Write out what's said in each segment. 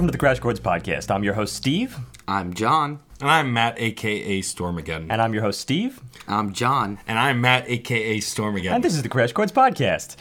And welcome to the Crash Chords Podcast. I'm your host, Steve. I'm John. And I'm Matt, aka Stormageddon. And I'm your host, Steve. I'm John. And I'm Matt, aka Stormageddon. And this is the Crash Chords Podcast.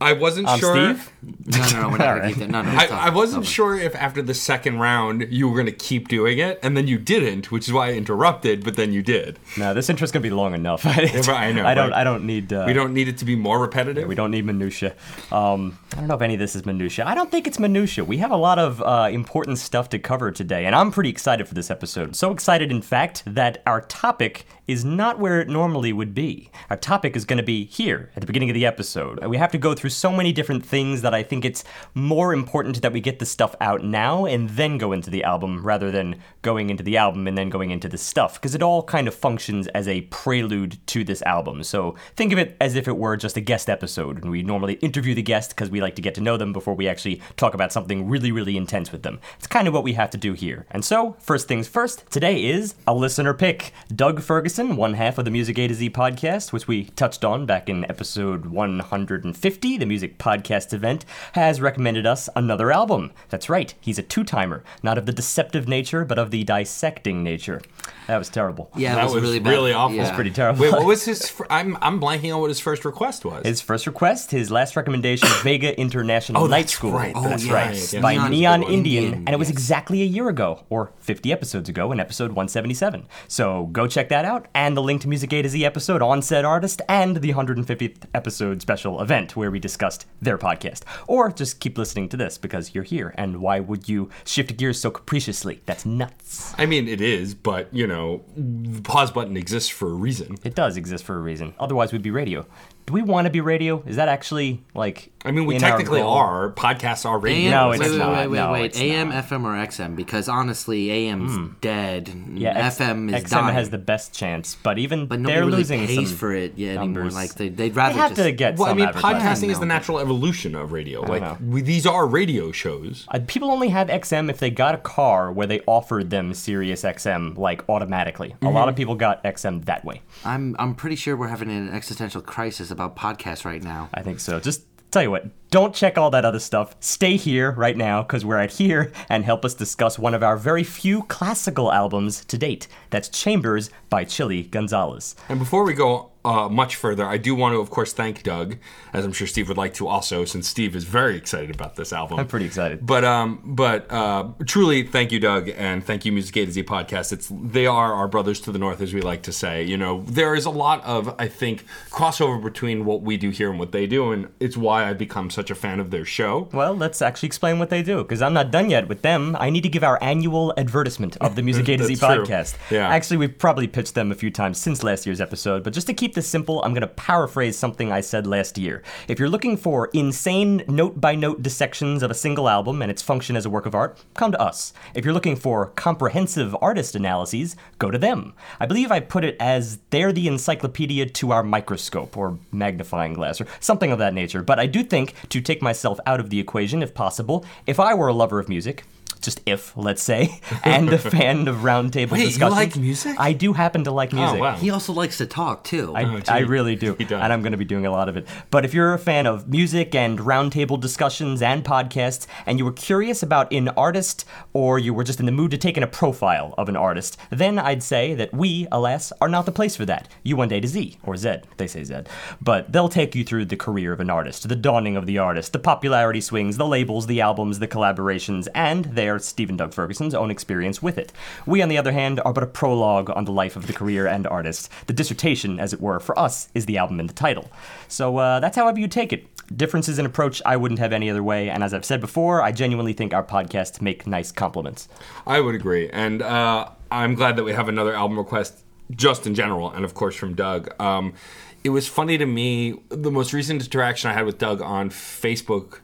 I wasn't I'm sure. Steve. No, no, no, we're not gonna keep that. No, no. I, I wasn't stop. sure if after the second round you were going to keep doing it, and then you didn't, which is why I interrupted. But then you did. No, this intro's gonna be long enough. I, I know, I don't. right. I don't need. Uh, We don't need it to be more repetitive. We don't need minutia. Um, I don't know if any of this is minutia. I don't think it's minutia. We have a lot of uh, important stuff to cover today, and I'm pretty excited for this episode. So excited, in fact, that our topic is not where it normally would be. Our topic is going to be here at the beginning of the episode. We have to go through so many different things that I think it's more important that we get the stuff out now and then go into the album rather than going into the album and then going into the stuff because it all kind of functions as a prelude to this album. So think of it as if it were just a guest episode and we normally interview the guest because we like to get to know them before we actually talk about something really really intense with them. It's kind of what we have to do here. And so, first things first, today is a listener pick. Doug Ferguson, one half of the Music A to Z podcast, which we touched on back in episode 150, the music podcast event, has recommended us another album. That's right, he's a two timer, not of the deceptive nature, but of the dissecting nature. That was terrible. Yeah, That was, was really bad. really awful. Yeah. It's Pretty terrible. Wait, what was his? Fir- I'm I'm blanking on what his first request was. His first request, his last recommendation, Vega International Oh, Night School. right, That's that's right. right, yeah. By Neon Neon Indian, Indian, and it was yes. exactly a year ago, or 50 episodes ago, in episode 177. So go check that out, and the link to Music A to Z episode on said artist, and the 150th episode special event where we discussed their podcast. Or just keep listening to this because you're here, and why would you shift gears so capriciously? That's nuts. I mean, it is, but you know, the pause button exists for a reason. It does exist for a reason. Otherwise, we'd be radio. Do we want to be radio? Is that actually like? I mean, we technically are. Podcasts are radio. AM, No, wait, it's wait, not. wait, wait, No, wait. it's AM, FM, or XM? Because honestly, AM's dead. Hmm. Yeah, X- FM is XM dying. has the best chance, but even but they're really losing pays some for it yet anymore. Like they, they'd They rather have just. to get Well, I mean, podcasting is the natural evolution of radio. Like know. we, these are radio shows. Uh, People only have XM if they got a car where they offered them Sirius XM like automatically. A Mm-hmm. lot of people got XM that way. I'm I'm pretty sure we're having an existential crisis about podcasts right now. I think so. Just tell you what, don't check all that other stuff. Stay here right now because we're at here and help us discuss one of our very few classical albums to date. That's Chambers by Chilly Gonzales. And before we go uh, much further, I do want to, of course, thank Doug, as I'm sure Steve would like to also, since Steve is very excited about this album. I'm pretty excited. But um, but uh, truly, thank you, Doug, and thank you, Music A to Z podcast. It's they are our brothers to the north, as we like to say. You know, there is a lot of I think crossover between what we do here and what they do, and it's why I've become such a fan of their show. Well, let's actually explain what they do, because I'm not done yet with them. I need to give our annual advertisement of the Music A to Z true. podcast. Yeah. Actually, we've probably pitched them a few times since last year's episode, but just to keep this simple, I'm going to paraphrase something I said last year. If you're looking for insane note by note dissections of a single album and its function as a work of art, come to us. If you're looking for comprehensive artist analyses, go to them. I believe I put it as they're the encyclopedia to our microscope or magnifying glass or something of that nature. But I do think, to take myself out of the equation if possible, if I were a lover of music, just if, let's say, and a fan of roundtable Wait, you discussions. like music? I do happen to like oh, music. Oh, wow. He also likes to talk too. I, Oh. I really do. He does. And I'm going to be doing a lot of it. But if you're a fan of music and roundtable discussions and podcasts, and you were curious about an artist, or you were just in the mood to take in a profile of an artist, then I'd say that we, alas, are not the place for that. You one day to Z, or Z, they say Z. But they'll take you through the career of an artist, the dawning of the artist, the popularity swings, the labels, the albums, the collaborations, and their Stephen Doug Ferguson's own experience with it. We, on the other hand, are but a prologue on the life of the career and artist. The dissertation, as it were, for us, is the album and the title. So uh, that's however you take it. Differences in approach, I wouldn't have any other way, and as I've said before, I genuinely think our podcasts make nice compliments. I would agree, and uh, I'm glad that we have another album request, just in general, and of course from Doug. Um, it was funny to me. The most recent interaction I had with Doug on Facebook,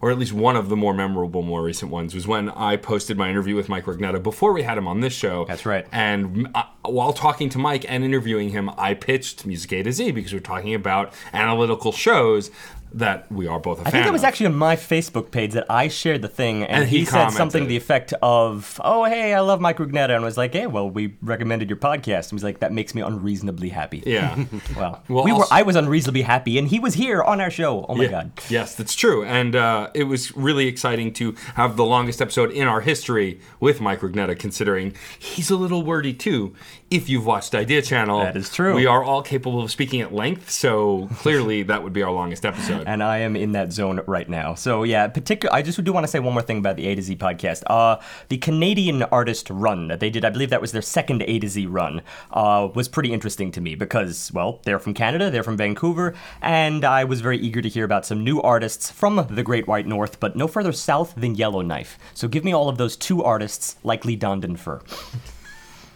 or at least one of the more memorable, more recent ones, was when I posted my interview with Mike Rugnetta before we had him on this show. That's right. And uh, while talking to Mike and interviewing him, I pitched Music A to Z because we're talking about analytical shows. That we are both a I fan I think it was of. actually on my Facebook page that I shared the thing, and, And he he, said something to the effect of, "Oh, hey, I love Mike Rugnetta," and was like, "Hey, well, we recommended your podcast." And he's like, "That makes me unreasonably happy." yeah. Well, Well, we were. I was unreasonably happy, and he was here on our show. Oh my Yeah. god! Yes, that's true. And uh, it was really exciting to have the longest episode in our history with Mike Rugnetta, considering he's a little wordy too. If you've watched Idea Channel, That is true. We are all capable of speaking at length, so clearly that would be our longest episode. And I am in that zone right now. So yeah, particular. I just do want to say one more thing about the A to Z podcast. Uh, the Canadian artist run that they did, I believe that was their second A to Z run, uh, was pretty interesting to me because well, they're from Canada, they're from Vancouver, and I was very eager to hear about some new artists from the Great White North, but no further south than Yellowknife. So give me all of those two artists, likely donned in fur.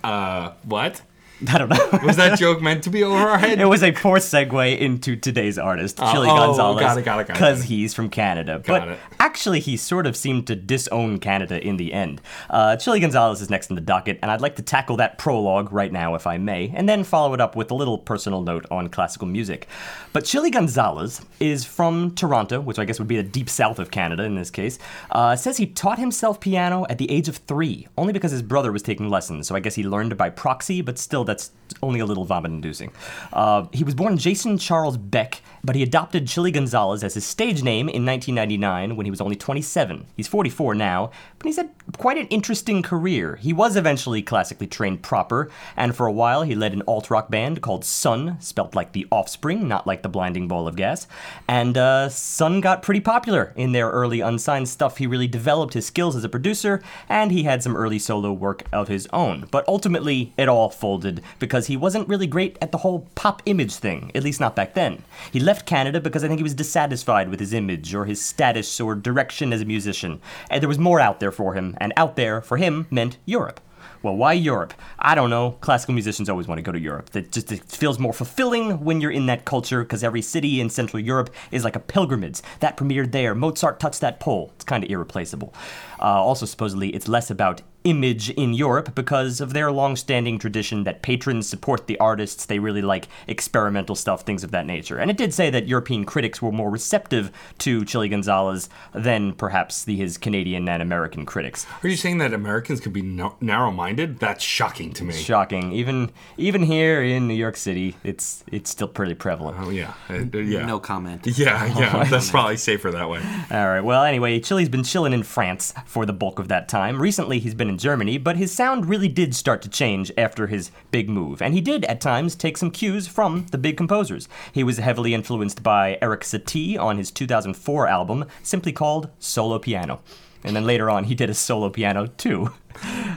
Uh, what? I don't know. Was that joke meant to be over our head? It was a poor segue into today's artist, Chilly oh, Gonzales, got it, got it, got it, because he's from Canada. Got but it. actually, he sort of seemed to disown Canada in the end. Uh, Chilly Gonzales is next in the docket, and I'd like to tackle that prologue right now, if I may, and then follow it up with a little personal note on classical music. But Chilly Gonzales is from Toronto, which I guess would be the deep south of Canada in this case. Uh, says he taught himself piano at the age of three, only because his brother was taking lessons. So I guess he learned by proxy, but still, that's only a little vomit inducing. Uh, he was born Jason Charles Beck, but he adopted Chilly Gonzales as his stage name in 1999 when he was only 27. He's 44 now, but he's had quite an interesting career. He was eventually classically trained proper, and for a while he led an alt rock band called Son, spelt like the offspring, not like the blinding ball of gas. And uh, Son got pretty popular in their early unsigned stuff. He really developed his skills as a producer, and he had some early solo work of his own. But ultimately, it all folded because he wasn't really great at the whole pop image thing, at least not back then. He left Canada because I think he was dissatisfied with his image or his status or direction as a musician. And there was more out there for him, and out there for him meant Europe. Well, why Europe? I don't know. Classical musicians always want to go to Europe. That just it feels more fulfilling when you're in that culture because every city in Central Europe is like a pilgrimage. That premiered there. Mozart touched that pole. It's kind of irreplaceable. Uh, also, supposedly, it's less about image in Europe because of their long-standing tradition that patrons support the artists. They really like experimental stuff, things of that nature. And it did say that European critics were more receptive to Chilly Gonzales than perhaps the, his Canadian and American critics. Are you saying that Americans could be no- narrow-minded? That's shocking to me. Shocking. Even even here in New York City, it's it's still pretty prevalent. oh yeah, Uh, yeah. No comment. Yeah, yeah. That's probably safer that way. All right. Well, anyway, Chilly's been chilling in France for the bulk of that time. Recently, he's been in Germany, but his sound really did start to change after his big move, and he did at times take some cues from the big composers. He was heavily influenced by Erik Satie on his 2004 album, simply called Solo Piano. And then later on, he did a solo piano too.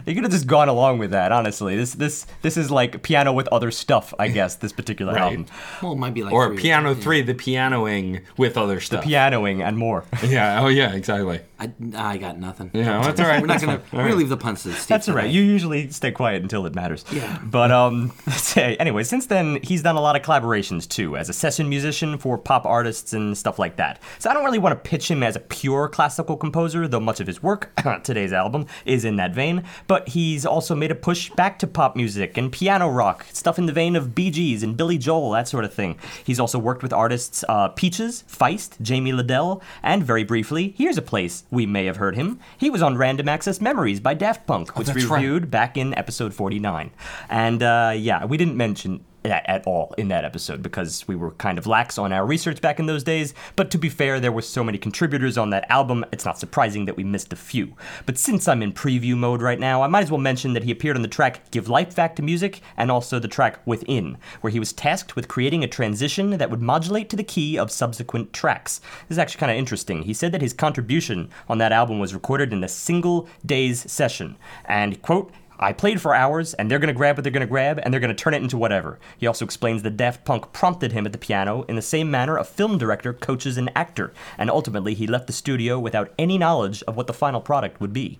They could have just gone along with that, honestly. This this this is like piano with other stuff, I guess. This particular Right. album, Well, it might be like Or three. Piano Three, the pianoing with other stuff. pianoing and more. yeah. Oh yeah. Exactly. I, I got nothing. Yeah, that's all right. We're not gonna. We're gonna leave the puns to Steve. That's all right. You usually stay quiet until it matters. Yeah. But um, say anyway. Since then, he's done a lot of collaborations too, as a session musician for pop artists and stuff like that. So I don't really want to pitch him as a pure classical composer, though much of his work, today's album, is in that vein. But he's also made a push back to pop music and piano rock, stuff in the vein of Bee Gees and Billy Joel, that sort of thing. He's also worked with artists uh, Peaches, Feist, Jamie Lidell, and very briefly, here's a place we may have heard him. He was on Random Access Memories by Daft Punk, which we that's right. reviewed back in episode 49. And uh, yeah, we didn't mention that at all in that episode because we were kind of lax on our research back in those days. But to be fair, there were so many contributors on that album, it's not surprising that we missed a few. But since I'm in preview mode right now, I might as well mention that he appeared on the track Give Life Back to Music and also the track Within, where he was tasked with creating a transition that would modulate to the key of subsequent tracks. This is actually kind of interesting. He said that his contribution on that album was recorded in a single day's session. And, quote, I played for hours, and they're gonna grab what they're gonna grab, and they're gonna turn it into whatever. He also explains that Daft Punk prompted him at the piano in the same manner a film director coaches an actor, and ultimately he left the studio without any knowledge of what the final product would be.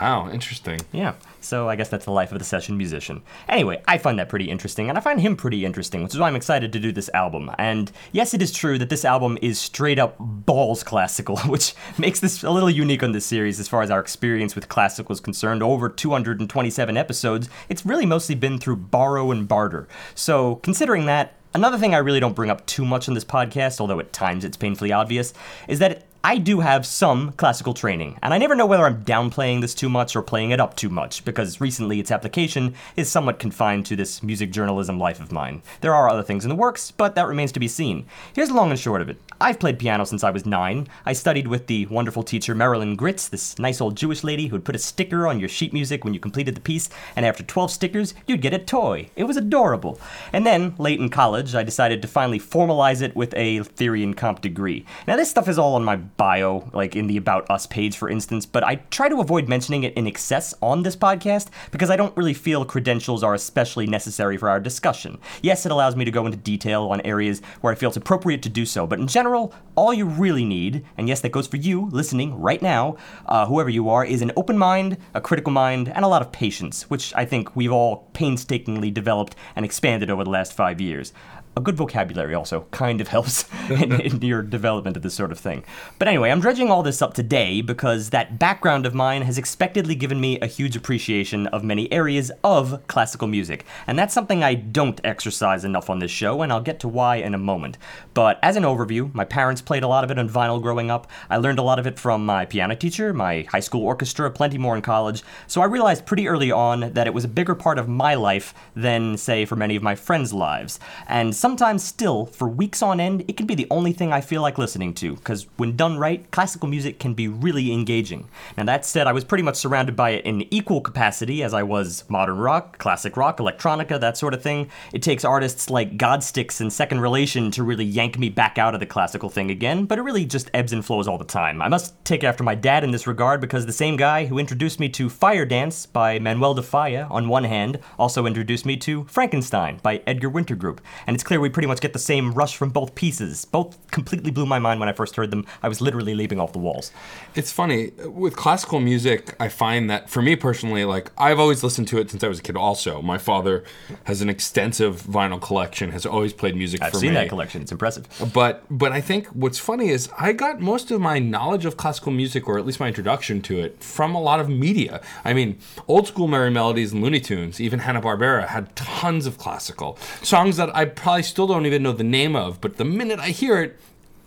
Wow. Interesting. Yeah, so I guess that's the life of the session musician. Anyway, I find that pretty interesting, and I find him pretty interesting, which is why I'm excited to do this album. And yes, it is true that this album is straight up balls classical, which makes this a little unique on this series as far as our experience with classical is concerned. Over 227 episodes, it's really mostly been through borrow and barter. So, considering that, Another thing I really don't bring up too much on this podcast, although at times it's painfully obvious, is that I do have some classical training, and I never know whether I'm downplaying this too much or playing it up too much, because recently its application is somewhat confined to this music journalism life of mine. There are other things in the works, but that remains to be seen. Here's the long and short of it. I've played piano since I was nine. I studied with the wonderful teacher Marilyn Gritz, this nice old Jewish lady who'd put a sticker on your sheet music when you completed the piece, and after 12 stickers, you'd get a toy. It was adorable. And then, late in college, I decided to finally formalize it with a theory and comp degree. Now, this stuff is all on my bio, like in the About Us page, for instance, but I try to avoid mentioning it in excess on this podcast because I don't really feel credentials are especially necessary for our discussion. Yes, it allows me to go into detail on areas where I feel it's appropriate to do so, but in general, all you really need, and yes, that goes for you listening right now, uh, whoever you are, is an open mind, a critical mind, and a lot of patience, which I think we've all painstakingly developed and expanded over the last five years a good vocabulary also kind of helps in, in, your development of this sort of thing. But anyway, I'm dredging all this up today because that background of mine has expectedly given me a huge appreciation of many areas of classical music. And that's something I don't exercise enough on this show, and I'll get to why in a moment. But as an overview, my parents played a lot of it on vinyl growing up. I learned a lot of it from my piano teacher, my high school orchestra, plenty more in college. So I realized pretty early on that it was a bigger part of my life than, say, for many of my friends' lives. And sometimes still, for weeks on end, it can be the only thing I feel like listening to, because when done right, classical music can be really engaging. Now, that said, I was pretty much surrounded by it in equal capacity as I was modern rock, classic rock, electronica, that sort of thing. It takes artists like Godsticks and Second Relation to really yank me back out of the classical thing again, but it really just ebbs and flows all the time. I must take after my dad in this regard because the same guy who introduced me to Fire Dance by Manuel de Falla, on one hand, also introduced me to Frankenstein by Edgar Winter Group. And it's clear we pretty much get the same rush from both pieces. Both completely blew my mind when I first heard them. I was literally leaping off the walls. It's funny with classical music. I find that for me personally, like I've always listened to it since I was a kid. Also, my father has an extensive vinyl collection. Has always played music I've for seen me. that collection. It's impressive. But but I think what's funny is I got most of my knowledge of classical music, or at least my introduction to it, from a lot of media. I mean, old school Merrie Melodies and Looney Tunes, even Hanna Barbera had tons of classical songs that I probably still don't even know the name of. But the minute I hear it,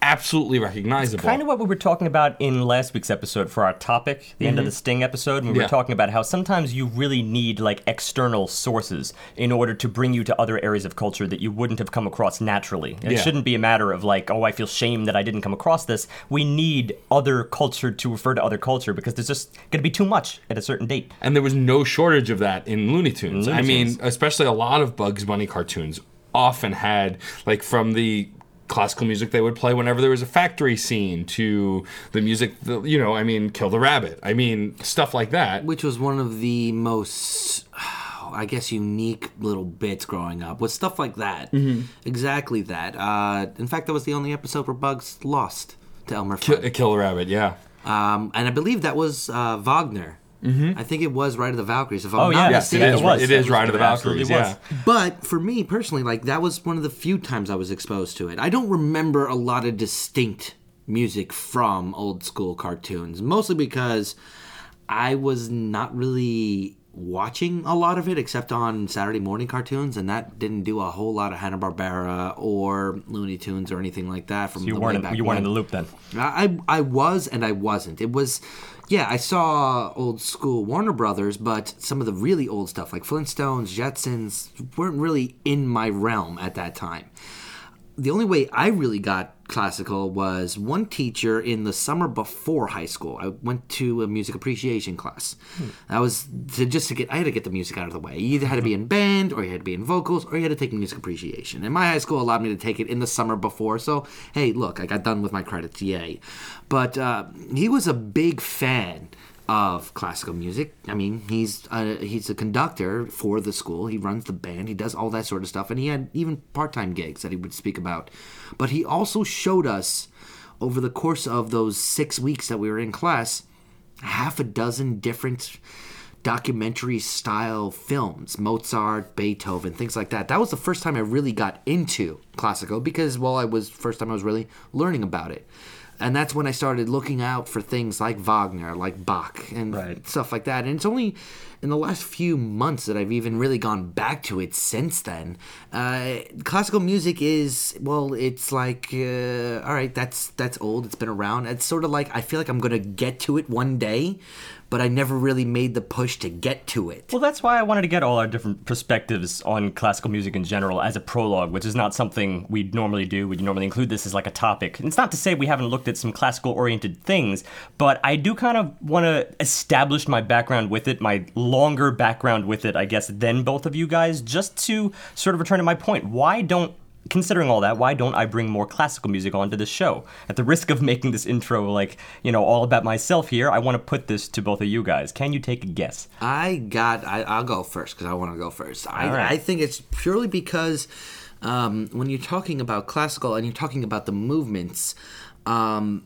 absolutely recognizable. Kind of what we were talking about in last week's episode for our topic, the end of the mm-hmm. Sting episode. We Yeah. were talking about how sometimes you really need like external sources in order to bring you to other areas of culture that you wouldn't have come across naturally. It Yeah. shouldn't be a matter of like, oh, I feel shame that I didn't come across this. We need other culture to refer to other culture because there's just going to be too much at a certain date. And there was no shortage of that in Looney Tunes. Looney I mean, especially a lot of Bugs Bunny cartoons often had, like, from the classical music they would play whenever there was a factory scene to the music, you know, I mean, Kill the Rabbit. I mean, stuff like that. which was one of the most i guess unique little bits growing up was stuff like that Mm-hmm. exactly that uh, in fact that was the only episode where bugs lost to elmer Fudd. Kill the Rabbit, yeah. um, and i believe that was uh, wagner i think it was Ride of the Valkyries. If I'm Oh, not yeah. Yes, it mistaken. is, it was. it is Ride of the absolutely Valkyries, was. yeah. But for me personally, like that was one of the few times I was exposed to it. I don't remember a lot of distinct music from old school cartoons, mostly because I was not really watching a lot of it except on Saturday morning cartoons, and that didn't do a whole lot of Hanna Barbera or Looney Tunes or anything like that. From You the weren't back you weren't in the loop then. I I was and I wasn't. It was yeah, I saw old school Warner Brothers, but some of the really old stuff like Flintstones, Jetsons weren't really in my realm at that time. The only way I really got classical was one teacher in the summer before high school. I went to a music appreciation class. That was to just to get I had to get the music out of the way. You either had to be in band or you had to be in vocals or you had to take music appreciation. And my high school allowed me to take it in the summer before. So, hey, look, I got done with my credits. Yay. But uh, he was a big fan of classical music. I mean, he's a, he's a conductor for the school. He runs the band. He does all that sort of stuff, and he had even part-time gigs that he would speak about. But he also showed us over the course of those six weeks that we were in class half a dozen different documentary style films mozart beethoven things like that that was the first time i really got into classical because well i was first time i was really learning about it And that's when I started looking out for things like Wagner, like Bach, and Right. stuff like that. And it's only in the last few months that I've even really gone back to it since then. Uh, classical music is well, it's like uh, all right, that's that's old. It's been around. It's sort of like I feel like I'm gonna get to it one day, but I never really made the push to get to it. Well, that's why I wanted to get all our different perspectives on classical music in general as a prologue, which is not something we'd normally do. We normally include this as like a topic. And it's not to say we haven't looked at some classical oriented things, but I do kind of want to establish my background with it, my longer background with it, I guess, than both of you guys, just to sort of return to my point. Why don't considering all that, why don't I bring more classical music onto the show? At the risk of making this intro like, you know, all about myself here, I want to put this to both of you guys. Can you take a guess? I got. I, I'll go first because I want to go first. I, right. I think it's purely because um, when you're talking about classical and you're talking about the movements, um,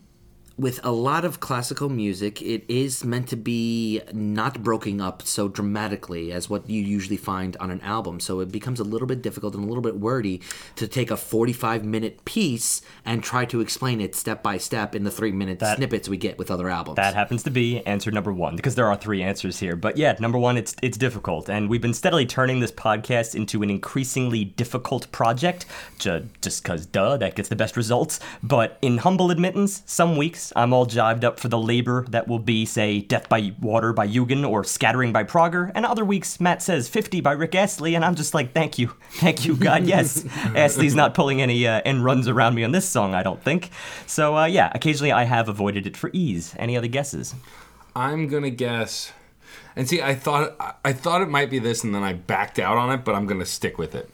with a lot of classical music, it is meant to be not broken up so dramatically as what you usually find on an album. So it becomes a little bit difficult and a little bit wordy to take a 45 minute piece and try to explain it step by step in the three minute That- snippets we get with other albums. That happens to be answer number one because there are three answers here. But yeah, number one, it's it's difficult, and we've been steadily turning this podcast into an increasingly difficult project. Ju- just because, duh, that gets the best results. But in humble admittance, some weeks I'm all jived up for the labor that will be, say, Death by Water by Eugen or Scattering by Prager, and other weeks Matt says 50 by Rick Astley, and I'm just like, thank you, thank you, God, yes. Astley's not pulling any uh, end runs around me on this song, I don't think. So uh, yeah, occasionally I have avoided it for ease. Any other guesses? I'm gonna guess. And see, I thought I- thought it might be this, and then I backed out on it. But I'm gonna stick with it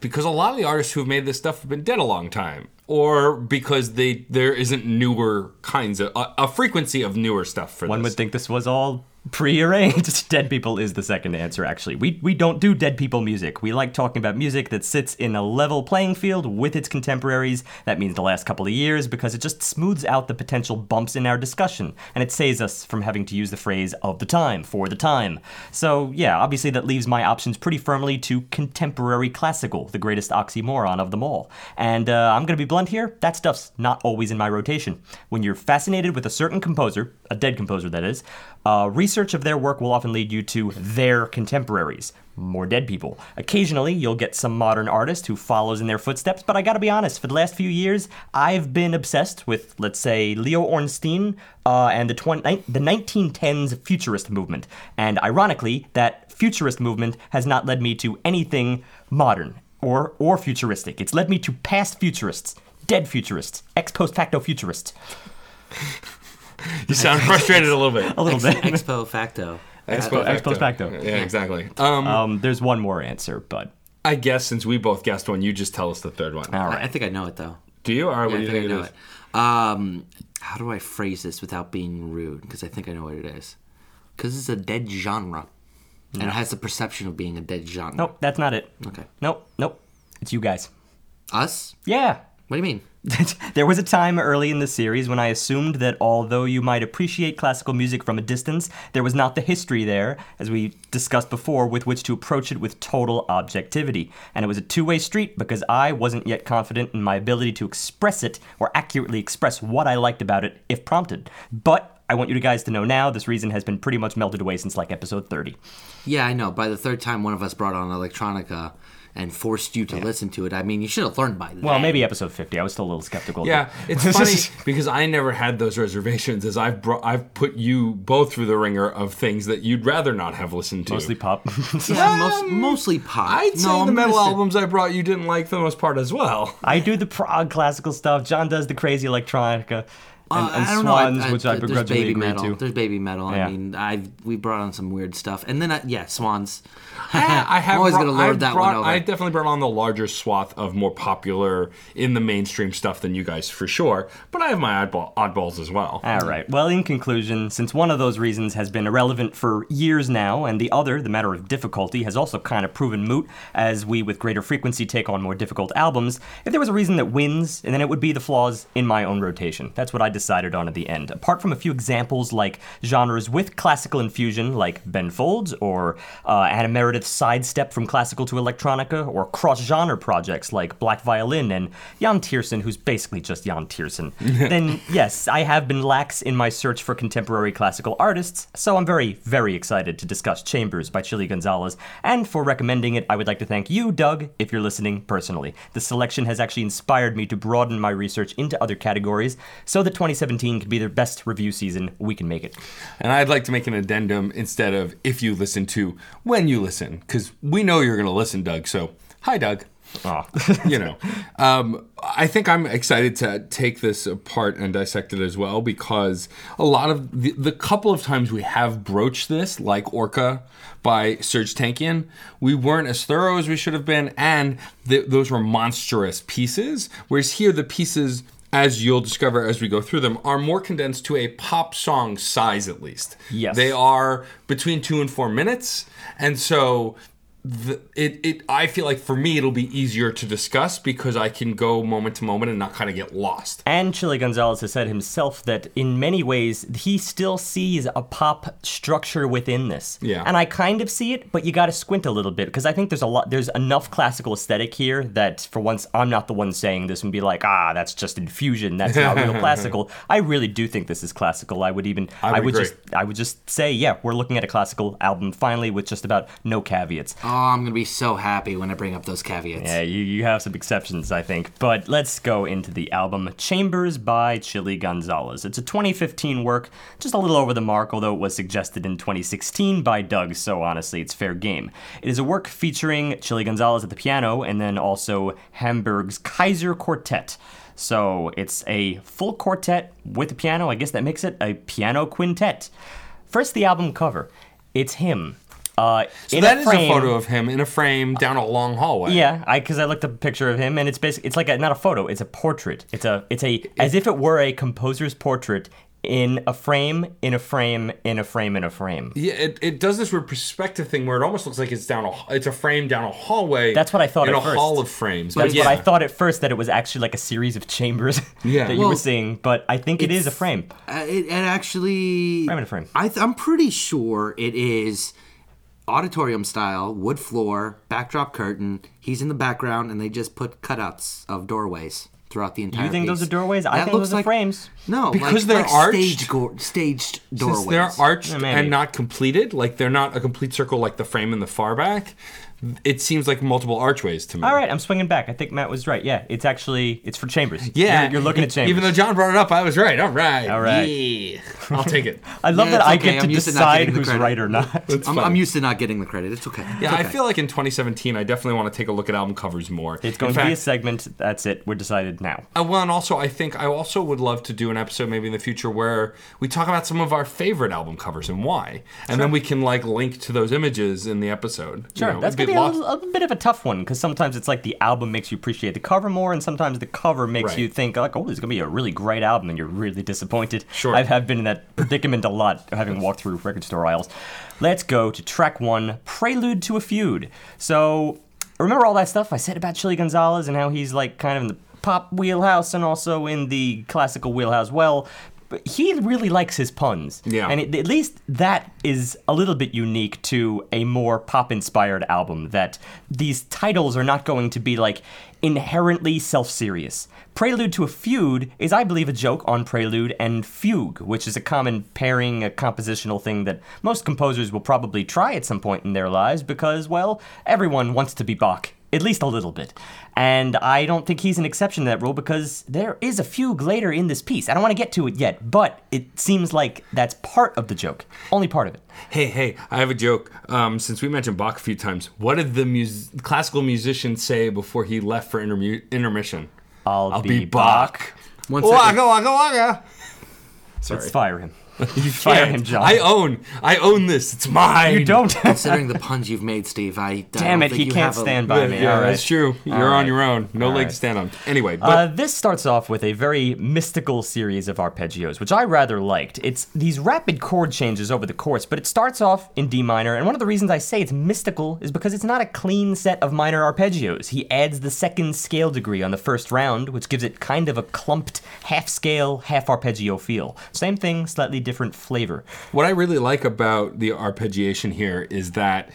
because a lot of the artists who have made this stuff have been dead a long time, or because they there isn't newer kinds of a, a frequency of newer stuff for One this. would think this was all prearranged. Dead people is the second answer, actually. We, we don't do dead people music. We like talking about music that sits in a level playing field with its contemporaries. That means the last couple of years because it just smooths out the potential bumps in our discussion and it saves us from having to use the phrase of the time for the time. So, yeah, obviously that leaves my options pretty firmly to contemporary classical, the greatest oxymoron of them all. And uh, I'm going to be blunt here that stuff's not always in my rotation. When you're fascinated with a certain composer, a dead composer that is, uh, research of their work will often lead you to their contemporaries, more dead people. Occasionally, you'll get some modern artist who follows in their footsteps, but I gotta be honest, for the last few years, I've been obsessed with, let's say, Leo Ornstein uh, and the, 20, the 1910s futurist movement. And ironically, that futurist movement has not led me to anything modern or, or futuristic. It's led me to past futurists, dead futurists, ex post facto futurists. you sound frustrated a little bit. A little bit. Expo facto. Expo ex post facto. Yeah, exactly. Um, Um, there's one more answer, but I guess since we both guessed one, you just tell us the third one. all I- I think I know it though. Do you? All right. what do you I think, I it know is? it. Um, how do I phrase this without being rude? Because I think I know what it is. Because it's a dead genre, and it has the perception of being a dead genre. Nope, that's not it. Okay. Nope, nope. It's you guys. Us? Yeah. What do you mean? there was a time early in the series when I assumed that although you might appreciate classical music from a distance, there was not the history there, as we discussed before, with which to approach it with total objectivity. And it was a two way street because I wasn't yet confident in my ability to express it or accurately express what I liked about it if prompted. But I want you guys to know now this reason has been pretty much melted away since like episode 30. Yeah, I know. By the third time one of us brought on electronica and forced you to listen to it, I mean, you should have learned by then. Well, maybe episode 50. I was still a little skeptical. Yeah, it's funny because I never had those reservations. As I've brought, I've put you both through the ringer of things that you'd rather not have listened to. Mostly pop. Yeah, um, most, mostly pop. I'd say no, the I'm metal gonna say- albums I brought you didn't like for the most part as well. I do the prog classical stuff. John does the crazy electronica. And, Uh, and I don't Swans, know. I, I, which I there's begrudgingly baby agree metal. to. There's baby metal. Yeah. I mean, I we brought on some weird stuff, and then I, yeah, Swans. I have I'm always brought- gonna lord that brought- one over. I definitely brought on the larger swath of more popular in the mainstream stuff than you guys for sure. But I have my oddball, oddballs as well. All right. Well, in conclusion, since one of those reasons has been irrelevant for years now, and the other, the matter of difficulty, has also kind of proven moot as we with greater frequency take on more difficult albums, if there was a reason that wins, then it would be the flaws in my own rotation. That's what I decided decided on at the end. Apart from a few examples like genres with classical infusion, like Ben Folds, or uh, Anna Meredith's sidestep from classical to electronica, or cross genre projects like Black Violin and Yann Tiersen, who's basically just Yann Tiersen, then yes, I have been lax in my search for contemporary classical artists, so I'm very, very excited to discuss Chambers by Chilly Gonzales. And for recommending it, I would like to thank you, Doug, if you're listening personally. The selection has actually inspired me to broaden my research into other categories so that 2017 could be the best review season we can make it. And I'd like to make an addendum instead of if you listen to when you listen, because we know you're going to listen, Doug. So, hi, Doug. Oh. you know, um, I think I'm excited to take this apart and dissect it as well because a lot of the, the couple of times we have broached this, like Orca by Serj Tankian, we weren't as thorough as we should have been, and th- those were monstrous pieces. Whereas here, the pieces as you'll discover as we go through them, are more condensed to a pop song size at least. Yes. They are between two and four minutes. And so the, it, it I feel like for me it'll be easier to discuss because I can go moment to moment and not kind of get lost. And Chilly Gonzales has said himself that in many ways he still sees a pop structure within this. Yeah. And I kind of see it, but you got to squint a little bit because I think there's a lot there's enough classical aesthetic here that for once I'm not the one saying this and be like, "Ah, that's just infusion. That's not real classical." I really do think this is classical. I would even I would agree. just I would just say, "Yeah, we're looking at a classical album finally with just about no caveats." Oh, I'm gonna be so happy when I bring up those caveats. Yeah, you, you have some exceptions, I think. But let's go into the album Chambers by Chilly Gonzales. It's a 2015 work, just a little over the mark, although it was suggested in 2016 by Doug, so honestly, it's fair game. It is a work featuring Chilly Gonzales at the piano and then also Hamburg's Kaiser Quartet. So it's a full quartet with a piano. I guess that makes it a piano quintet. First, the album cover. It's him. Uh, So in that a is frame, a photo of him in a frame down a long hallway. yeah, I because I looked up a picture of him and it's basically it's like a, not a photo, it's a portrait. It's a it's a as if it were a composer's portrait in a frame, in a frame, in a frame, in a frame. Yeah, it, it does this weird perspective thing where it almost looks like it's down a it's a frame down a hallway. That's what I thought in at a first. hall of frames. That's But yeah. what I thought at first that it was actually like a series of chambers Yeah. that you were seeing, but I think it is a frame. Uh, it, it actually. Frame in a frame. I th- I'm pretty sure it is auditorium style, wood floor, backdrop curtain. He's in the background, and they just put cutouts of doorways throughout the entire. You think those are doorways? I That think looks those are like- frames. No, Because like, they're like arched? Staged, go- staged doorways. Since they're arched Yeah, and not completed, like they're not a complete circle like the frame in the far back, it seems like multiple archways to me. All right, I'm swinging back. I think Matt was right. Yeah, it's actually it's for chambers. Yeah, you're, you're looking at chambers. Even though John brought it up, I was right. All right. All right. Yeah. I'll take it. I love Yeah, that I okay. get to I'm used to decide who's credit. right or not. I'm. I'm used to not getting the credit. It's okay. Yeah, It's I feel like in 2017, I definitely want to take a look at album covers more. It's going in to be a segment. That's it. We're decided now. Uh, well, and also I think I also would love to do an episode maybe in the future where we talk about some of our favorite album covers and why, and then we can like link to those images in the episode. You Sure, know, that's gonna be a, a bit of a tough one because sometimes it's like the album makes you appreciate the cover more, and sometimes the cover makes Right. you think like, "Oh, this is gonna be a really great album," and you're really disappointed. Sure. I've have been in that predicament a lot, having walked through record store aisles. Let's go to track one, "Prelude to a Feud." So, remember all that stuff I said about Chili Gonzalez and how he's like kind of in the pop wheelhouse and also in the classical wheelhouse. Well. But he really likes his puns. Yeah. And it, at least that is a little bit unique to a more pop inspired album, that these titles are not going to be like inherently self serious. Prelude to a Feud is, I believe, a joke on prelude and fugue, which is a common pairing, a compositional thing that most composers will probably try at some point in their lives because, well, everyone wants to be Bach. At least a little bit. And I don't think he's an exception to that rule because there is a fugue later in this piece. I don't want to get to it yet, but it seems like that's part of the joke. Only part of it. Hey, hey, I have a joke. Um, since we mentioned Bach a few times, what did the mus- classical musician say before he left for intermu- intermission? I'll, I'll be, be Bach. Bach. One Waka second. waka waka. Sorry. Let's fire him. You fire him, John. I own. I own this. It's mine. you don't. Considering the puns you've made, Steve, I, I Damn don't it, think he you can't have a- stand by Yeah, me. yeah, All right. that's true. You're on right. your own. No All leg right. to stand on. Anyway, but Uh, this starts off with a very mystical series of arpeggios, which I rather liked. It's these rapid chord changes over the course, but it starts off in D minor, and one of the reasons I say it's mystical is because it's not a clean set of minor arpeggios. He adds the second scale degree on the first round, which gives it kind of a clumped, half scale, half arpeggio feel. Same thing, slightly different flavor. What I really like about the arpeggiation here is that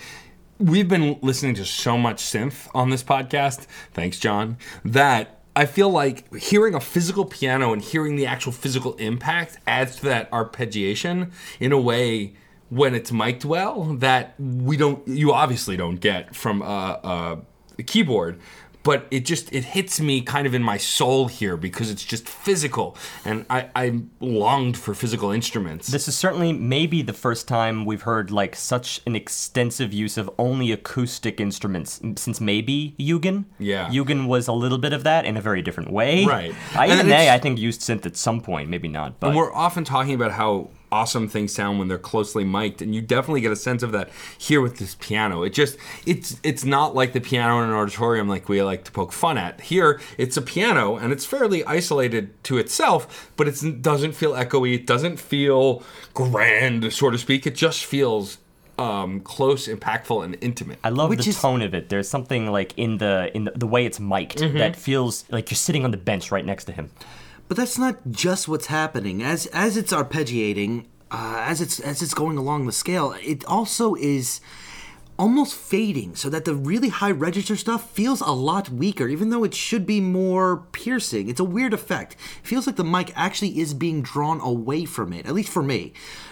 we've been listening to so much synth on this podcast. Thanks, John. That I feel like hearing a physical piano and hearing the actual physical impact adds to that arpeggiation in a way when it's mic'd well that we don't, you obviously don't get from a, a keyboard but it just it hits me kind of in my soul here because it's just physical and i i longed for physical instruments This is certainly maybe the first time we've heard like such an extensive use of only acoustic instruments since maybe Eugen. Yeah. Eugen was a little bit of that in a very different way. Right. I, even they, I think, used synth at some point, maybe not. But And we're often talking about how awesome things sound when they're closely mic'd, and you definitely get a sense of that here with this piano. It just it's it's not like the piano in an auditorium like we like to poke fun at. Here, it's a piano and it's fairly isolated to itself, but it doesn't feel echoey. It doesn't feel grand, so to speak. It just feels um, close, impactful, and intimate. I love Which the is- tone of it. There's something like in the in the, the way it's mic'd Mm-hmm. that feels like you're sitting on the bench right next to him. But that's not just what's happening. As as it's arpeggiating, uh, as it's as it's going along the scale, it also is almost fading, so that the really high register stuff feels a lot weaker, even though it should be more piercing. It's a weird effect. It feels like the mic actually is being drawn away from it, at least for me.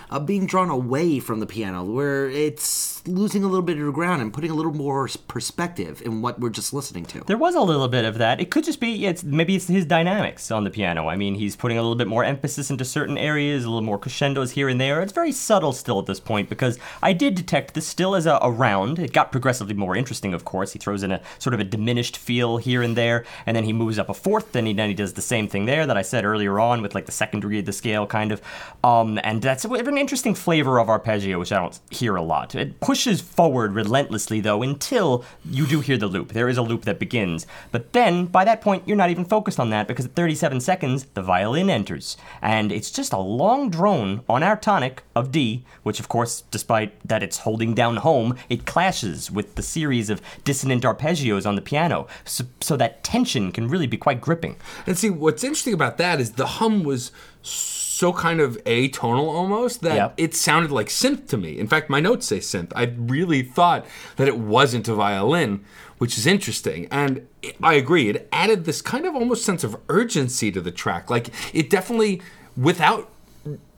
Uh, being drawn away from the piano, where it's losing a little bit of ground and putting a little more perspective in what we're just listening to. There was a little bit of that. It could just be it's maybe it's his dynamics on the piano. I mean, he's putting a little bit more emphasis into certain areas, a little more crescendos here and there. It's very subtle still at this point because I did detect this still as a, a round. It got progressively more interesting, of course. He throws in a sort of a diminished feel here and there, and then he moves up a fourth, and he, then he does the same thing there that I said earlier on with like the second degree of the scale, kind of. Um, and that's an interesting flavor of arpeggio, which I don't hear a lot. It pushes forward relentlessly, though, until you do hear the loop. There is a loop that begins. But then, by that point, you're not even focused on that because at 37 seconds, the violin enters. And it's just a long drone on our tonic of D, which, of course, despite that it's holding down home, it clashes with the series of dissonant arpeggios on the piano. So, so that tension can really be quite gripping. And see, what's interesting about that is the hum was so kind of atonal almost that Yep. it sounded like synth to me. In fact, my notes say synth. I really thought that it wasn't a violin, which is interesting. And I agree, it added this kind of almost sense of urgency to the track. Like it definitely, without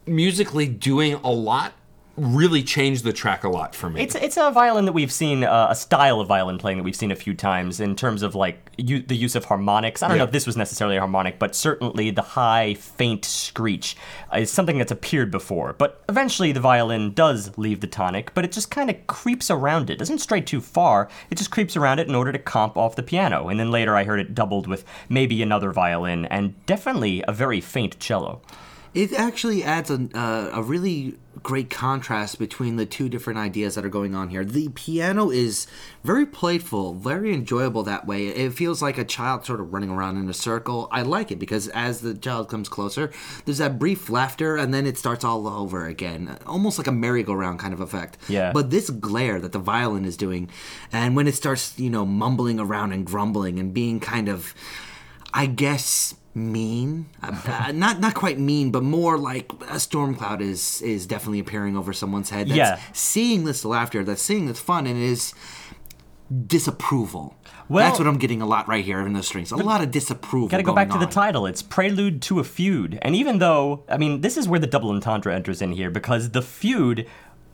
musically doing a lot, really changed the track a lot for me. It's it's a violin that we've seen, uh, a style of violin playing that we've seen a few times in terms of like u- the use of harmonics. I don't know if this was necessarily a harmonic, but certainly the high, faint screech is something that's appeared before. But eventually the violin does leave the tonic, but it just kind of creeps around it. Doesn't stray too far. It just creeps around it in order to comp off the piano. And then later I heard it doubled with maybe another violin and definitely a very faint cello. It actually adds a, uh, a really great contrast between the two different ideas that are going on here. The piano is very playful, very enjoyable that way. It feels like a child sort of running around in a circle. I like it because as the child comes closer, there's that brief laughter and then it starts all over again. Almost like a merry-go-round kind of effect. Yeah. But this glare that the violin is doing, and when it starts, you know, mumbling around and grumbling and being kind of, I guess, mean. Uh, uh, not not quite mean, but more like a storm cloud is is definitely appearing over someone's head. That's Yeah. Seeing this laughter, that's seeing this fun, and it is disapproval. Well- that's what I'm getting a lot right here in the strings. A lot of disapproval. Gotta go back to the title. It's Prelude to a Feud. And even though, I mean, this is where the double entendre enters in here because the feud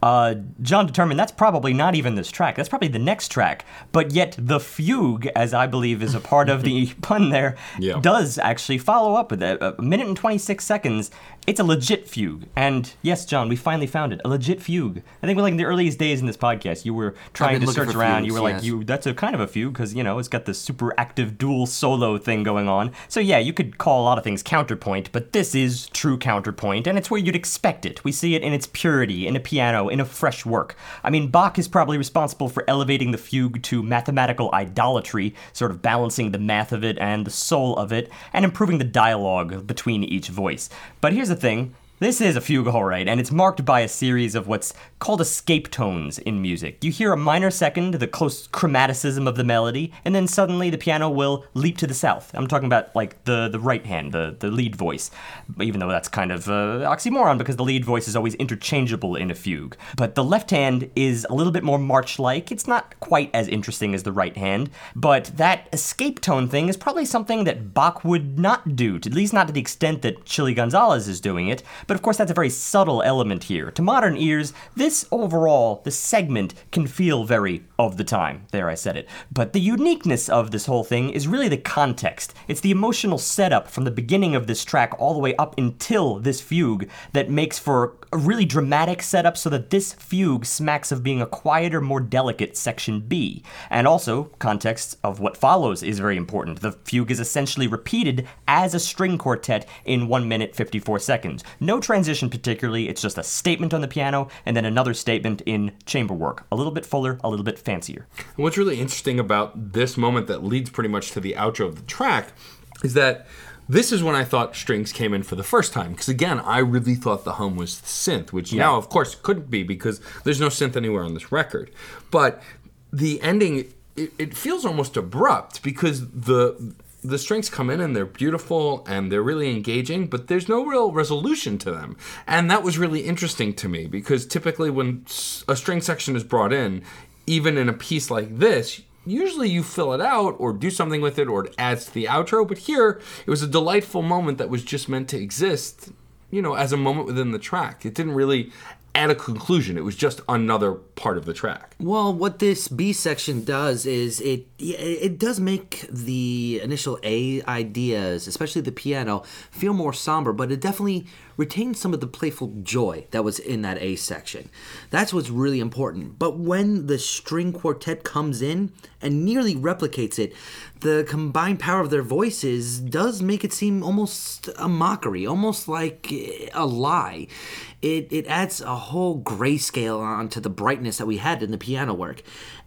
uh, John determined that's probably not even this track. That's probably the next track. But yet, the fugue, as I believe is a part of the pun there, Yeah. does actually follow up with it. A minute and 26 seconds. It's a legit fugue. And yes, John, we finally found it. A legit fugue. I think we're like in the earliest days in this podcast, you were trying to search around. you fugues, were like, you that's a kind of a fugue because, you know, it's got the super active dual solo thing going on. So yeah, you could call a lot of things counterpoint, but this is true counterpoint, and it's where you'd expect it. We see it in its purity, in a piano, in a fresh work. I mean, Bach is probably responsible for elevating the fugue to mathematical idolatry, sort of balancing the math of it and the soul of it, and improving the dialogue between each voice. But here's the thing. This is a fugue, right, and it's marked by a series of what's called escape tones in music. You hear a minor second, the close chromaticism of the melody, and then suddenly the piano will leap to the south. I'm talking about like the, the right hand, the, the lead voice, even though that's kind of uh, oxymoron because the lead voice is always interchangeable in a fugue. But the left hand is a little bit more march like. It's not quite as interesting as the right hand, but that escape tone thing is probably something that Bach would not do, at least not to the extent that Chilly Gonzales is doing it. But of course, that's a very subtle element here. To modern ears, this overall, this segment can feel very of the time. There, I said it. But the uniqueness of this whole thing is really the context. It's the emotional setup from the beginning of this track all the way up until this fugue that makes for a really dramatic setup so that this fugue smacks of being a quieter, more delicate section B. And also, context of what follows is very important. The fugue is essentially repeated as a string quartet in 1 minute 54 seconds. No transition particularly, it's just a statement on the piano and then another statement in chamber work. A little bit fuller, a little bit fancier. And what's really interesting about this moment that leads pretty much to the outro of the track is that this is when I thought strings came in for the first time. Because again, I really thought the hum was synth, which now, of course, couldn't be because there's no synth anywhere on this record. But the ending, it, it feels almost abrupt because the the strings come in and they're beautiful and they're really engaging, but there's no real resolution to them. And that was really interesting to me because typically when a string section is brought in, even in a piece like this, usually you fill it out or do something with it or it adds to the outro. But here, it was a delightful moment that was just meant to exist, you know, as a moment within the track. It didn't really add a conclusion, it was just another part of the track. Well, what this B section does is it it does make the initial A ideas, especially the piano, feel more somber, but it definitely retains some of the playful joy that was in that A section. That's what's really important. But when the string quartet comes in and nearly replicates it, the combined power of their voices does make it seem almost a mockery, almost like a lie. It, it adds a whole grayscale onto the brightness that we had in the piano work.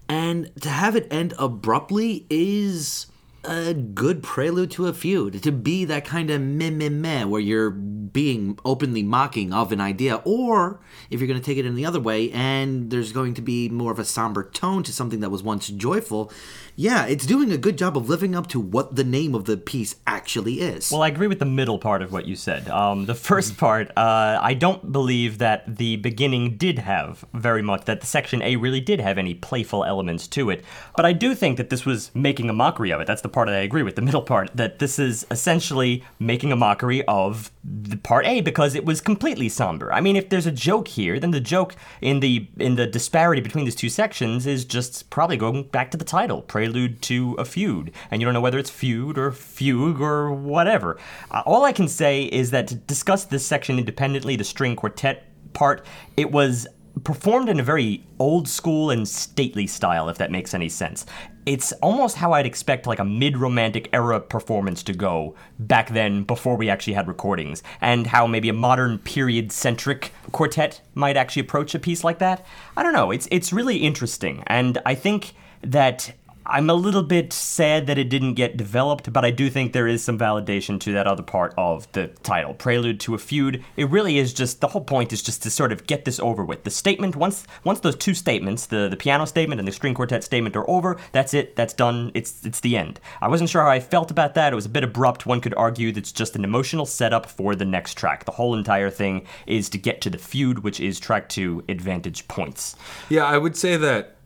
And to have it end abruptly is a good prelude to a feud. To be that kind of meh meh meh where you're being openly mocking of an idea, or if you're going to take it in the other way and there's going to be more of a somber tone to something that was once joyful, yeah, it's doing a good job of living up to what the name of the piece actually is. Well, I agree with the middle part of what you said. Um, the first part, uh, I don't believe that the beginning did have very much, that the section A really did have any playful elements to it. But I do think that this was making a mockery of it. That's the part that I agree with. The middle part, that this is essentially making a mockery of the part A because it was completely somber. I mean, if there's a joke here, then the joke in the in the disparity between these two sections is just probably going back to the title, prelude to a feud, and you don't know whether it's feud or fugue or whatever. Uh, all I can say is that to discuss this section independently, the string quartet part, it was performed in a very old school and stately style, if that makes any sense. It's almost how I'd expect like a mid-romantic era performance to go back then before we actually had recordings, and how maybe a modern period-centric quartet might actually approach a piece like that. I don't know. It's it's really interesting, and I think that I'm a little bit sad that it didn't get developed, but I do think there is some validation to that other part of the title, Prelude to a Feud. It really is just the whole point is just to sort of get this over with. The statement once once those two statements, the the piano statement and the string quartet statement are over, that's it, that's done. It's it's the end. I wasn't sure how I felt about that. It was a bit abrupt. One could argue that's just an emotional setup for the next track. The whole entire thing is to get to the feud, which is track 2 Advantage Points. Yeah, I would say that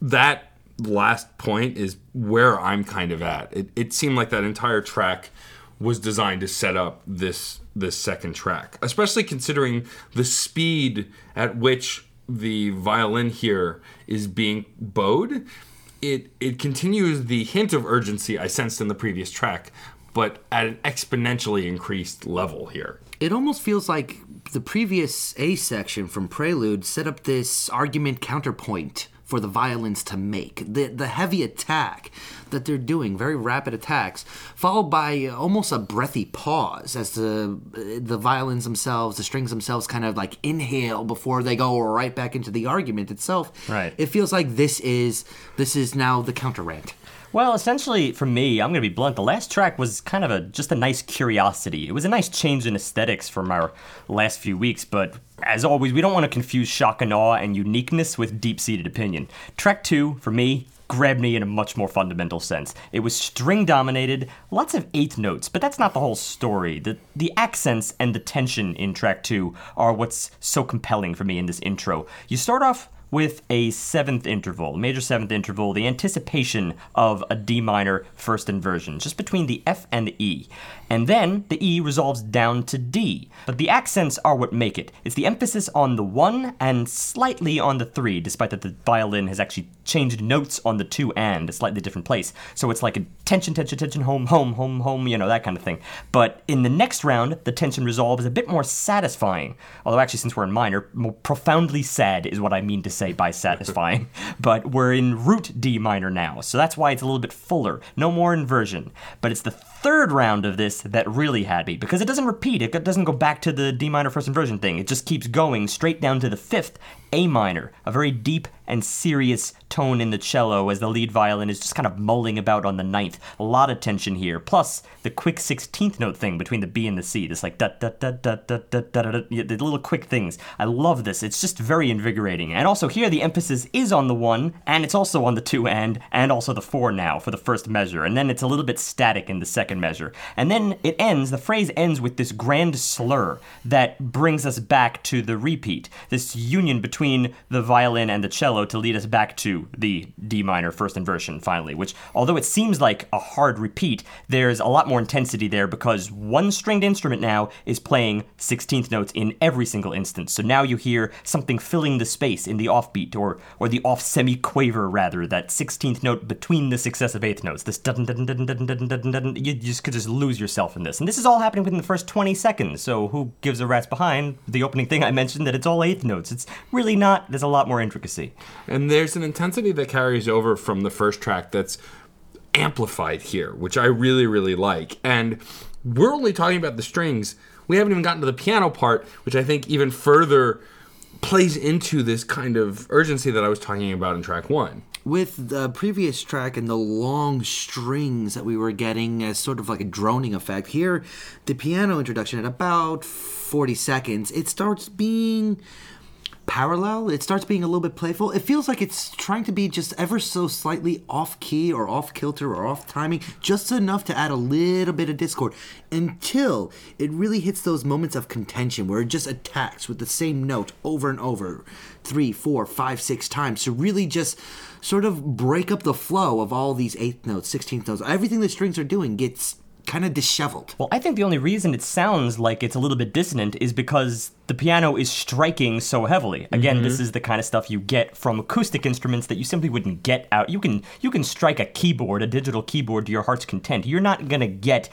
that last point is where I'm kind of at. It, it seemed like that entire track was designed to set up this this second track, especially considering the speed at which the violin here is being bowed, it it continues the hint of urgency I sensed in the previous track, but at an exponentially increased level here. It almost feels like the previous A section from Prelude set up this argument counterpoint for the violins to make. The the heavy attack that they're doing, very rapid attacks, followed by almost a breathy pause as the the violins themselves, the strings themselves, kind of like inhale before they go right back into the argument itself. Right. It feels like this is this is now the counter rant. Well, essentially, for me, I'm going to be blunt. The last track was kind of a just a nice curiosity. It was a nice change in aesthetics from our last few weeks, but as always, we don't want to confuse shock and awe and uniqueness with deep-seated opinion. Track two, for me, grabbed me in a much more fundamental sense. It was string dominated, lots of eighth notes, but that's not the whole story. The the accents and the tension in track 2 are what's so compelling for me in this intro. You start off with a seventh interval, major seventh interval, the anticipation of a D minor first inversion, just between the F and the E. And then the E resolves down to D. But the accents are what make it. It's the emphasis on the one and slightly on the three, despite that the violin has actually changed notes on the two and a slightly different place. So it's like a tension, tension, tension, home, home, home, home, you know, that kind of thing. But in the next round, the tension resolve is a bit more satisfying. Although, actually, since we're in minor, more profoundly sad is what I mean to say by satisfying. but we're in root D minor now, so that's why it's a little bit fuller. No more inversion. But it's the third round of this that really had me because it doesn't repeat. It doesn't go back to the D minor first inversion thing. It just keeps going straight down to the fifth A minor, a very deep and serious tone in the cello as the lead violin is just kind of mulling about on the ninth. A lot of tension here. Plus the quick 16th note thing between the B and the C. This like da da da da da da da da. The little quick things. I love this. It's just very invigorating. And also here the emphasis is on the one, and it's also on the two and, and also the four now for the first measure. And then it's a little bit static in the second second measure. And then it ends, the phrase ends with this grand slur that brings us back to the repeat, this union between the violin and the cello to lead us back to the D minor first inversion finally, which although it seems like a hard repeat, there's a lot more intensity there because one stringed instrument now is playing 16th notes in every single instance. So now you hear something filling the space in the offbeat or or the off semiquaver rather, that 16th note between the successive eighth notes. This dun dun dun dun dun dun dun. You just could just lose yourself in this. And this is all happening within the first 20 seconds. So who gives a rat's behind the opening thing I mentioned that it's all eighth notes. It's really not. There's a lot more intricacy. And there's an intensity that carries over from the first track that's amplified here, which I really, really like. And we're only talking about the strings. We haven't even gotten to the piano part, which I think even further plays into this kind of urgency that I was talking about in track one. With the previous track and the long strings that we were getting as sort of like a droning effect here the piano introduction at about 40 seconds it starts being parallel it starts being a little bit playful it feels like it's trying to be just ever so slightly off key or off kilter or off timing just enough to add a little bit of discord until it really hits those moments of contention where it just attacks with the same note over and over three four five six times to really just sort of break up the flow of all these eighth notes, sixteenth notes. Everything the strings are doing gets kind of disheveled. Well, I think the only reason it sounds like it's a little bit dissonant is because the piano is striking so heavily. Again, this mm-hmm. is the kind of stuff you get from acoustic instruments that you simply wouldn't get out. You can you can strike a keyboard, a digital keyboard to your heart's content. You're not going to get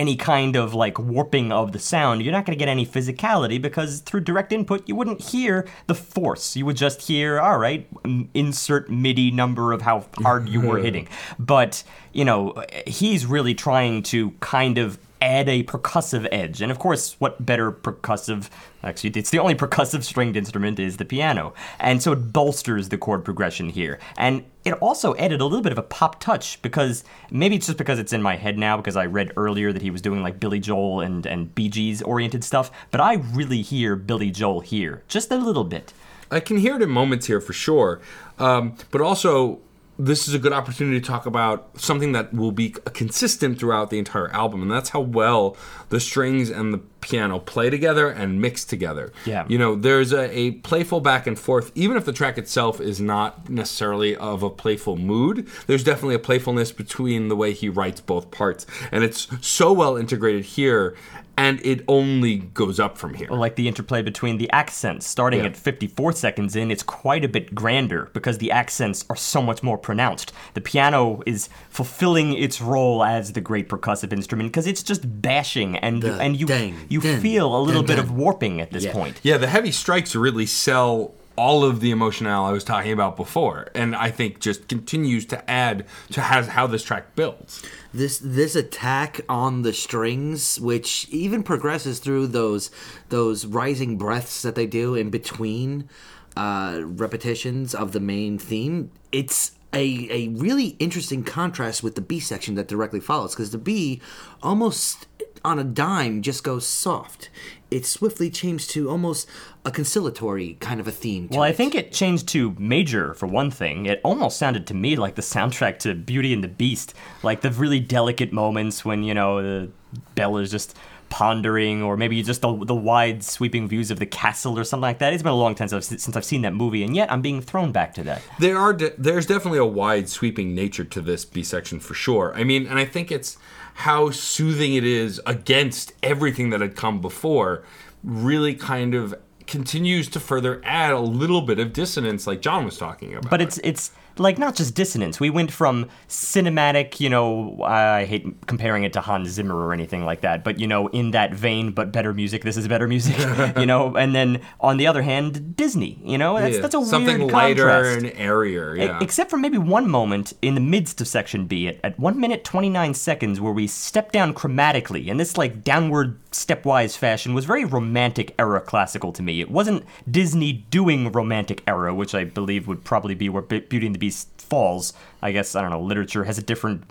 any kind of like warping of the sound. You're not going to get any physicality because through direct input you wouldn't hear the force. You would just hear, all right, insert MIDI number of how hard you were mm-hmm. hitting. But, you know, he's really trying to kind of add a percussive edge. And of course, what better percussive actually it's the only percussive stringed instrument is the piano. And so it bolsters the chord progression here. And it also added a little bit of a pop touch because maybe it's just because it's in my head now because I read earlier that he was doing like Billy Joel and and Bee Gees oriented stuff, but I really hear Billy Joel here just a little bit. I can hear it in moments here for sure, um, but also this is a good opportunity to talk about something that will be consistent throughout the entire album, and that's how well the strings and the piano play together and mix together. Yeah. You know, there's a, a playful back and forth, even if the track itself is not necessarily of a playful mood, there's definitely a playfulness between the way he writes both parts. And it's so well integrated here, and it only goes up from here. like the interplay between the accents. Starting Yeah. at 54 seconds in, it's quite a bit grander because the accents are so much more pronounced. The piano is fulfilling its role as the great percussive instrument because it's just bashing and The and you dang, you dang, feel a little dang, bit of warping at this Yeah. point. Yeah, the heavy strikes really sell all of the emotional I was talking about before, and I think just continues to add to has how this track builds. this this attack on the strings which even progresses through those those rising breaths that they do in between uh, repetitions of the main theme it's a, a really interesting contrast with the B section that directly follows because the B almost on a dime just goes soft. It swiftly changed to almost a conciliatory kind of a theme. To Well, I think it changed to major for one thing. It almost sounded to me like the soundtrack to Beauty and the Beast, like the really delicate moments when you know the Bella's just pondering, or maybe just the, the wide sweeping views of the castle or something like that. It's been a long time since I've, since I've seen that movie, and yet I'm being thrown back to that. There are de- there's definitely a wide sweeping nature to this B section for sure. I mean, and I think it's how soothing it is against everything that had come before. Really, kind of continues to further add a little bit of dissonance, like John was talking about. But it's it's like not just dissonance. We went from cinematic, you know, I hate comparing it to Hans Zimmer or anything like that, but you know, in that vein, but better music. This is better music, you know. And then on the other hand, Disney. You know, that's Yeah, that's a something weird lighter contrast. and airier. E- Yeah. Except for maybe one moment in the midst of section B at, at 1 minute 29 seconds where we step down chromatically, and this like downward stepwise fashion was very romantic era classical to me. It wasn't Disney doing romantic era, which I believe would probably be where Beauty and the Beast falls. I guess, I don't know, literature has a different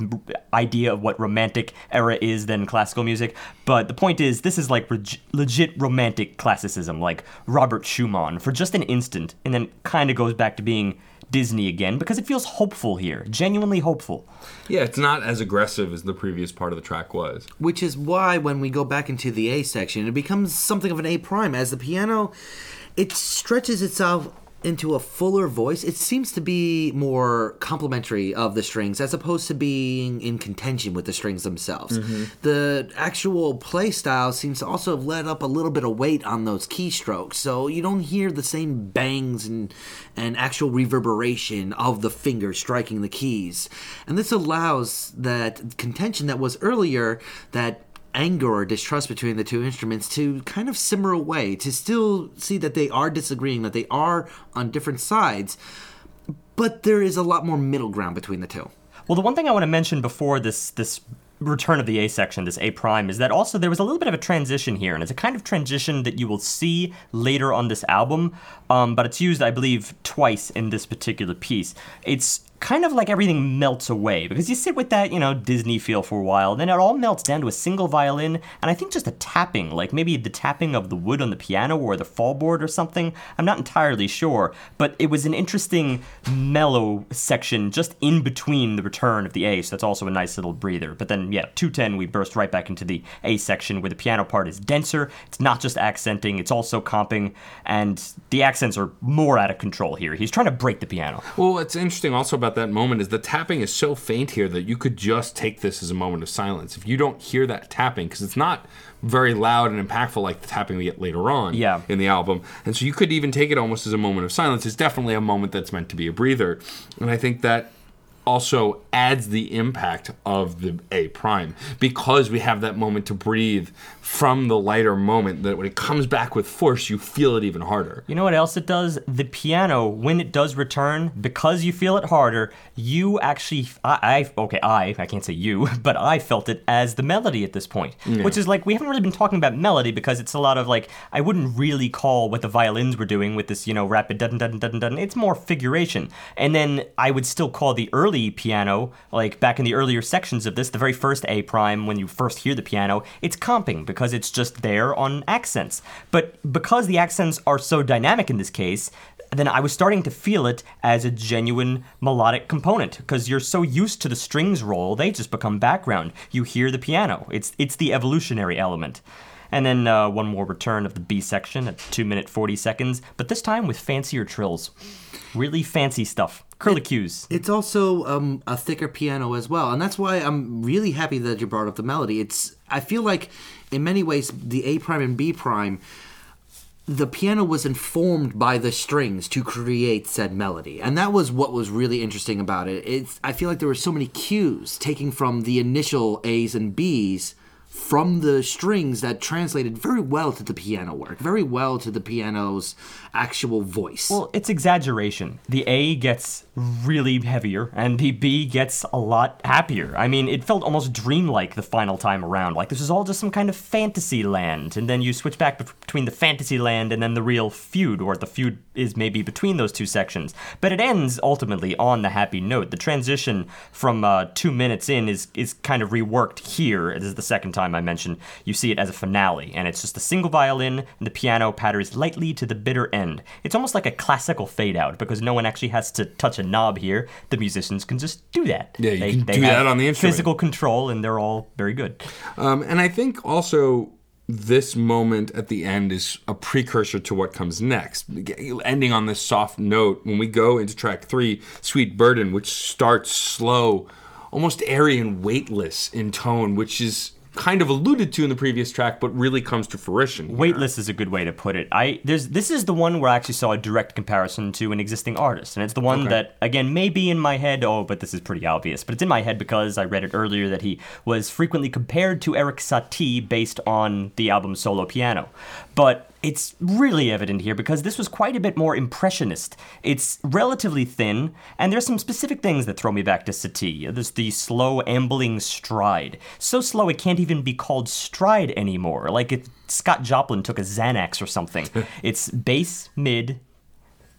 idea of what romantic era is than classical music. But the point is, this is like reg- legit romantic classicism, like Robert Schumann, for just an instant, and then kind of goes back to being Disney again because it feels hopeful here, genuinely hopeful. yeah, it's not as aggressive as the previous part of the track was. Which is why when we go back into the A section, it becomes something of an A prime. As the piano, it stretches itself into a fuller voice. It seems to be more complementary of the strings as opposed to being in contention with the strings themselves. Mm-hmm. The actual play style seems to also have let up a little bit of weight on those keystrokes, so you don't hear the same bangs and and actual reverberation of the finger striking the keys. And this allows that contention that was earlier that anger or distrust between the two instruments to kind of simmer away, to still see that they are disagreeing, that they are on different sides, but there is a lot more middle ground between the two. Well, the one thing I want to mention before this this return of the A section, this A prime, is that also there was a little bit of a transition here, and it's a kind of transition that you will see later on this album, um, but it's used, I believe, twice in this particular piece. It's kind of like everything melts away because you sit with that, you know, Disney feel for a while, then it all melts down to a single violin, and I think just a tapping, like maybe the tapping of the wood on the piano or the fallboard or something. I'm not entirely sure, but it was an interesting mellow section just in between the return of the A, so that's also a nice little breather. But then, yeah, 210, we burst right back into the A section where the piano part is denser. It's not just accenting, it's also comping, and the accents are more out of control here. He's trying to break the piano. Well, what's interesting also about that moment is the tapping is so faint here that you could just take this as a moment of silence. If you don't hear that tapping, because it's not very loud and impactful like the tapping we get later on Yeah. in the album. And so you could even take it almost as a moment of silence. It's definitely a moment that's meant to be a breather. And I think that also adds the impact of the A prime because we have that moment to breathe from the lighter moment that when it comes back with force, you feel it even harder. You know what else it does? The piano, when it does return, because you feel it harder, you actually, I, I okay, I, I can't say you, but I felt it as the melody at this point. Which is like, we haven't really been talking about melody because it's a lot of like, I wouldn't really call what the violins were doing with this, you know, rapid dun dun dun dun. It's more figuration. And then I would still call the early piano, like back in the earlier sections of this, the very first A prime, when you first hear the piano, it's comping because it's just there on accents. But because the accents are so dynamic in this case, then I was starting to feel it as a genuine melodic component because you're so used to the strings roll, they just become background. You hear the piano. It's it's the evolutionary element. And then uh, one more return of the B section at 2 minute 40 seconds, but this time with fancier trills. Really fancy stuff. Curlicues. It's also um, a thicker piano as well, and that's why I'm really happy that you brought up the melody. It's I feel like in many ways the A prime and B prime the piano was informed by the strings to create said melody and that was what was really interesting about it it's i feel like there were so many cues taking from the initial a's and b's from the strings that translated very well to the piano work, very well to the piano's actual voice. Well, it's exaggeration. The A gets really heavier, and the B gets a lot happier. I mean, it felt almost dreamlike the final time around. Like this is all just some kind of fantasy land, and then you switch back between the fantasy land and then the real feud, or the feud is maybe between those two sections. But it ends ultimately on the happy note. The transition from uh, two minutes in is is kind of reworked here. This is the second time I mentioned. You see it as a finale, and it's just a single violin, and the piano patters lightly to the bitter end. It's almost like a classical fade out because no one actually has to touch a knob here. The musicians can just do that. Yeah, you they, can they do that on the instrument. Physical control, and they're all very good. Um, and I think also this moment at the end is a precursor to what comes next. Ending on this soft note, when we go into track three, Sweet Burden, which starts slow, almost airy and weightless in tone, which is kind of alluded to in the previous track, but really comes to fruition. here. Weightless is a good way to put it. I there's this is the one where I actually saw a direct comparison to an existing artist, and it's the one Okay. that again may be in my head. Oh, but this is pretty obvious. But it's in my head because I read it earlier that he was frequently compared to Erik Satie based on the album Solo Piano. But it's really evident here because this was quite a bit more impressionist. It's relatively thin, and there's some specific things that throw me back to Satie. There's the slow, ambling stride. So slow it can't even be called stride anymore. Like if Scott Joplin took a Xanax or something. it's bass, mid,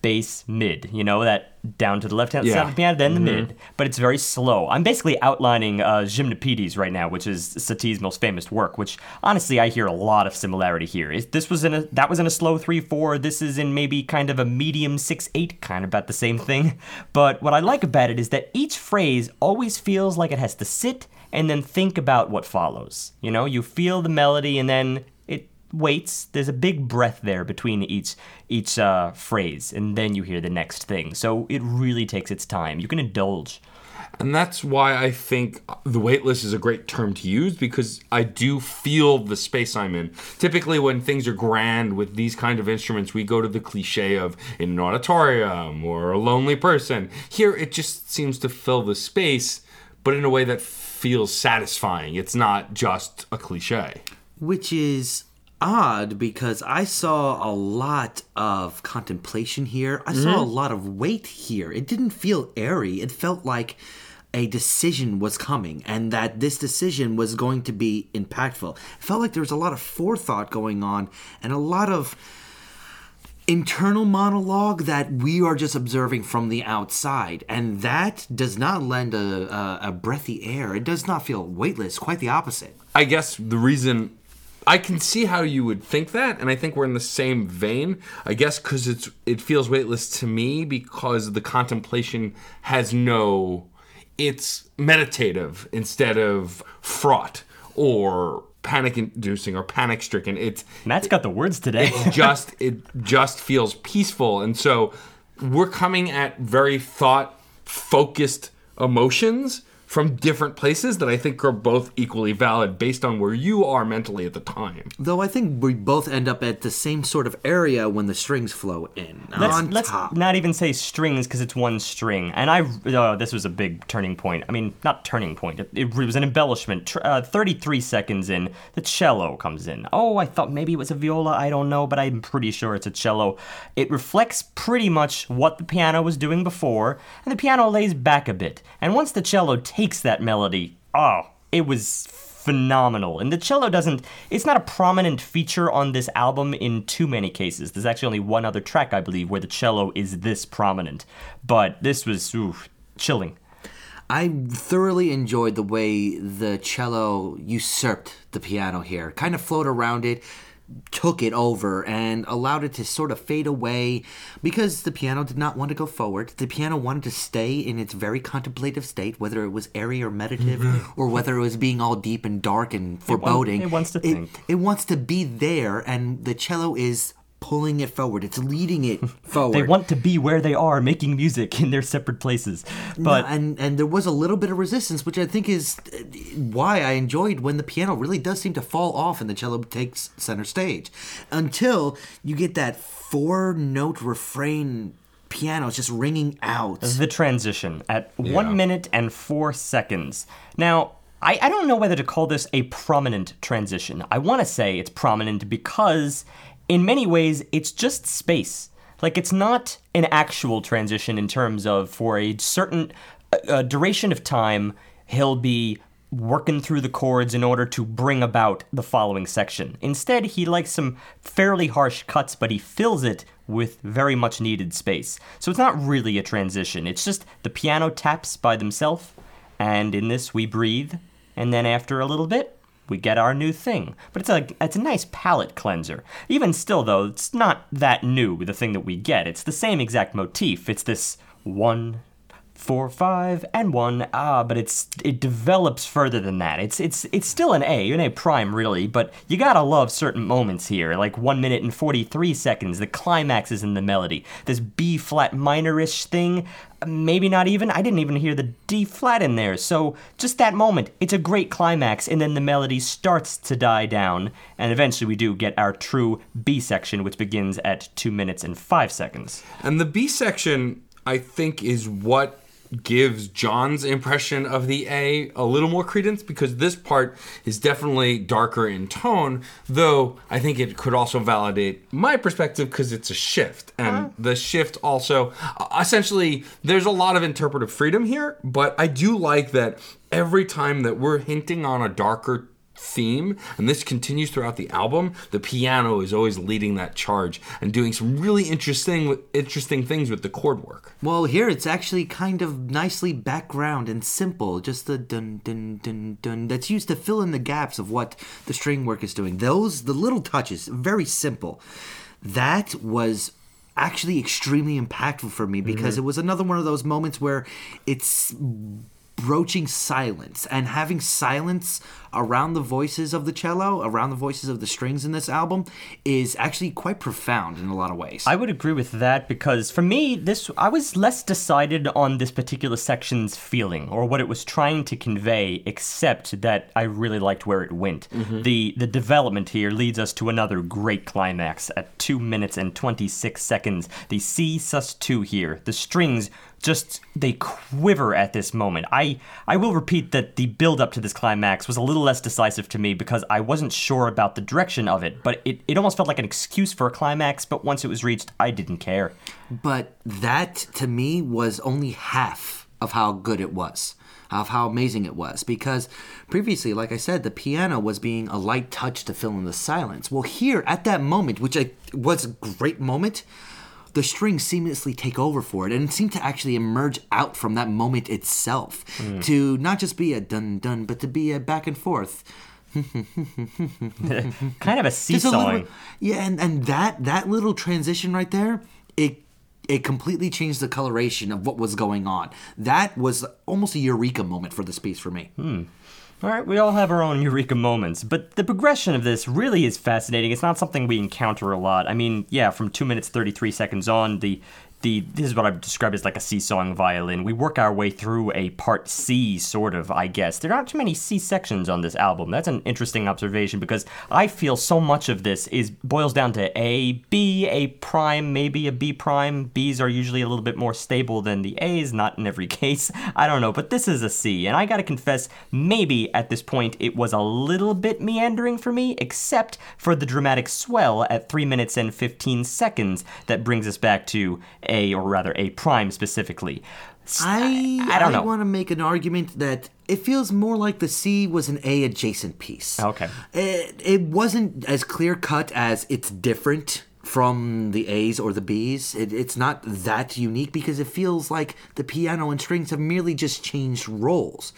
bass, mid. You know, that down to the left hand Yeah. side of the piano, then the mid. But it's very slow. I'm basically outlining uh, Gymnopédies right now, which is Satie's most famous work, which honestly I hear a lot of similarity here. Is this was in a that was in a slow 3-4, this is in maybe kind of a medium 6-8, kind of about the same thing. But what I like about it is that each phrase always feels like it has to sit and then think about what follows. You know, you feel the melody and then waits. There's a big breath there between each each uh, phrase, and then you hear the next thing. So it really takes its time. You can indulge. And that's why I think the waitlist is a great term to use because I do feel the space I'm in. Typically, when things are grand with these kind of instruments, we go to the cliche of in an auditorium or a lonely person. Here, it just seems to fill the space, but in a way that feels satisfying. It's not just a cliche. which is odd because I saw a lot of contemplation here. I saw mm-hmm. a lot of weight here. It didn't feel airy. It felt like a decision was coming and that this decision was going to be impactful. It felt like there was a lot of forethought going on and a lot of internal monologue that we are just observing from the outside and that does not lend a, a, a breathy air it does not feel weightless quite the opposite I guess the reason I can see how you would think that, and I think we're in the same vein. I guess because it's it feels weightless to me because the contemplation has no. It's meditative instead of fraught or panic-inducing or panic-stricken. It's Matt's got the words today. just it just feels peaceful and so we're coming at very thought focused emotions from different places that I think are both equally valid based on where you are mentally at the time. Though I think we both end up at the same sort of area when the strings flow in let's, on let's top. not even say strings because it's one string. And I, oh, this was a big turning point. I mean, not turning point. It, it was an embellishment. Tr- Uh, 33 seconds in, the cello comes in. Oh, I thought maybe it was a viola. I don't know, but I'm pretty sure it's a cello. It reflects pretty much what the piano was doing before, and the piano lays back a bit. And once the cello takes that melody, oh, it was phenomenal. And the cello doesn't, it's not a prominent feature on this album in too many cases. There's actually only one other track, I believe, where the cello is this prominent. But this was, chilling. I thoroughly enjoyed the way the cello usurped the piano here, kind of flowed around it, took it over and allowed it to sort of fade away because the piano did not want to go forward. The piano wanted to stay in its very contemplative state, whether it was airy or meditative mm-hmm. or whether it was being all deep and dark and foreboding. it wants to it, it wants to be there, and the cello is pulling it forward. It's leading it forward. They want to be where they are, making music in their separate places. But No, and and there was a little bit of resistance, which I think is uh, why I enjoyed when the piano really does seem to fall off and the cello takes center stage, until you get that four note refrain piano it's just ringing out. the transition at Yeah. one minute and four seconds. Now, I, I don't know whether to call this a prominent transition. I want to say it's prominent because, in many ways, it's just space. Like, it's not an actual transition in terms of for a certain uh, duration of time, he'll be working through the chords in order to bring about the following section. Instead, he likes some fairly harsh cuts, but he fills it with very much needed space. So it's not really a transition. It's just the piano taps by themselves, and in this we breathe, and then after a little bit, we get our new thing. But it's a it's a nice palate cleanser. Even still though, it's not that new the thing that we get. It's the same exact motif. It's this one four, five, and one. Ah, but it's it develops further than that. It's it's it's still an A, an A prime, really. But you gotta love certain moments here, like one minute and forty three seconds. The climax is in the melody. This B flat minorish thing. Maybe not even. I didn't even hear the D flat in there. So just that moment, it's a great climax, and then the melody starts to die down, and eventually we do get our true B section, which begins at two minutes and five seconds. And the B section, I think, is what gives John's impression of the A a little more credence because this part is definitely darker in tone, though I think it could also validate my perspective because it's a shift. And uh-huh. the shift also, essentially, there's a lot of interpretive freedom here, but I do like that every time that we're hinting on a darker theme and this continues throughout the album the piano is always leading that charge and doing some really interesting interesting things with the chord work Well, here it's actually kind of nicely background and simple. Just the dun dun dun dun that's used to fill in the gaps of what the string work is doing. Those the little touches, very simple. That was actually extremely impactful for me because mm-hmm. it was another one of those moments where it's broaching silence and having silence around the voices of the cello, around the voices of the strings in this album is actually quite profound in a lot of ways. I would agree with that because for me, this I was less decided on this particular section's feeling or what it was trying to convey, except that I really liked where it went. Mm-hmm. The the development here leads us to another great climax at two minutes and twenty six seconds. The C sus two here, the strings just they quiver at this moment. I I will repeat that the build up to this climax was a little less decisive to me because I wasn't sure about the direction of it, but it, it almost felt like an excuse for a climax, but once it was reached, I didn't care. But that to me was only half of how good it was, of how amazing it was. Because previously, like I said, the piano was being a light touch to fill in the silence. Well, here at that moment, which I, was a great moment, the strings seamlessly take over for it and it seemed to actually emerge out from that moment itself hmm. to not just be a dun dun, but to be a back and forth. Kind of a seesawing. yeah, and, and that that little transition right there, it it completely changed the coloration of what was going on. That was almost a eureka moment for this piece for me. Hmm. All right, we all have our own eureka moments, but the progression of this really is fascinating. It's not something we encounter a lot. I mean, yeah, from 2 minutes 33 seconds on, the the this is what I would describe as like a seesawing violin. We work our way through a part C sort of, I guess. There aren't too many C sections on this album. That's an interesting observation because I feel so much of this is boils down to A, B, A prime, maybe a B prime. B's are usually a little bit more stable than the A's, not in every case. I don't know, but this is a C, and I gotta confess, maybe at this point it was a little bit meandering for me, except for the dramatic swell at 3 minutes and 15 seconds that brings us back to A, or rather A prime specifically. I I don't know. want to make an argument that it feels more like the C was an A adjacent piece. Okay. It, it wasn't as clear cut as it's different from the A's or the B's. It, it's not that unique because it feels like the piano and strings have merely just changed roles.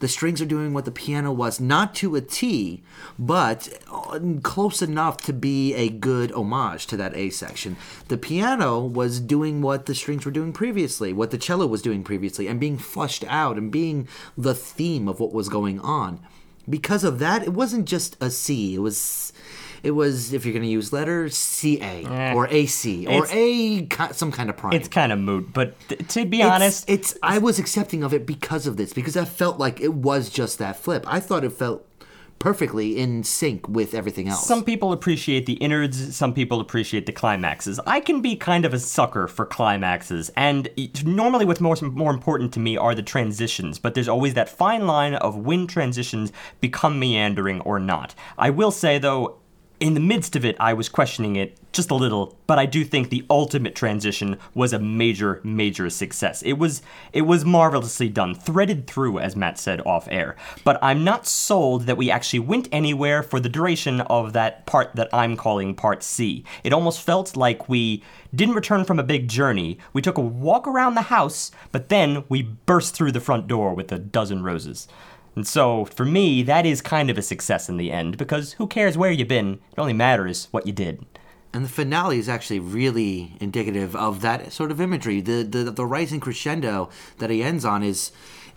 The strings are doing what the piano was, not to a T, but uh, close enough to be a good homage to that A section. The piano was doing what the strings were doing previously, what the cello was doing previously, and being flushed out and being the theme of what was going on. Because of that, it wasn't just a C. It was it was if you're going to use letters CA Eh. or AC or It's- A some kind of prime. It's kind of moot, but th- to be It's- honest, it's I was accepting of it because of this because I felt like it was just that flip. I thought it felt perfectly in sync with everything else. Some people appreciate the innards, some people appreciate the climaxes. I can be kind of a sucker for climaxes, and normally what's more, more important to me are the transitions, but there's always that fine line of when transitions become meandering or not. I will say, though, in the midst of it, I was questioning it just a little, but I do think the ultimate transition was a major, major success. It was it was marvelously done, threaded through, as Matt said off air. But I'm not sold that we actually went anywhere for the duration of that part that I'm calling part C. It almost felt like we didn't return from a big journey. We took a walk around the house, but then we burst through the front door with a dozen roses. And so, for me, that is kind of a success in the end, because who cares where you've been? It only matters what you did. And the finale is actually really indicative of that sort of imagery. The the, the rising crescendo that he ends on is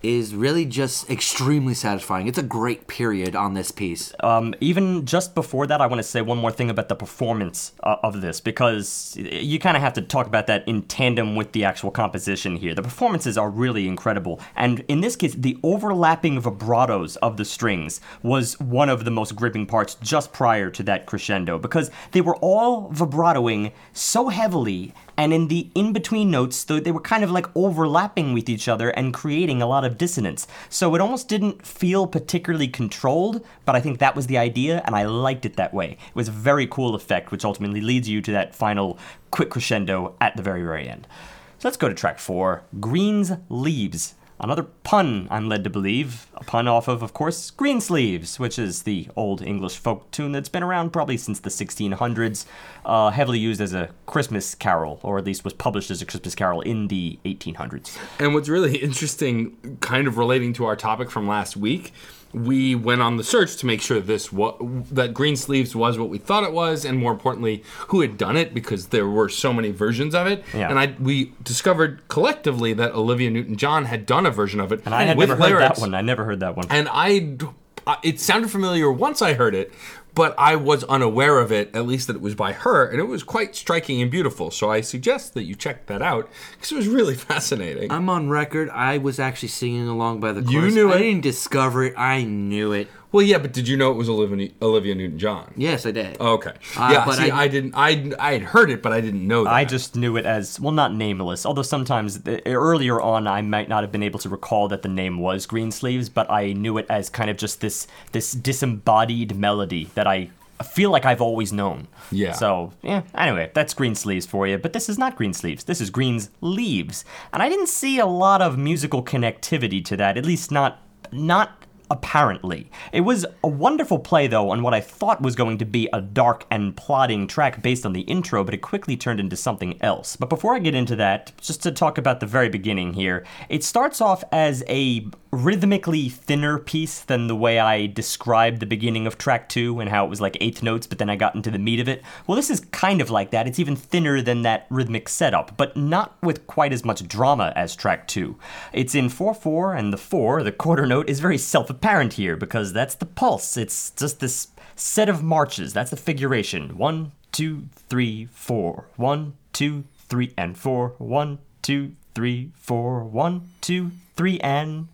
is really just extremely satisfying. It's a great period on this piece. Um, even just before that, I want to say one more thing about the performance uh, of this because you kind of have to talk about that in tandem with the actual composition here. The performances are really incredible, and in this case, the overlapping vibratos of the strings was one of the most gripping parts just prior to that crescendo because they were all vibratoing so heavily and in the in between notes though they were kind of like overlapping with each other and creating a lot of dissonance. So it almost didn't feel particularly controlled but i think that was the idea and i liked it that way. It was a very cool effect which ultimately leads you to that final quick crescendo at the very very end. So let's go to track four green's leaves Another pun, I'm led to believe. A pun off of, of course, Greensleeves, which is the old English folk tune that's been around probably since the 1600s, uh, heavily used as a Christmas carol, or at least was published as a Christmas carol in the 1800s. And what's really interesting, kind of relating to our topic from last week, we went on the search to make sure this wa- that Greensleeves was what we thought it was, and more importantly, who had done it because there were so many versions of it. Yeah. And I we discovered collectively that Olivia Newton-John had done a version of it, And I had never heard that one. I never heard that one. And I- it sounded familiar once I heard it, but I was unaware of it, at least that it was by her, and it was quite striking and beautiful. So I suggest that you check that out because it was really fascinating. I'm on record. I was actually singing along by the chorus. You chorus. knew I it? didn't discover it. I knew it. well, yeah, but did you know it was Olivia, Olivia Newton-John? Yes, I did. Okay. Uh, yeah, but see, I- I, didn't. I I had heard it, but I didn't know that. I just knew it as well, not nameless. Although sometimes uh, earlier on, I might not have been able to recall that the name was Greensleeves, but I knew it as kind of just this this disembodied melody that I feel like I've always known. Yeah. So yeah. Anyway, that's Greensleeves for you. But this is not Greensleeves. This is Green's Leaves, and I didn't see a lot of musical connectivity to that. At least not not apparently. It was a wonderful play, though, on what I thought was going to be a dark and plodding track based on the intro, but it quickly turned into something else. But before I get into that, just to talk about the very beginning here, it starts off as a rhythmically thinner piece than the way I described the beginning of track two and how it was like eighth notes, but then I got into the meat of it. Well, this is kind of like that. It's even thinner than that rhythmic setup, but not with quite as much drama as track two. It's in 4 4, and the 4, the quarter note, is very self apparent here because that's the pulse. It's just this set of marches. That's the figuration. One, two, three, four. One, two, three, and four. One, two, three, four. One, two, three, and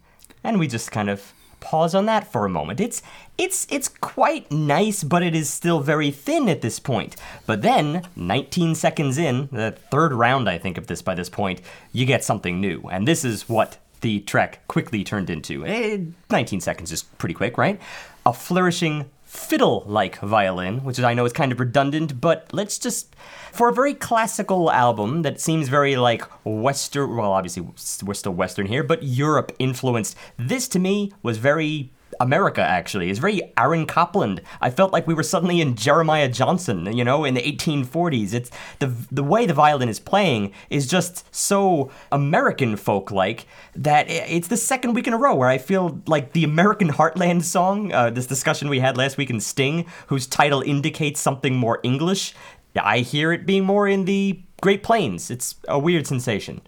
and we just kind of pause on that for a moment. It's it's it's quite nice, but it is still very thin at this point. But then, 19 seconds in, the third round I think of this by this point, you get something new, and this is what the track quickly turned into. Eh, 19 seconds is pretty quick, right? A flourishing fiddle like violin, which I know is kind of redundant, but let's just. For a very classical album that seems very like Western, well, obviously we're still Western here, but Europe influenced, this to me was very America, actually. It's very Aaron Copland. I felt like we were suddenly in Jeremiah Johnson, you know, in the 1840s. It's the the way the violin is playing is just so American folk like that it's the second week in a row where I feel like the American Heartland song, uh, this discussion we had last week in Sting, whose title indicates something more English. I hear it being more in the Great Plains. It's a weird sensation.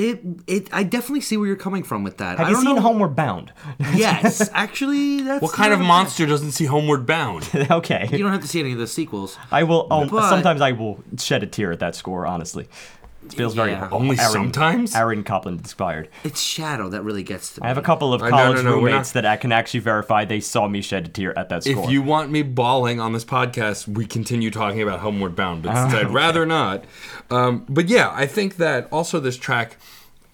It, it, I definitely see where you're coming from with that. Have I you seen know. Homeward Bound? Yes, actually, that's What kind of not- monster doesn't see Homeward Bound? okay. You don't have to see any of the sequels. I will. Oh, But- sometimes I will shed a tear at that score. Honestly, it feels very Yeah. Only Aaron, sometimes? Aaron Copland inspired. It's Shadow that really gets to me. I have a couple of Uh, no, college no, no, we're roommates that I can actually verify they saw me shed a tear at that score. If you want me bawling on this podcast, we continue talking about Homeward Bound, but Oh, since I'd rather not. Um, but yeah, I think that also this track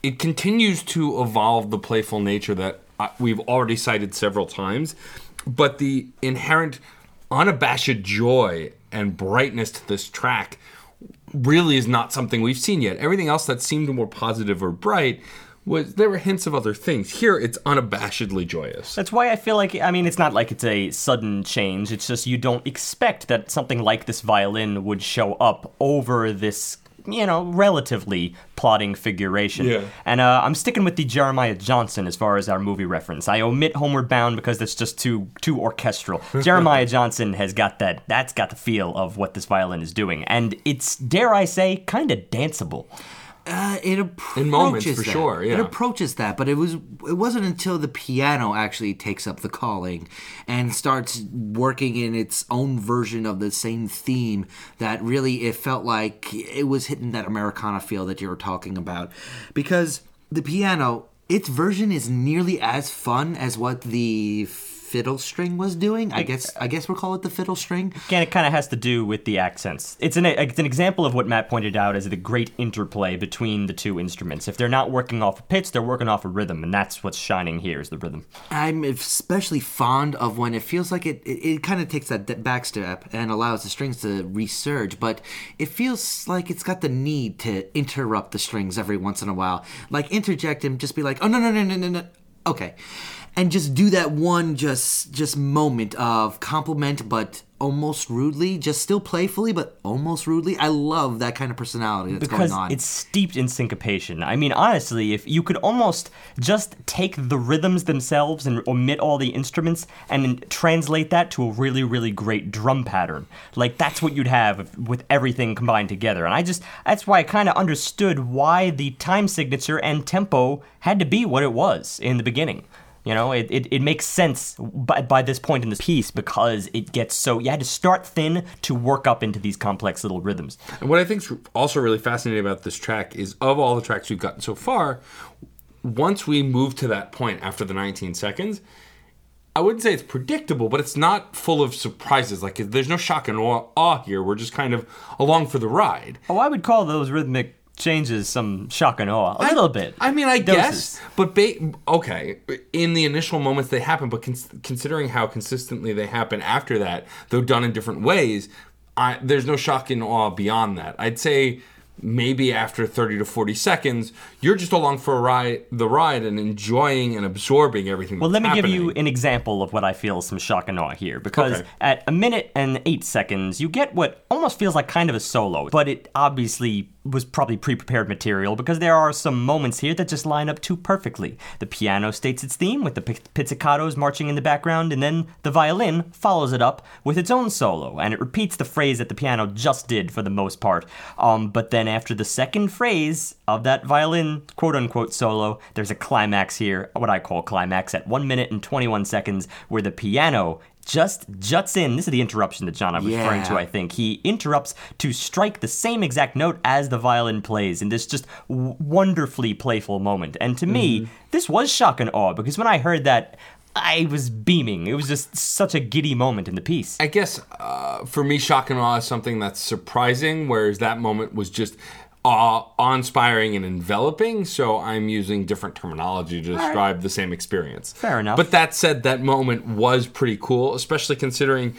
it continues to evolve the playful nature that uh, we've already cited several times, but the inherent unabashed joy and brightness to this track really is not something we've seen yet. Everything else that seemed more positive or bright was there were hints of other things. Here it's unabashedly joyous. That's why I feel like I mean it's not like it's a sudden change. It's just you don't expect that something like this violin would show up over this you know relatively plotting figuration. Yeah. And uh, I'm sticking with the Jeremiah Johnson as far as our movie reference. I omit Homeward Bound because that's just too too orchestral. Jeremiah Johnson has got that that's got the feel of what this violin is doing, and it's dare I say kind of danceable. Uh, it approaches In moments, for that. sure, It approaches that, but it was it wasn't until the piano actually takes up the calling and starts working in its own version of the same theme that really it felt like it was hitting that Americana feel that you were talking about, because the piano its version is nearly as fun as what the fiddle string was doing. I guess I guess we'll call it the fiddle string. Again, it kind of has to do with the accents. It's an it's an example of what Matt pointed out as the great interplay between the two instruments. If they're not working off a pitch, they're working off a rhythm, and that's what's shining here is the rhythm. I'm especially fond of when it feels like it, it, it kind of takes that back step and allows the strings to resurge, but it feels like it's got the need to interrupt the strings every once in a while. Like interject and just be like, oh, no, no, no, no, no, no. Okay. And just do that one just just moment of compliment, but almost rudely, just still playfully, but almost rudely. I love that kind of personality that's because going on. it's steeped in syncopation. I mean, honestly, if you could almost just take the rhythms themselves and omit all the instruments and translate that to a really, really great drum pattern, like that's what you'd have with everything combined together. And I just that's why I kind of understood why the time signature and tempo had to be what it was in the beginning. You know, it, it, it makes sense by, by this point in the piece because it gets so. You had to start thin to work up into these complex little rhythms. And what I think is also really fascinating about this track is of all the tracks we've gotten so far, once we move to that point after the 19 seconds, I wouldn't say it's predictable, but it's not full of surprises. Like there's no shock and awe, awe here. We're just kind of along for the ride. Oh, I would call those rhythmic changes some shock and awe. A little bit. I mean, I Doses. guess, but ba- okay, in the initial moments they happen, but cons- considering how consistently they happen after that, though done in different ways, I, there's no shock and awe beyond that. I'd say maybe after 30 to 40 seconds, you're just along for a ride, the ride, and enjoying and absorbing everything. Well, let me that's give you an example of what I feel some shock and awe here. Because Okay. at a minute and eight seconds, you get what almost feels like kind of a solo, but it obviously was probably pre prepared material because there are some moments here that just line up too perfectly. The piano states its theme with the pizzicatos marching in the background, and then the violin follows it up with its own solo, and it repeats the phrase that the piano just did for the most part. Um, but then after the second phrase of that violin quote unquote solo, there's a climax here, what I call climax, at 1 minute and 21 seconds, where the piano just juts in. This is the interruption that John I'm referring to, I think. He interrupts to strike the same exact note as the violin plays in this just w- wonderfully playful moment. And to me, this was shock and awe because when I heard that, I was beaming. It was just such a giddy moment in the piece. I guess uh, for me, shock and awe is something that's surprising, whereas that moment was just awe-inspiring and enveloping. So I'm using different terminology to describe the same experience. Fair enough. But that said, that moment was pretty cool, especially considering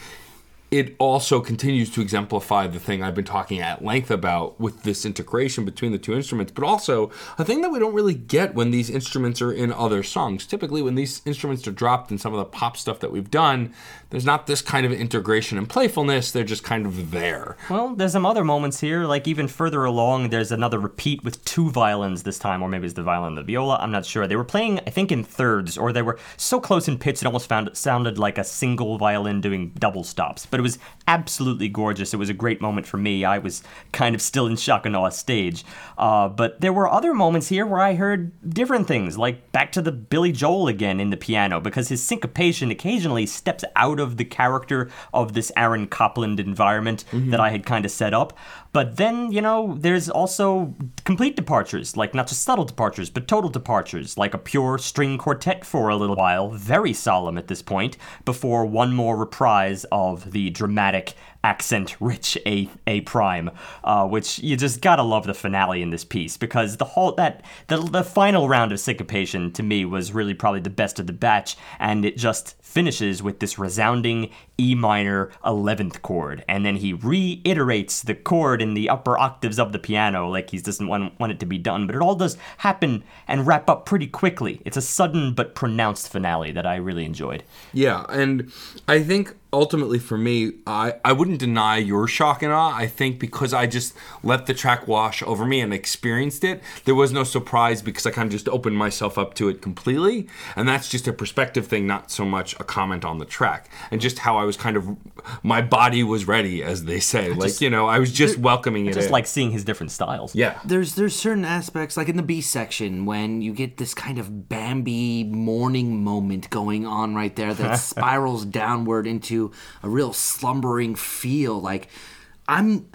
it also continues to exemplify the thing I've been talking at length about with this integration between the two instruments, but also a thing that we don't really get when these instruments are in other songs. Typically, when these instruments are dropped in some of the pop stuff that we've done, there's not this kind of integration and playfulness, they're just kind of there. Well, there's some other moments here, like even further along, there's another repeat with two violins this time, or maybe it's the violin and the viola, I'm not sure. They were playing, I think, in thirds, or they were so close in pitch it almost found, sounded like a single violin doing double stops. But it was absolutely gorgeous. It was a great moment for me. I was kind of still in shock and awe stage. Uh, but there were other moments here where I heard different things, like back to the Billy Joel again in the piano, because his syncopation occasionally steps out of the character of this Aaron Copland environment that I had kind of set up. But then, you know, there's also complete departures, like not just subtle departures, but total departures, like a pure string quartet for a little while, very solemn at this point, before one more reprise of the dramatic accent rich A A prime, uh, which you just gotta love the finale in this piece because the whole that the the final round of syncopation to me was really probably the best of the batch, and it just finishes with this resounding E minor 11th chord, and then he reiterates the chord in the upper octaves of the piano like he doesn't want, want it to be done, but it all does happen and wrap up pretty quickly. It's a sudden but pronounced finale that I really enjoyed. Yeah, and I think ultimately for me, I, I wouldn't deny your shock and awe. I think because I just let the track wash over me and experienced it, there was no surprise because I kind of just opened myself up to it completely. And that's just a perspective thing, not so much a comment on the track. And just how I was kind of, my body was ready, as they say. like, you know, I was just welcoming it Just in. like seeing his different styles. yeah. There's there's certain aspects like in the B section when you get this kind of Bambi morning moment going on right there that spirals downward into a real slumbering feel. Like I'm,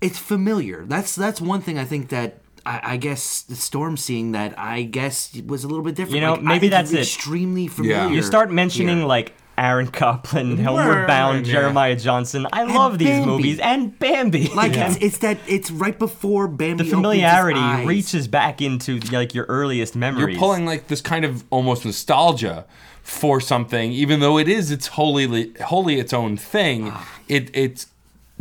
it's familiar. That's that's one thing I think that. I, I guess the storm seeing that I guess was a little bit different. You know, Like, maybe think that's it. Extremely familiar. You start mentioning here. like Aaron Copland, Homeward Bound, yeah. Jeremiah Johnson. I love these Bambi. movies and Bambi. like it's, it's that it's right before Bambi. the opens his familiarity eyes. reaches back into like your earliest memories. You're pulling like this kind of almost nostalgia for something, even though it is it's wholly wholly its own thing. Ah. it it's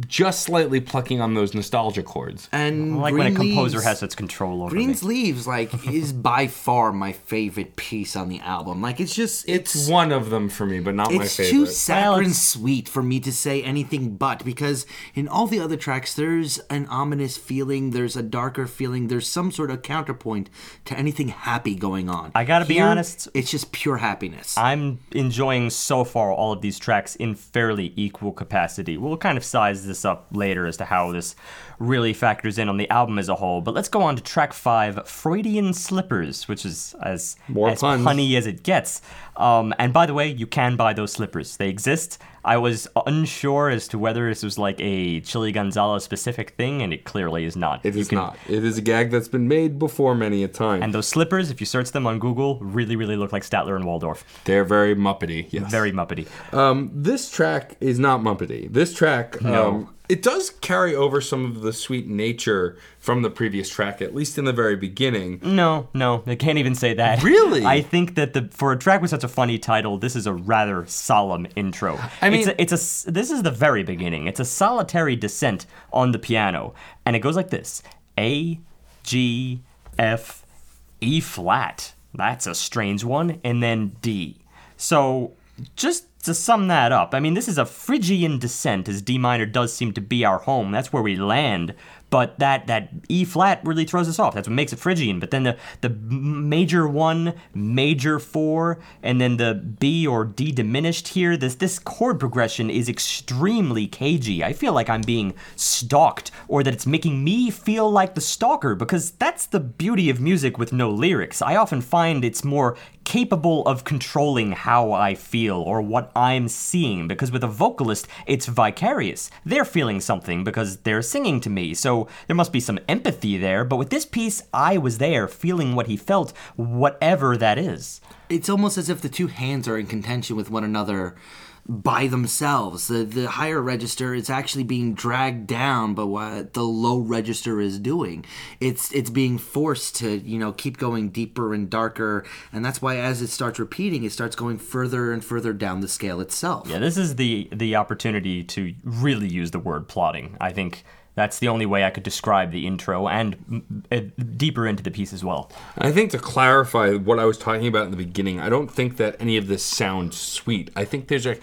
just slightly plucking on those nostalgia chords. and I like when a composer Leaves- has its control over Green's me. Leaves like is by far my favorite piece on the album. Like it's just it's It's one of them for me, but not my favorite. it's favorite. too saccharine Well, it's- sweet for me to say anything but because in all the other tracks there's an ominous feeling, there's a darker feeling, there's some sort of counterpoint to anything happy going on. I gotta be honest. it's just pure happiness. I'm enjoying so far all of these tracks in fairly equal capacity. We'll kind of size this up later as to how this really factors in on the album as a whole. But let's go on to track five, Freudian Slippers, which is as, More as puns. punny as it gets. Um, and by the way, you can buy those slippers. They exist. I was unsure as to whether this was like a Chilly Gonzales specific thing, and it clearly is not. It You is can- not. It is a gag that's been made before many a time. And those slippers, if you search them on Google, really, really look like Statler and Waldorf. They're very muppety. Yes. Very muppety. Um, this track is not Muppety. This track, um, it does carry over some of the sweet nature from the previous track, at least in the very beginning. No, no, I can't even say that. Really? I think that the for a track with such a funny title, this is a rather solemn intro. I mean- it's a, it's a this is the very beginning. It's a solitary descent on the piano, and it goes like this: A, G, F, E flat. That's a strange one, and then D. So just to sum that up, I mean, this is a Phrygian descent, as D minor does seem to be our home. That's where we land. But that, that E flat really throws us off. That's what makes it Phrygian. But then the, the major one, major four, and then the B or D diminished here, this, this chord progression is extremely cagey. I feel like I'm being stalked, or that it's making me feel like the stalker, because that's the beauty of music with no lyrics. I often find it's more capable of controlling how I feel or what I'm seeing because with a vocalist it's vicarious. They're feeling something because they're singing to me. So there must be some empathy there, but with this piece I was there feeling what he felt, whatever that is. it's almost as if the two hands are in contention with one another by themselves. The the higher register is actually being dragged down by what the low register is doing. It's it's being forced to you know keep going deeper and darker, and that's why as it starts repeating, it starts going further and further down the scale itself. Yeah, this is the the opportunity to really use the word plotting. I think that's the only way I could describe the intro and uh, deeper into the piece as well. I think to clarify what I was talking about in the beginning, I don't think that any of this sounds sweet. I think there's a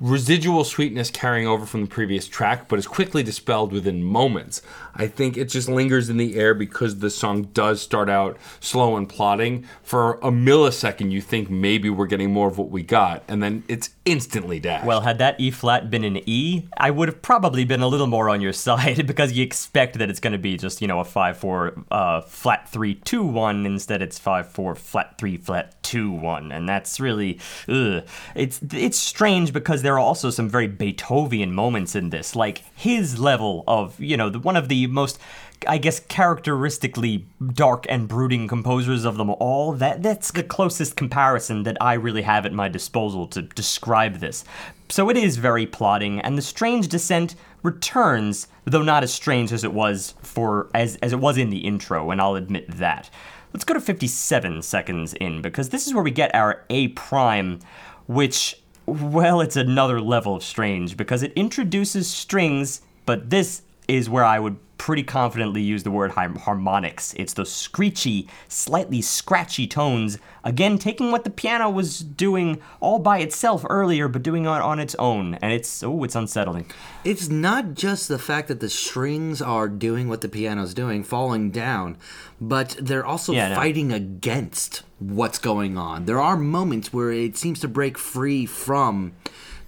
residual sweetness carrying over from the previous track, but is quickly dispelled within moments. I think it just lingers in the air because the song does start out slow and plotting. For a millisecond, you think maybe we're getting more of what we got, and then it's instantly dashed. Well, had that E flat been an E, I would have probably been a little more on your side because you expect that it's going to be just, you know, a 5 4 uh, flat 3 2 1. Instead, it's 5 4 flat 3 flat 2 1. And that's really, ugh. It's, it's strange because there are also some very Beethoven moments in this, like his level of, you know, the, one of the most I guess characteristically dark and brooding composers of them all. That that's the closest comparison that I really have at my disposal to describe this. So it is very plotting, and the strange descent returns, though not as strange as it was for as as it was in the intro, and I'll admit that. Let's go to 57 seconds in because this is where we get our A prime, which well, it's another level of strange because it introduces strings, but this is where I would pretty confidently use the word harmonics. It's those screechy, slightly scratchy tones, again, taking what the piano was doing all by itself earlier, but doing it on its own. And it's, oh, it's unsettling. It's not just the fact that the strings are doing what the piano's doing, falling down, but they're also yeah, fighting no. against what's going on. There are moments where it seems to break free from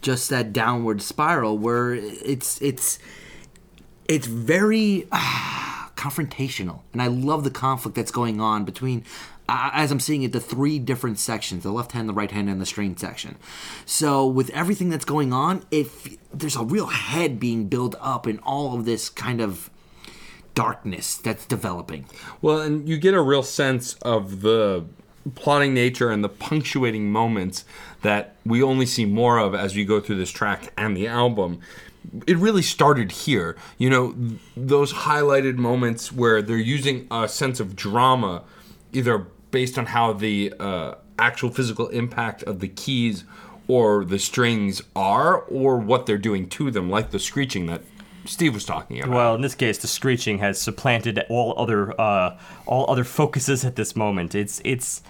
just that downward spiral where it's it's it's very uh, confrontational, and I love the conflict that's going on between. Uh, as I'm seeing it, the three different sections the left hand, the right hand, and the string section. So, with everything that's going on, if there's a real head being built up in all of this kind of darkness that's developing. Well, and you get a real sense of the plotting nature and the punctuating moments that we only see more of as we go through this track and the album it really started here. You know, those highlighted moments where they're using a sense of drama, either based on how the uh, actual physical impact of the keys or the strings are, or what they're doing to them, like the screeching that Steve was talking about. Well, in this case, the screeching has supplanted all other uh, all other focuses at this moment. It's it's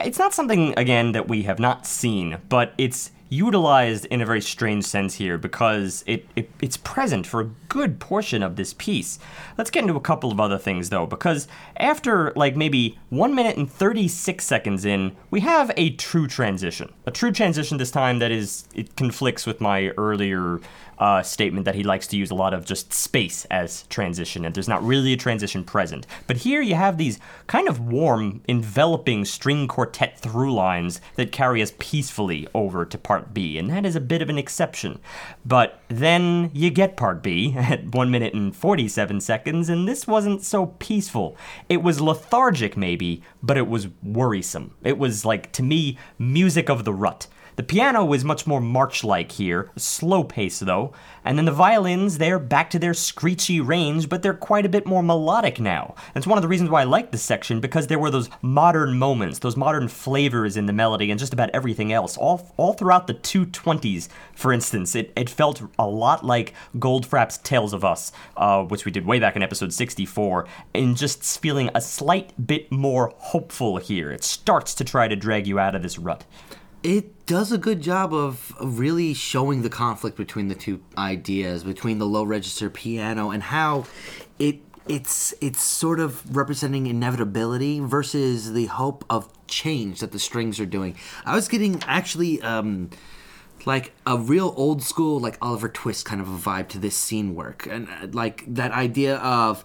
it's not something again that we have not seen, but it's utilized in a very strange sense here because it, it, it's present for a good portion of this piece. Let's get into a couple of other things though, because after like maybe one minute and 36 seconds in, we have a true transition. A true transition this time that is it conflicts with my earlier uh, statement that he likes to use a lot of just space as transition, and there's not really a transition present. But here you have these kind of warm, enveloping string quartet through lines that carry us peacefully over to part B, and that is a bit of an exception. But then you get part B at 1 minute and 47 seconds, and this wasn't so peaceful. It was lethargic, maybe, but it was worrisome. It was like, to me, music of the rut. The piano is much more march like here, slow pace though, and then the violins, they're back to their screechy range, but they're quite a bit more melodic now. It's one of the reasons why I like this section, because there were those modern moments, those modern flavors in the melody and just about everything else. All, all throughout the 220s, for instance, it, it felt a lot like Goldfrapp's Tales of Us, uh, which we did way back in episode 64, and just feeling a slight bit more hopeful here. It starts to try to drag you out of this rut it does a good job of really showing the conflict between the two ideas, between the low register piano and how it it's it's sort of representing inevitability versus the hope of change that the strings are doing. I was getting actually um, like a real old school like Oliver Twist kind of a vibe to this scene work and uh, like that idea of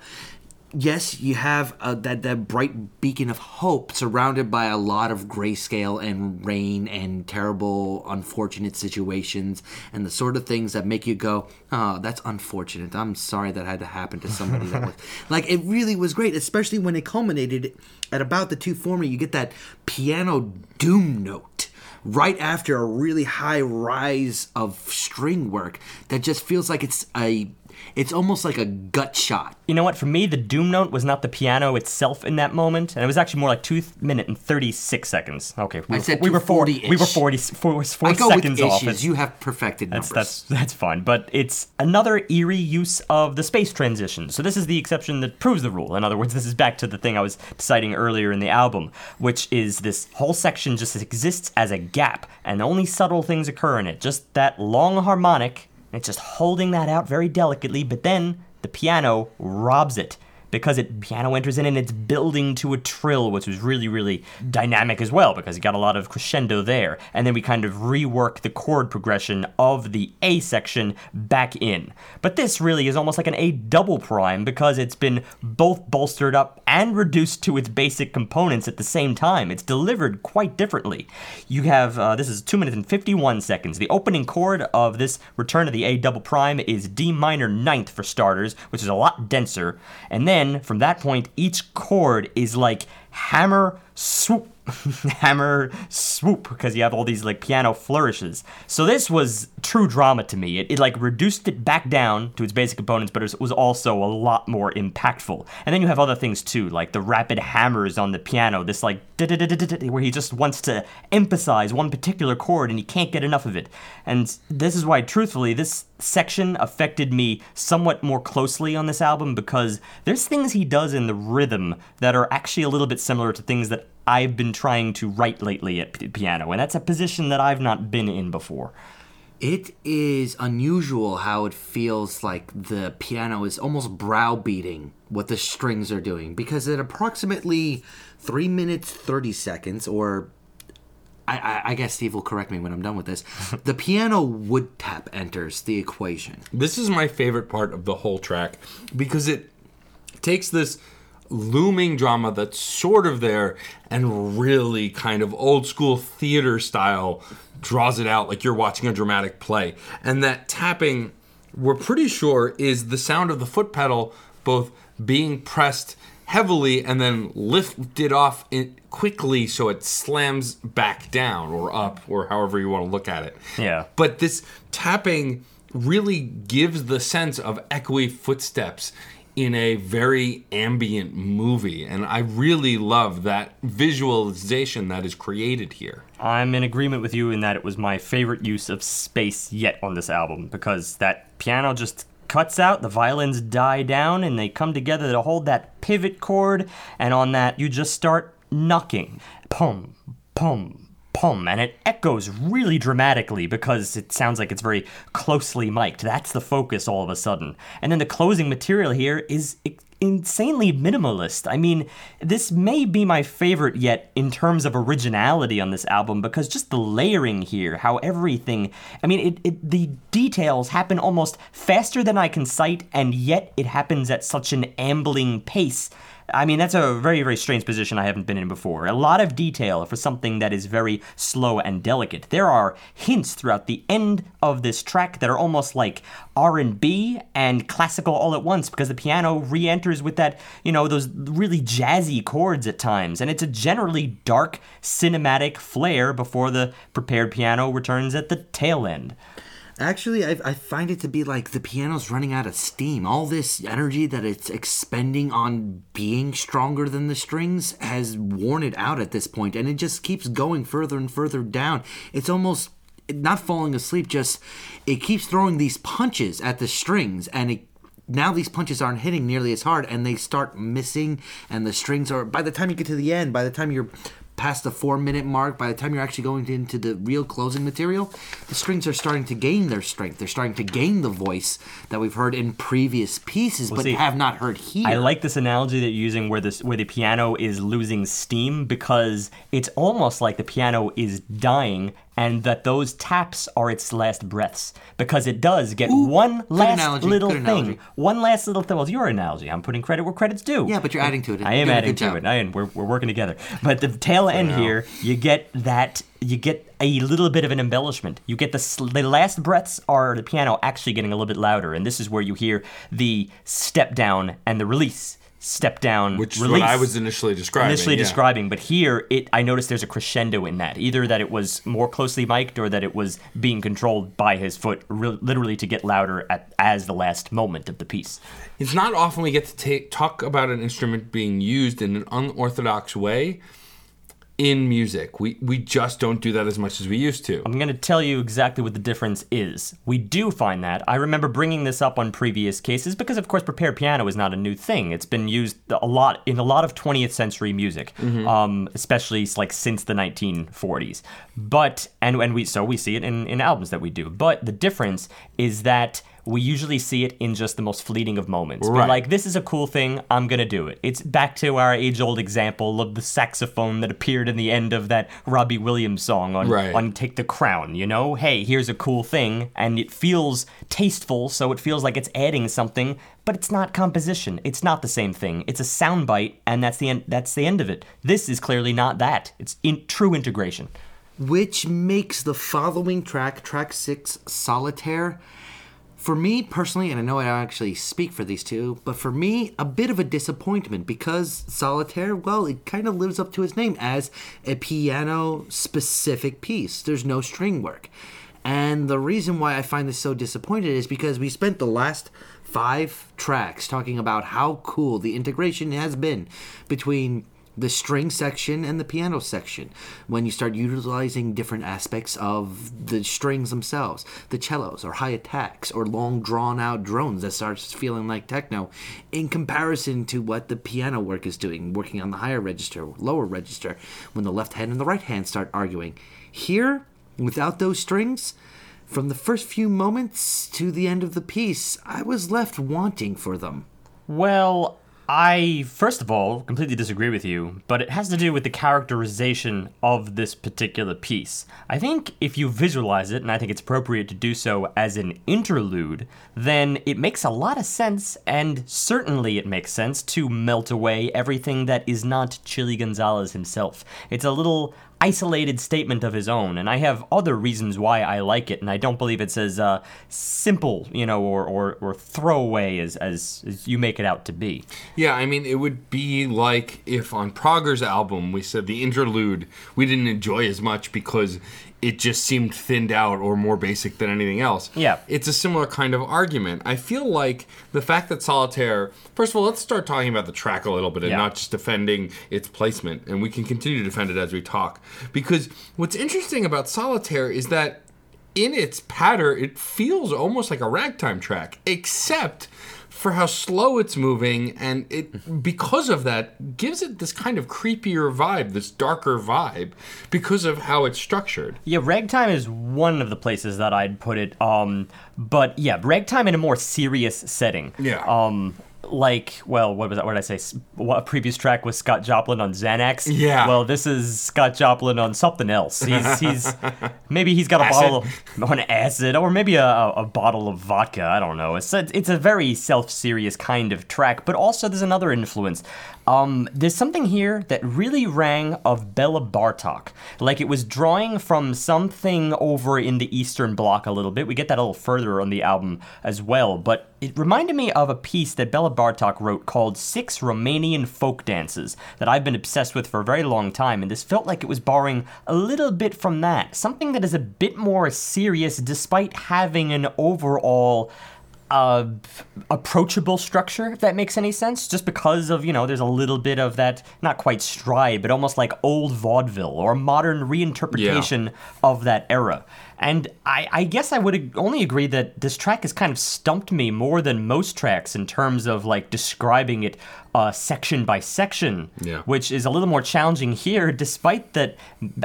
yes, you have uh, that that bright beacon of hope surrounded by a lot of grayscale and rain and terrible, unfortunate situations and the sort of things that make you go, "Oh, that's unfortunate. I'm sorry that had to happen to somebody." that was like it really was great, especially when it culminated at about the two 240. You get that piano doom note right after a really high rise of string work that just feels like it's a it's almost like a gut shot. You know what? For me, the doom note was not the piano itself in that moment, and it was actually more like two th- minute and thirty six seconds. Okay, we I were, said we were 240-ish. we were 40, four, four I go seconds with off. issues. You have perfected numbers. That's that's that's fine, but it's another eerie use of the space transition. So this is the exception that proves the rule. In other words, this is back to the thing I was citing earlier in the album, which is this whole section just exists as a gap, and only subtle things occur in it. Just that long harmonic, and it's just holding that out very delicately. But then the piano robs it because it piano enters in and it's building to a trill, which was really, really dynamic as well, because you got a lot of crescendo there. And then we kind of rework the chord progression of the A section back in. But this really is almost like an A double prime because it's been both bolstered up and reduced to its basic components at the same time. It's delivered quite differently. You have, uh, this is 2 minutes and 51 seconds. The opening chord of this return of the A double prime is D minor ninth for starters, which is a lot denser. And then from that point, each chord is like hammer swoop hammer swoop because you have all these like piano flourishes. So this was true drama to me. It, it like reduced it back down to its basic components but it was, also a lot more impactful. And then you have other things too like the rapid hammers on the piano this like where he just wants to emphasize one particular chord and he can't get enough of it. And this is why truthfully this section affected me somewhat more closely on this album because there's things he does in the rhythm that are actually a little bit similar to things that I've been trying to write lately at p- piano, and that's a position that I've not been in before. It is unusual how it feels like the piano is almost browbeating what the strings are doing because at approximately three minutes thirty seconds, or I, I, I guess Steve will correct me when I'm done with this. the piano wood tap enters the equation. This is my favorite part of the whole track because it takes this looming drama that's sort of there and really kind of old school theater style draws it out like you're watching a dramatic play. And that tapping, we're pretty sure, is the sound of the foot pedal both being pressed heavily and then lifted off quickly so it slams back down or up or however you want to look at it. Yeah. But this tapping really gives the sense of echoey footsteps in a very ambient movie. And I really love that visualization that is created here. I'm in agreement with you in that it was my favorite use of space yet on this album because that piano just cuts out, the violins die down, and they come together to hold that pivot chord, and on that you just start knocking. Pum, pum, pum, and it echoes really dramatically because it sounds like it's very closely mic'd. That's the focus all of a sudden. And then the closing material here is insanely minimalist. I mean, this may be my favorite yet in terms of originality on this album because just the layering here, how everything, I mean, it, it the details happen almost faster than I can cite, and yet it happens at such an ambling pace. I mean, that's a very, very strange position I haven't been in before. A lot of detail for something that is very slow and delicate. There are hints throughout the end of this track that are almost like R&B and classical all at once because the piano re-enters with that, you know, those really jazzy chords at times. And it's a generally dark, cinematic flair before the prepared piano returns at the tail end. Actually, I, I find it to be like the piano's running out of steam. All this energy that it's expending on being stronger than the strings has worn it out at this point, and it just keeps going further and further down. It's almost not falling asleep, just it keeps throwing these punches at the strings, and it now these punches aren't hitting nearly as hard and they start missing and the strings are by the time you get to the end by the time you're past the four minute mark by the time you're actually going into the real closing material the strings are starting to gain their strength. They're starting to gain the voice that we've heard in previous pieces but see, have not heard here. I like this analogy that you're using where this where the piano is losing steam because it's almost like the piano is dying and that those taps are its last breaths because it does get one last analogy, little thing. analogy. One last little thing. Well, it's your analogy. I'm putting credit where credit's due. yeah but you're adding to it I am adding to job. it. I am. We're, we're working together. But the tail end here, you get that. You get a little bit of an embellishment. You get the sl- the last breaths are the piano actually getting a little bit louder, and this is where you hear the step down and the release. Step down Which is what I was initially describing. initially yeah. describing but here it i noticed there's a crescendo in that either that it was more closely mic'd or that it was being controlled by his foot re- literally to get louder at as the last moment of the piece It's not often we get to take, talk about an instrument being used in an unorthodox way in music. We we just don't do that as much as we used to. I'm going to tell you exactly what the difference is. We do find that. I remember bringing this up on previous cases because, of course, prepared piano is not a new thing. It's been used a lot in a lot of 20th century music, um, especially like since the 1940s. But and and we so we see it in in albums that we do. But the difference is that we usually see it in just the most fleeting of moments. We're Right. like, this is a cool thing, I'm gonna do it. It's back to our age old example of the saxophone that appeared in the end of that Robbie Williams song on, Right. on Take the Crown, you know? Hey, here's a cool thing, and it feels tasteful, so it feels like it's adding something, but it's not composition. It's not the same thing. It's a soundbite, and that's the end that's the end of it. This is clearly not that. It's in true integration. which makes the following track, track six, Solitaire, for me personally, and I know I don't actually speak for these two, but for me, a bit of a disappointment because Solitaire, well, it kind of lives up to its name as a piano specific piece. There's no string work. And the reason why I find this so disappointed is because we spent the last five tracks talking about how cool the integration has been between the string section and the piano section when you start utilizing different aspects of the strings themselves the cellos or high attacks or long drawn out drones that starts feeling like techno in comparison to what the piano work is doing working on the higher register lower register when the left hand and the right hand start arguing. Here without those strings from the first few moments to the end of the piece i was left wanting for them. Well, I, first of all, completely disagree with you, but it has to do with the characterization of this particular piece. I think if you visualize it, and I think it's appropriate to do so as an interlude, then it makes a lot of sense, and certainly it makes sense to melt away everything that is not Chilly Gonzales himself. It's a little isolated statement of his own, and I have other reasons why I like it, and I don't believe it's as uh, simple, you know, or, or, or throwaway as, as, as you make it out to be. Yeah, I mean, it would be like if on Prager's album we said the interlude we didn't enjoy as much because it just seemed thinned out or more basic than anything else. Yeah. It's a similar kind of argument. I feel like the fact that Solitaire, first of all, let's start talking about the track a little bit and Yeah. not just defending its placement. And we can continue to defend it as we talk. Because what's interesting about Solitaire is that in its patter, it feels almost like a ragtime track, except for how slow it's moving, and it because of that gives it this kind of creepier vibe, this darker vibe, because of how it's structured. Yeah, ragtime is one of the places that I'd put it. Um, but yeah, ragtime in a more serious setting. Yeah. Um, like, well, what was that? What did I say? What a previous track was Scott Joplin on Xanax. Yeah. Well, this is Scott Joplin on something else. He's he's maybe he's got a Acid. bottle of, on acid, or maybe a, a, a bottle of vodka. I don't know. It's a, it's a very self-serious kind of track, but also there's another influence. Um, there's something here that really rang of Bela Bartok, like it was drawing from something over in the Eastern Bloc a little bit. We get that a little further on the album as well, but it reminded me of a piece that Bela Bartok wrote called Six Romanian Folk Dances that I've been obsessed with for a very long time, and this felt like it was borrowing a little bit from that. Something that is a bit more serious despite having an overall uh, approachable structure, if that makes any sense, just because of, you know, there's a little bit of that, not quite stride, but almost like old vaudeville or modern reinterpretation of that era. And I, I guess I would only agree that this track has kind of stumped me more than most tracks in terms of like describing it uh, section by section, Yeah. which is a little more challenging here, despite that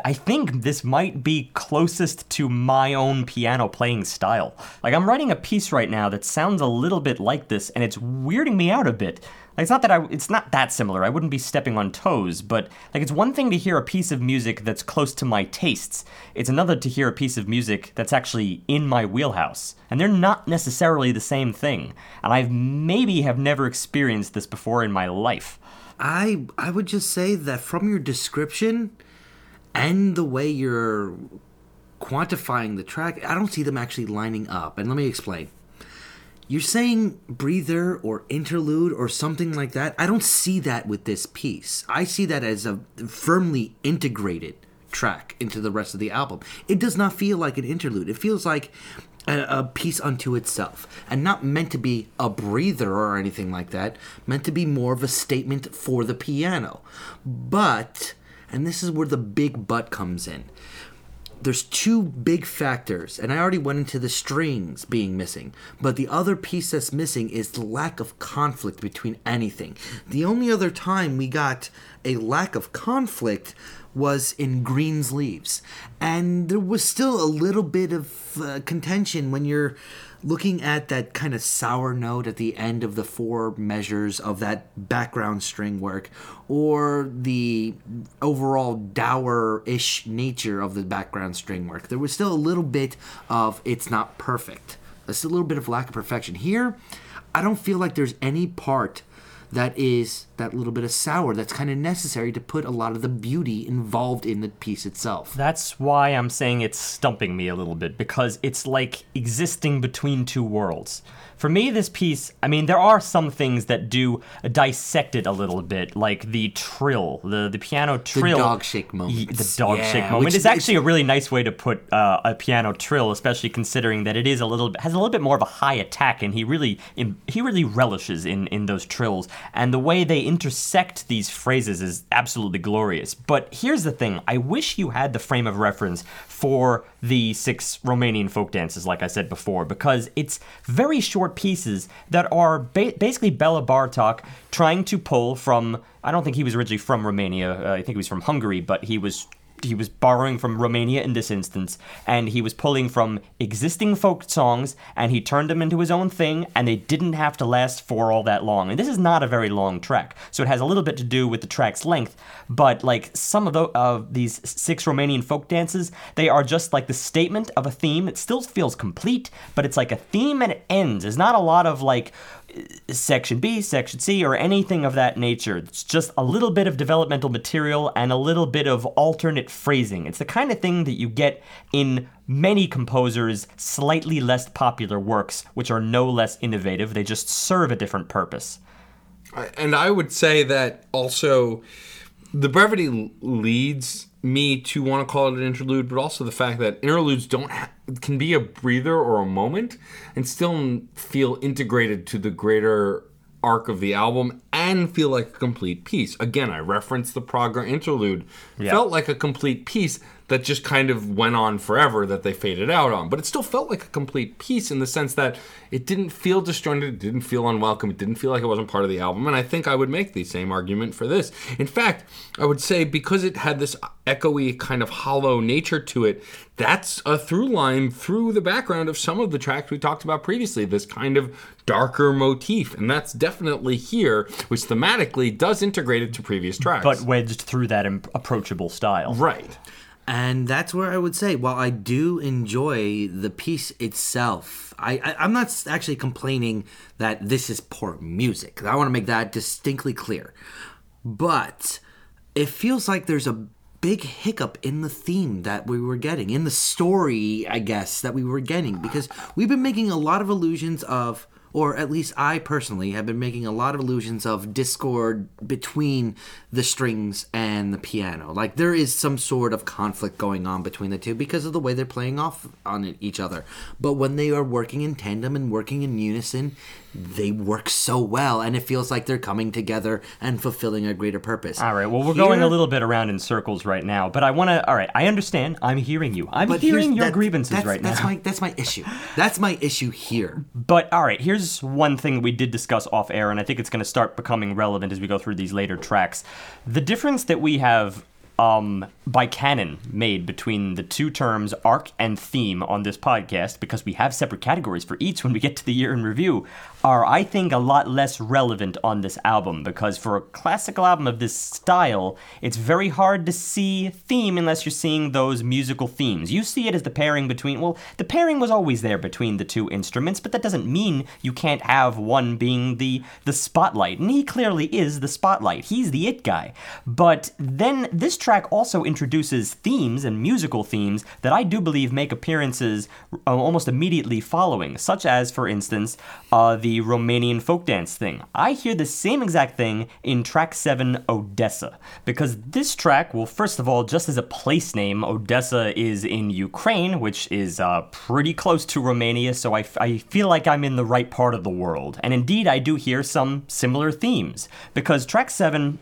I think this might be closest to my own piano playing style. Like, I'm writing a piece right now that sounds a little bit like this, and it's weirding me out a bit. Like, it's not that I, it's not that similar. I wouldn't be stepping on toes, but like, it's one thing to hear a piece of music that's close to my tastes. It's another to hear a piece of music that's actually in my wheelhouse, and they're not necessarily the same thing. And I've maybe have never experienced this before in my life. I I would just say that from your description and the way you're quantifying the track, I don't see them actually lining up. And let me explain. You're saying breather or interlude or something like that. I don't see that with this piece. I see that as a firmly integrated track into the rest of the album. It does not feel like an interlude. It feels like a, a piece unto itself and not meant to be a breather or anything like that, meant to be more of a statement for the piano. But, and this is where the big but comes in there's two big factors, and I already went into the strings being missing, but the other piece that's missing is the lack of conflict between anything. The only other time we got a lack of conflict was in Greensleeves, and there was still a little bit of uh, contention when you're looking at that kind of sour note at the end of the four measures of that background string work or the overall dour-ish nature of the background string work there was still a little bit of it's not perfect. There's a little bit of lack of perfection. Here i don't feel like there's any part that is that little bit of sour that's kind of necessary to put a lot of the beauty involved in the piece itself. That's why I'm saying it's stumping me a little bit because it's like existing between two worlds. For me, this piece, I mean, there are some things that do dissect it a little bit, like the trill, the, the piano trill. The dog shake moment. The dog yeah, shake moment is actually a really nice way to put uh, a piano trill, especially considering that it is a little has a little bit more of a high attack, and he really he really relishes in in those trills, and the way they intersect these phrases is absolutely glorious. But here's the thing: I wish you had the frame of reference for the six Romanian folk dances, like I said before, because it's very short pieces that are ba- basically Bela Bartok trying to pull from. I don't think he was originally from Romania. Uh, I think he was from Hungary, but he was he was borrowing from Romania in this instance, and he was pulling from existing folk songs, and he turned them into his own thing, and they didn't have to last for all that long. And this is not a very long track, so it has a little bit to do with the track's length. But like some of the of these six Romanian folk dances, they are just like the statement of a theme. It still feels complete, but it's like a theme and it ends. There's not a lot of like section B, section C, or anything of that nature. It's just a little bit of developmental material and a little bit of alternate phrasing. It's the kind of thing that you get in many composers' slightly less popular works, which are no less innovative. They just serve a different purpose. And I would say that also the brevity leads me to want to call it an interlude, but also the fact that interludes don't ha- can be a breather or a moment and still feel integrated to the greater arc of the album and feel like a complete piece. Again, I referenced the Praga interlude. Yeah. Felt like a complete piece that just kind of went on forever that they faded out on. But it still felt like a complete piece in the sense that it didn't feel disjointed, it didn't feel unwelcome, it didn't feel like it wasn't part of the album. And I think I would make the same argument for this. In fact, I would say because it had this echoey kind of hollow nature to it, that's a through line through the background of some of the tracks we talked about previously, this kind of darker motif. And that's definitely here, which thematically does integrate it to previous tracks. But wedged through that approachable style. Right. And that's where I would say, while I do enjoy the piece itself, I, I am not actually complaining that this is poor music. I want to make that distinctly clear. But it feels like there's a big hiccup in the theme that we were getting, in the story, I guess, that we were getting, because we've been making a lot of illusions of or at least I personally have been making a lot of illusions of discord between the strings and the piano. Like there is some sort of conflict going on between the two because of the way they're playing off on each other. But when they are working in tandem and working in unison, they work so well and it feels like they're coming together and fulfilling a greater purpose. All right. Well, we're Here, going a little bit around in circles right now, but I want to All right, I understand. I'm hearing you. I'm hearing your that, grievances right that's now. My, that's my issue. That's my issue here. But all right, here's one thing we did discuss off air and I think it's going to start becoming relevant as we go through these later tracks. The difference that we have um, by canon made between the two terms arc and theme on this podcast because we have separate categories for each when we get to the year in review are I think a lot less relevant on this album because for a classical album of this style it's very hard to see theme unless you're seeing those musical themes. You see it as the pairing between well the pairing was always there between the two instruments but that doesn't mean you can't have one being the the spotlight. And he clearly is the spotlight. He's the it guy. But then this track also introduces themes and musical themes that I do believe make appearances uh, almost immediately following, such as, for instance, uh, the Romanian folk dance thing. I hear the same exact thing in track 7, Odessa, because this track, well, first of all, just as a place name, Odessa is in Ukraine, which is uh, pretty close to Romania, so I, f- I feel like I'm in the right part of the world. And indeed, I do hear some similar themes, because track 7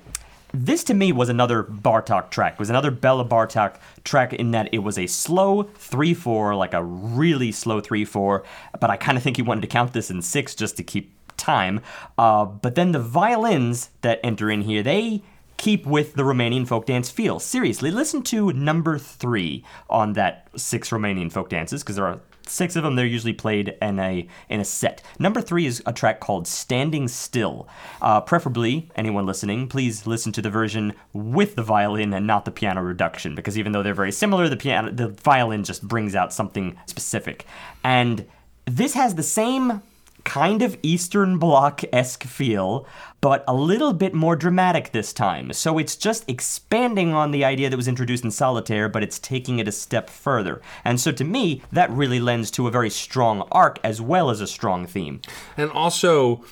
this to me was another Bartok track. It was another Bela Bartok track in that it was a slow 3 4, like a really slow 3 4, but I kind of think he wanted to count this in 6 just to keep time. Uh, but then the violins that enter in here, they keep with the Romanian folk dance feel. Seriously, listen to number 3 on that 6 Romanian folk dances, because there are six of them they're usually played in a in a set. Number three is a track called standing still. Uh, preferably anyone listening please listen to the version with the violin and not the piano reduction because even though they're very similar the piano the violin just brings out something specific. And this has the same kind of Eastern Bloc esque feel, but a little bit more dramatic this time. So it's just expanding on the idea that was introduced in Solitaire, but it's taking it a step further. And so to me, that really lends to a very strong arc as well as a strong theme. And also,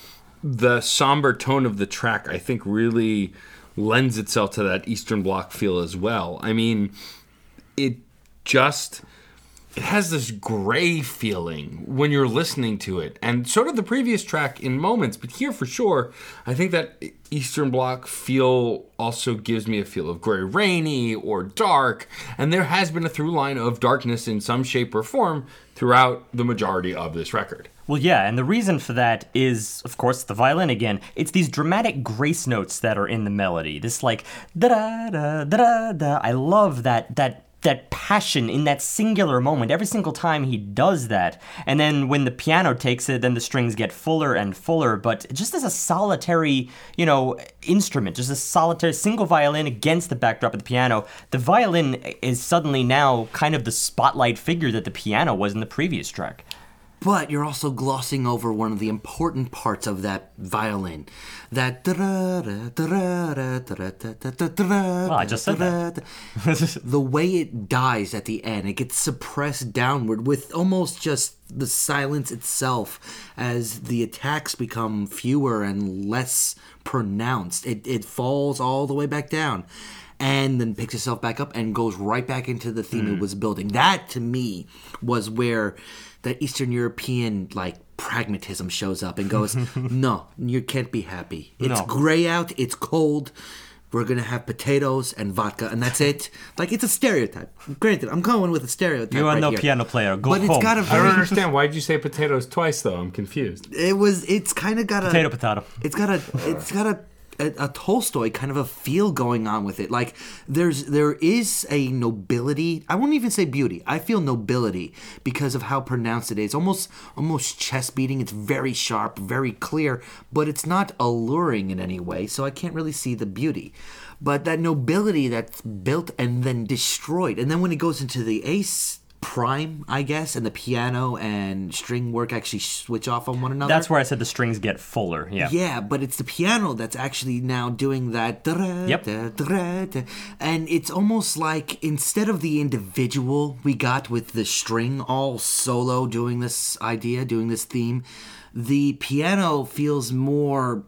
the somber tone of the track, I think, really lends itself to that Eastern Bloc feel as well. I mean, it just it has this gray feeling when you're listening to it and so did the previous track in moments but here for sure i think that eastern bloc feel also gives me a feel of gray rainy or dark and there has been a through line of darkness in some shape or form throughout the majority of this record well, yeah, and the reason for that is, of course, the violin again. It's these dramatic grace notes that are in the melody. This like da da da da da. I love that that that passion in that singular moment every single time he does that. And then when the piano takes it, then the strings get fuller and fuller. But just as a solitary, you know, instrument, just a solitary single violin against the backdrop of the piano, the violin is suddenly now kind of the spotlight figure that the piano was in the previous track. But you're also glossing over one of the important parts of that violin. That. Well, I just said that. the way it dies at the end, it gets suppressed downward with almost just the silence itself as the attacks become fewer and less pronounced. It, it falls all the way back down and then picks itself back up and goes right back into the theme it hmm. was building. That to me was where the Eastern European like pragmatism shows up and goes, "No, you can't be happy. It's No. gray out. It's cold. We're gonna have potatoes and vodka, and that's it. Like it's a stereotype. Granted, I'm going with a stereotype. You are right no here. piano player. Go but home. it's got a i don't understand why did you say potatoes twice though i'm confused It was. It's kind of got a potato potato. it's got a it's got a, a a Tolstoy kind of a feel going on with it. Like there's there is a nobility. I won't even say beauty. I feel nobility because of how pronounced it is. Almost almost chest beating. It's very sharp, very clear, but it's not alluring in any way. So I can't really see the beauty. But that nobility that's built and then destroyed, and then when it goes into the ace prime, I guess, and the piano and string work actually switch off on one another. That's where I said the strings get fuller. Yeah. Yeah, but it's the piano that's actually now doing that. Yep. And it's almost like instead of the individual we got with the string all solo doing this idea, doing this theme, the piano feels more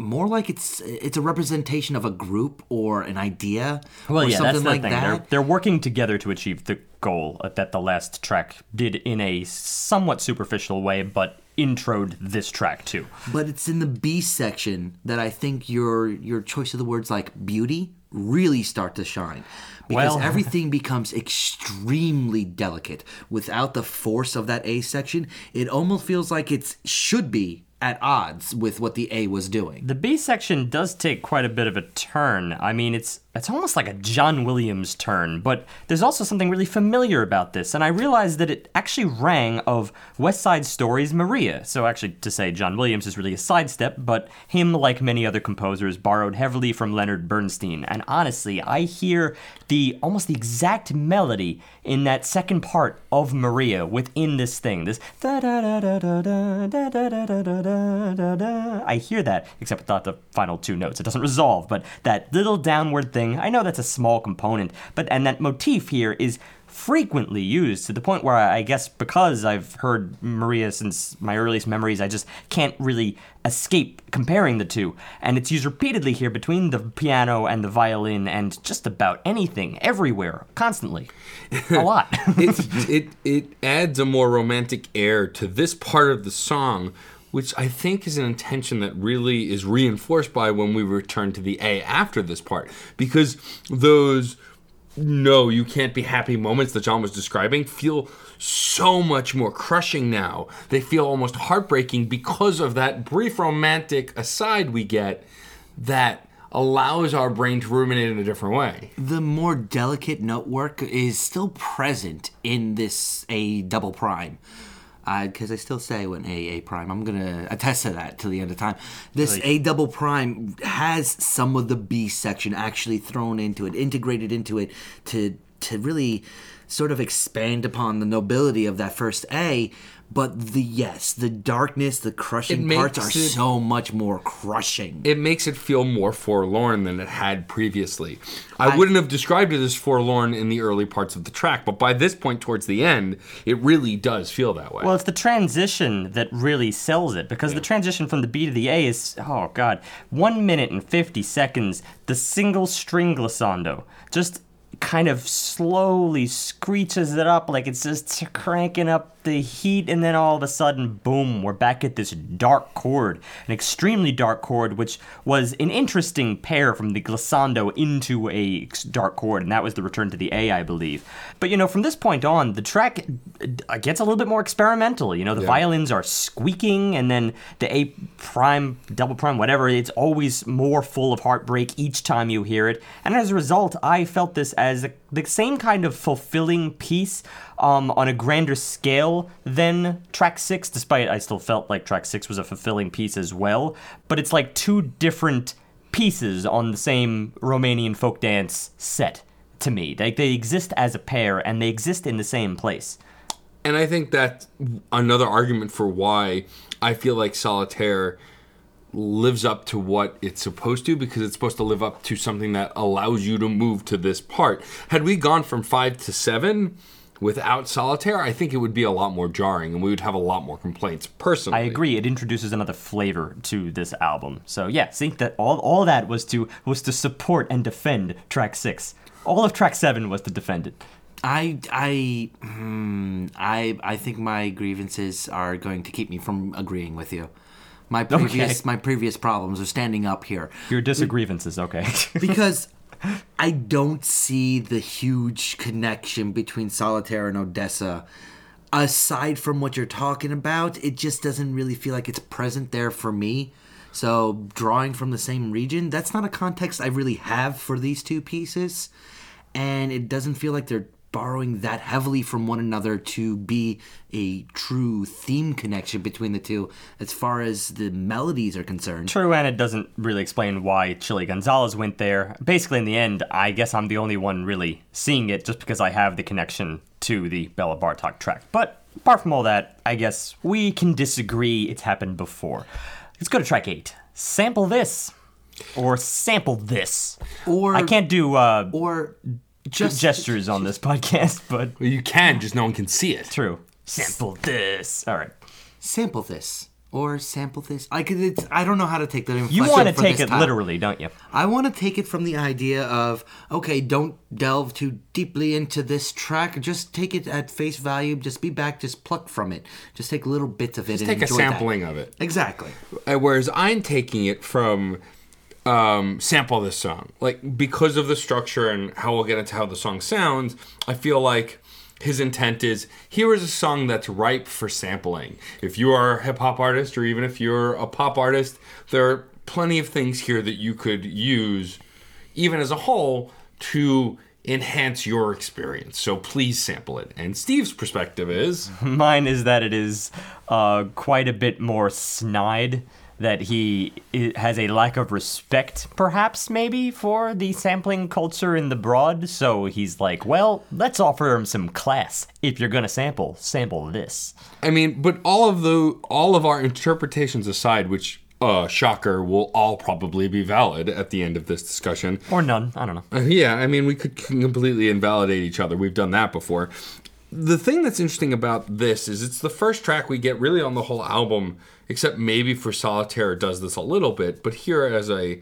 more like it's it's a representation of a group or an idea Well, or yeah, something that's the like thing. that. They're, they're working together to achieve the goal that the last track did in a somewhat superficial way, but introed this track too. but it's in the B section that I think your your choice of the words like beauty really start to shine because Well- everything becomes extremely delicate without the force of that A section it almost feels like it should be at odds with what the A was doing The B section does take quite a bit of a turn. I mean, it's it's almost like a John Williams turn, but there's also something really familiar about this, and I realized that it actually rang of West Side Story's Maria. So actually, to say John Williams is really a sidestep, but him, like many other composers, borrowed heavily from Leonard Bernstein. And honestly, I hear the almost the exact melody in that second part of Maria within this thing. This da da da da da da da da da da da da. I hear that, except without the final two notes. It doesn't resolve, but that little downward thing thing. I know that's a small component, but and that motif here is frequently used to the point where I, I guess because I've heard Maria since my earliest memories, I just can't really escape comparing the two. And it's used repeatedly here between the piano and the violin and just about anything, everywhere, constantly. A lot. it, it it adds a more romantic air to this part of the song, which I think is an intention that really is reinforced by when we return to the A after this part, because those no, you can't be happy moments that John was describing feel so much more crushing now. They feel almost heartbreaking because of that brief romantic aside we get that allows our brain to ruminate in a different way. The more delicate note work is still present in this A double prime. Because I still say when A A prime, I'm gonna attest to that till the end of time. This A double prime has some of the B section actually thrown into it, integrated into it to to really sort of expand upon the nobility of that first A. But the yes, the darkness, the crushing parts are it- so much more crushing. It makes it feel more forlorn than it had previously. I, wouldn't have described it as forlorn in the early parts of the track, but by this point towards the end, it really does feel that way. Well, it's the transition that really sells it because the transition from the B to the A is, oh god, one minute and 50 seconds. The single string glissando just kind of slowly screeches it up like it's just cranking up the heat, and then all of a sudden, boom, we're back at this dark chord, an extremely dark chord, which was an interesting pair from the glissando into a dark chord, and that was the return to the A, I believe. But you know, from this point on, the track uh, gets a little bit more experimental. You know, the Yeah. violins are squeaking, and then the A prime, double prime, whatever, it's always more full of heartbreak each time you hear it. And as a result, I felt this as a, the same kind of fulfilling piece um, on a grander scale than track six, despite I still felt like track six was a fulfilling piece as well. But it's like two different pieces on the same Romanian folk dance set to me. Like they exist as a pair and they exist in the same place. And I think that's another argument for why I feel like Solitaire lives up to what it's supposed to because it's supposed to live up to something that allows you to move to this part. Had we gone from five to seven without Solitaire, I think it would be a lot more jarring and we would have a lot more complaints personally. I agree. It introduces another flavor to this album. So yeah, see that all all that was to was to support and defend track six. All of track seven was to defend it. I I hmm, I I think my grievances are going to keep me from agreeing with you. My previous my previous problems are standing up here Your disagreements, okay. because I don't see the huge connection between Solitaire and Odessa. Aside from what you're talking about, it just doesn't really feel like it's present there for me. So, drawing from the same region, that's not a context I really have for these two pieces. And it doesn't feel like they're borrowing that heavily from one another to be a true theme connection between the two as far as the melodies are concerned. True, and it doesn't really explain why Chilly Gonzales went there. Basically, in the end, I guess I'm the only one really seeing it just because I have the connection to the Bela Bartok track. But apart from all that, I guess we can disagree. It's happened before. Let's go to track eight. Sample this. Or sample this. Or I can't do uh, or just gestures on this podcast, but Well, you can, just no one can see it. true. Sample this. All right. sample this or sample this. I could. It's, I don't know how to take that. You want to take it title. literally, don't you? I want to take it from the idea of okay, don't delve too deeply into this track. Just take it at face value. Just be back. Just pluck from it. Just take little bits of it. Just and take a enjoy that. sampling of it. Exactly. Uh, whereas I'm taking it from um, sample this song, like because of the structure and how we'll get into how the song sounds. I feel like his intent is here is a song that's ripe for sampling. If you are a hip hop artist, or even if you're a pop artist, there are plenty of things here that you could use, even as a whole, to enhance your experience. So please sample it. And Steve's perspective is. Mine is that it is uh, quite a bit more snide. That he has a lack of respect, perhaps, maybe, for the sampling culture in the broad. So he's like, well, let's offer him some class. If you're going to sample, sample this. I mean, but all of the all of our interpretations aside, which uh, shocker, will all probably be valid at the end of this discussion. Or none. I don't know. Uh, yeah, I mean, we could completely invalidate each other. We've done that before. The thing that's interesting about this is it's the first track we get really on the whole album, except maybe for Solitaire it does this a little bit, but here as a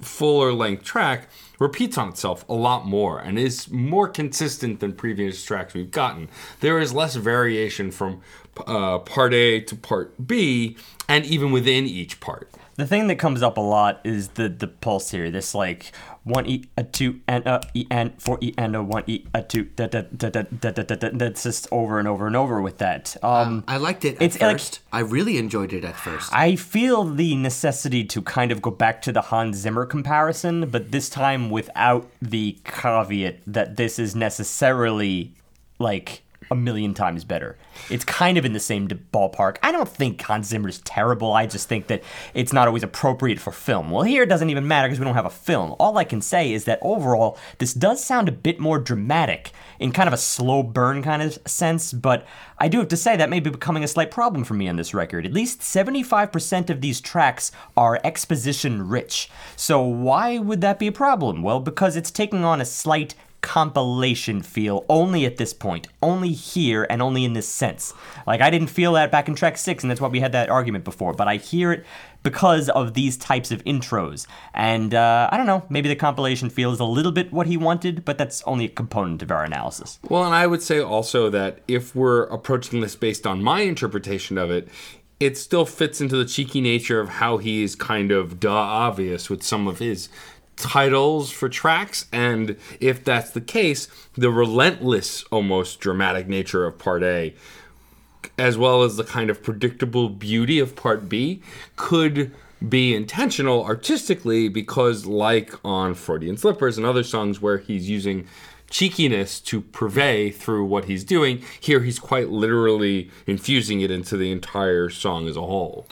fuller length track repeats on itself a lot more and is more consistent than previous tracks we've gotten. There is less variation from uh, part A to part B, and even within each part. The thing that comes up a lot is the the pulse here. This like one e a two and a e and four e and a one e a two. Da, da, da, da, da, da, da, da. That's just over and over and over with that. Um, I liked it at It's like- I really enjoyed it at first. I feel the necessity to kind of go back to the Hans Zimmer comparison, but this time without the caveat that this is necessarily like a million times better. It's kind of in the same ballpark. I don't think Hans Zimmer's terrible. I just think that it's not always appropriate for film. Well, here it doesn't even matter because we don't have a film. All I can say is that overall, this does sound a bit more dramatic in kind of a slow burn kind of sense, but I do have to say that may be becoming a slight problem for me on this record. At least 75% of these tracks are exposition rich. So why would that be a problem? Well, because it's taking on a slight compilation feel only at this point, only here, and only in this sense. Like, I didn't feel that back in track six, and that's why we had that argument before, but I hear it because of these types of intros. And uh, I don't know, maybe the compilation feels a little bit what he wanted, but that's only a component of our analysis. Well, and I would say also that if we're approaching this based on my interpretation of it, it still fits into the cheeky nature of how he's kind of duh obvious with some of his titles for tracks. And if that's the case, the relentless, almost dramatic nature of part A, as well as the kind of predictable beauty of part B, could be intentional artistically because, like on Freudian Slippers and other songs where he's using cheekiness to purvey through what he's doing, here he's quite literally infusing it into the entire song as a whole.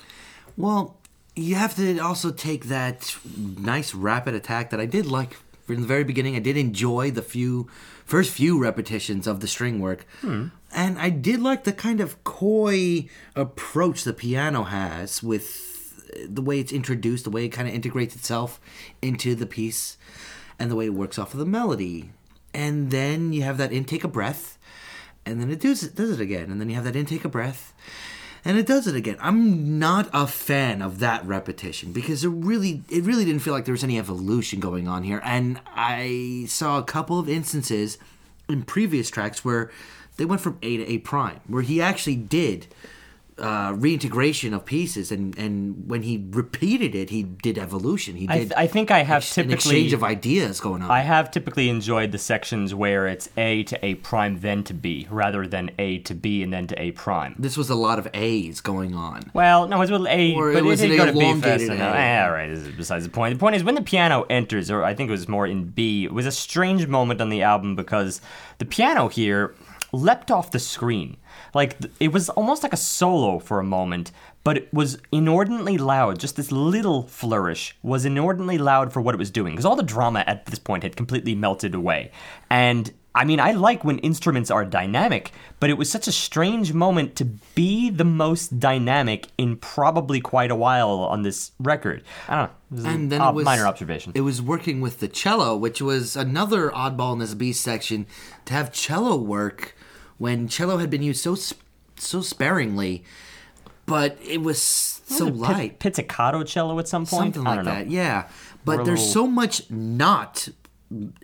Well, you have to also take that nice rapid attack that I did like from the very beginning. I did enjoy the few first few repetitions of the string work. Hmm. And I did like the kind of coy approach the piano has with the way it's introduced, the way it kind of integrates itself into the piece, and the way it works off of the melody. And then you have that intake of breath, and then it does it, does it again, and then you have that intake of breath, and it does it again. I'm not a fan of that repetition because it really it really didn't feel like there was any evolution going on here. And I saw a couple of instances in previous tracks where they went from A to A prime, where he actually did uh, reintegration of pieces, and and when he repeated it, he did evolution. He I, did th- I think I have an typically. exchange of ideas going on. I have typically enjoyed the sections where it's A to A prime then to B, rather than A to B and then to A prime. this was a lot of A's going on. Well, no, it was A, Or but it was it did an go to B first. uh, eh, all right, this is besides the point. The point is when the piano enters, or I think it was more in B, it was a strange moment on the album because the piano here leapt off the screen. Like it was almost like a solo for a moment, but it was inordinately loud. Just this little flourish was inordinately loud for what it was doing because all the drama at this point had completely melted away. And I mean, I like when instruments are dynamic, but it was such a strange moment to be the most dynamic in probably quite a while on this record. I don't know. And then it was minor observation. It was working with the cello, which was another oddball in this B section to have cello work when cello had been used so so sparingly, but it was so Pit- light, pizzicato cello at some point. something like that. Yeah, but a there's little- so much not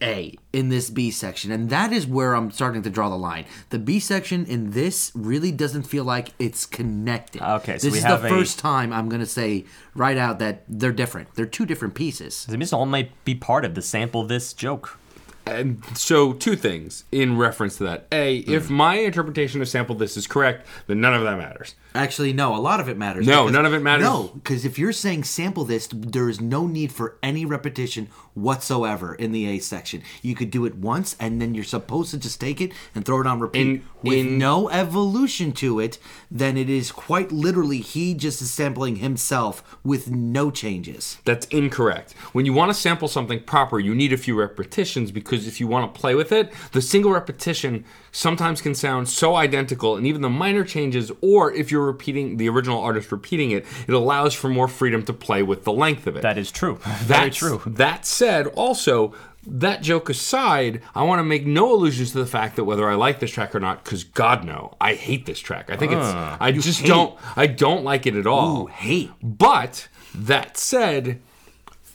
A in this B section, and that is where I'm starting to draw the line. The B section in this really doesn't feel like it's connected. Okay, so this we is have the a- first time I'm gonna say right out that they're different. They're two different pieces. This all might be part of the sample this joke. And so, two things in reference to that. A, if mm-hmm. my interpretation of sample this is correct, then none of that matters. Actually, no. A lot of it matters. No, none of it matters. No, because if you're saying sample this, there is no need for any repetition whatsoever in the A section. You could do it once, and then you're supposed to just take it and throw it on repeat In- with in- no evolution to it. Then it is quite literally he just is sampling himself with no changes. That's incorrect. When you want to sample something proper, you need a few repetitions because because if you want to play with it, the single repetition sometimes can sound so identical, and even the minor changes, or if you're repeating the original artist repeating it, it allows for more freedom to play with the length of it. That is true. Very That's- true. That said, also, that joke aside, I want to make no allusions to the fact that whether I like this track or not, because God no, I hate this track. I think it's ah. I just hate- don't I don't like it at all. Ooh, hate. But that said,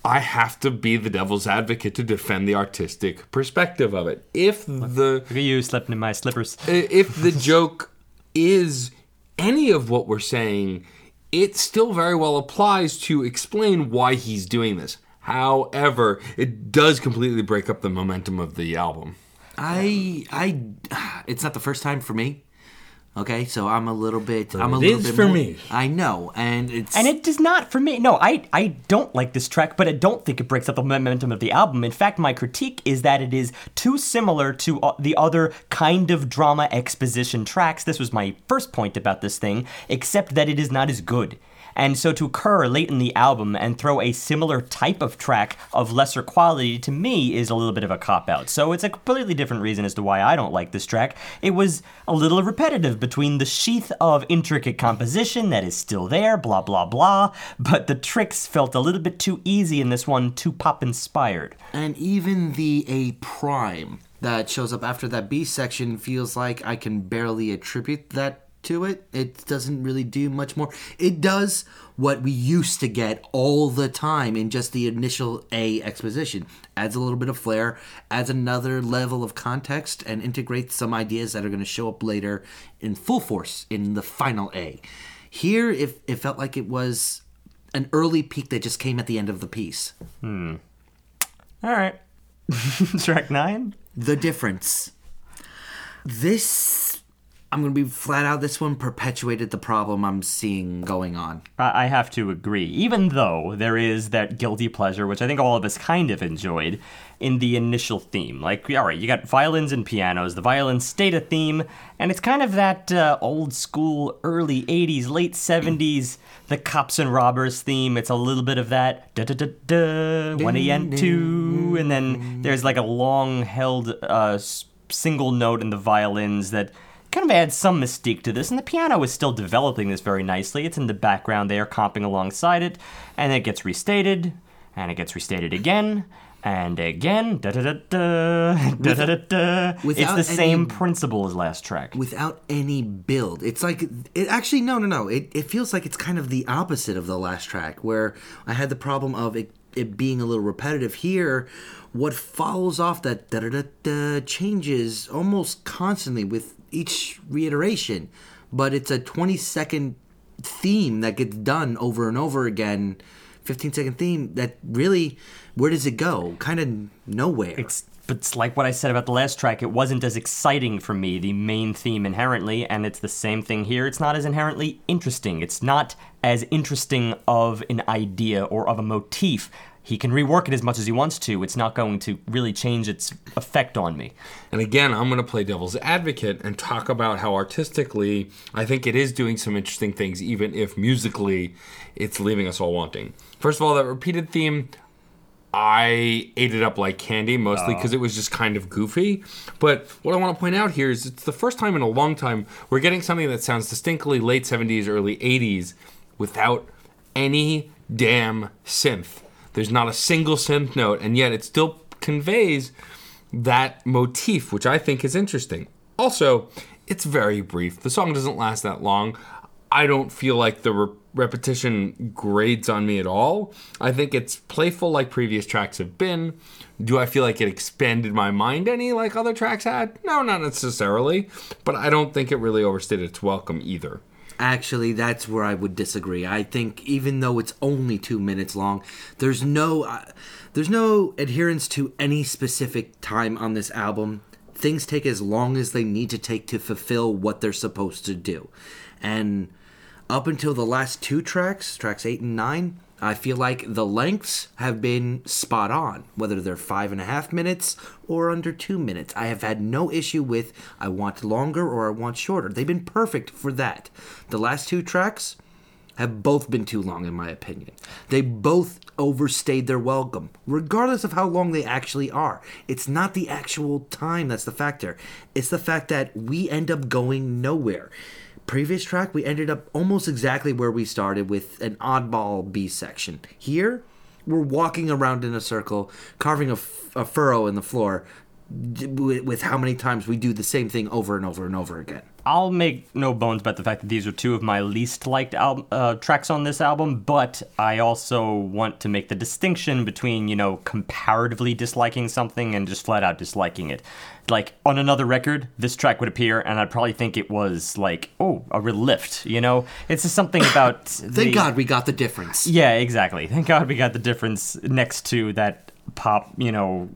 I have to be the devil's advocate to defend the artistic perspective of it. If the Look you slipping in my slippers. if the joke is any of what we're saying, it still very well applies to explain why he's doing this. However, it does completely break up the momentum of the album. I I it's not the first time for me. Okay, so I'm a little bit I'm a it little is bit for more- me. I know, and it's And it does not for me. No, I I don't like this track, but I don't think it breaks up the momentum of the album. In fact, my critique is that it is too similar to uh, the other kind of drama exposition tracks. This was my first point about this thing, except that it is not as good. And so to occur late in the album and throw a similar type of track of lesser quality to me is a little bit of a cop out. So it's a completely different reason as to why I don't like this track. It was a little repetitive between the sheath of intricate composition that is still there, blah blah blah, but the tricks felt a little bit too easy in this one, too pop inspired. and even the A prime that shows up after that B section feels like I can barely attribute that to it. It doesn't really do much more. It does what we used to get all the time in just the initial A exposition. Adds a little bit of flair, adds another level of context, and integrates some ideas that are going to show up later in full force in the final A. Here, it, it felt like it was an early peak that just came at the end of the piece. Hmm. All right. track 9? the difference. This, I'm going to be flat out, this one perpetuated the problem I'm seeing going on. I have to agree. Even though there is that guilty pleasure, which I think all of us kind of enjoyed, in the initial theme. Like, all right, you got violins and pianos. The violins state a theme, and it's kind of that uh, old school, early 80s, late 70s, the cops and robbers theme. It's a little bit of that da da da da, one and two, and then there's like a long held uh, single note in the violins that kind of adds some mystique to this, and the piano is still developing this very nicely. It's in the background there, comping alongside it, and it gets restated, and it gets restated again, and again. Da da da da da da da. It's the same any- principle as last track. Without any build. It's like, it actually, no, no, no. It, it feels like it's kind of the opposite of the last track, where I had the problem of it, it being a little repetitive. Here, what follows off that da da da da changes almost constantly with each reiteration, but it's a 20 second theme that gets done over and over again 15 second theme that really where does it go kind of nowhere It's, but it's like what I said about the last track. It wasn't as exciting for me, the main theme inherently, and it's the same thing here. It's not as inherently interesting. It's not as interesting of an idea or of a motif. He can rework it as much as he wants to. It's not going to really change its effect on me. And again, I'm going to play devil's advocate and talk about how artistically I think it is doing some interesting things, even if musically it's leaving us all wanting. First of all, that repeated theme, I ate it up like candy, mostly ah. because it was just kind of goofy. But what I want to point out here is it's the first time in a long time we're getting something that sounds distinctly late 70s, early 80s without any damn synth. There's not a single synth note, and yet it still conveys that motif, which I think is interesting. Also, it's very brief. The song doesn't last that long. I don't feel like the re- repetition grades on me at all. I think it's playful like previous tracks have been. Do I feel like it expanded my mind any like other tracks had? No, not necessarily. But I don't think it really overstayed its welcome either. Actually, that's where I would disagree. I think even though it's only two minutes long, there's no uh, there's no adherence to any specific time on this album. Things take as long as they need to take to fulfill what they're supposed to do, and up until the last two tracks, tracks eight and nine, I feel like the lengths have been spot on, whether they're five and a half minutes or under two minutes. I have had no issue with I want longer or I want shorter. They've been perfect for that. The last two tracks have both been too long, in my opinion. They both overstayed their welcome, regardless of how long they actually are. It's not the actual time that's the factor, it's the fact that we end up going nowhere. Previous track, we ended up almost exactly where we started with an oddball B section. Here, we're walking around in a circle, carving a, f- a furrow in the floor, with how many times we do the same thing over and over and over again. I'll make no bones about the fact that these are two of my least liked al- uh, tracks on this album, but I also want to make the distinction between, you know, comparatively disliking something and just flat out disliking it. Like, on another record, this track would appear, and I'd probably think it was like, oh, a real lift, you know? It's just something about. Thank God we got the difference. Yeah, exactly. Thank God we got the difference next to that pop, you know,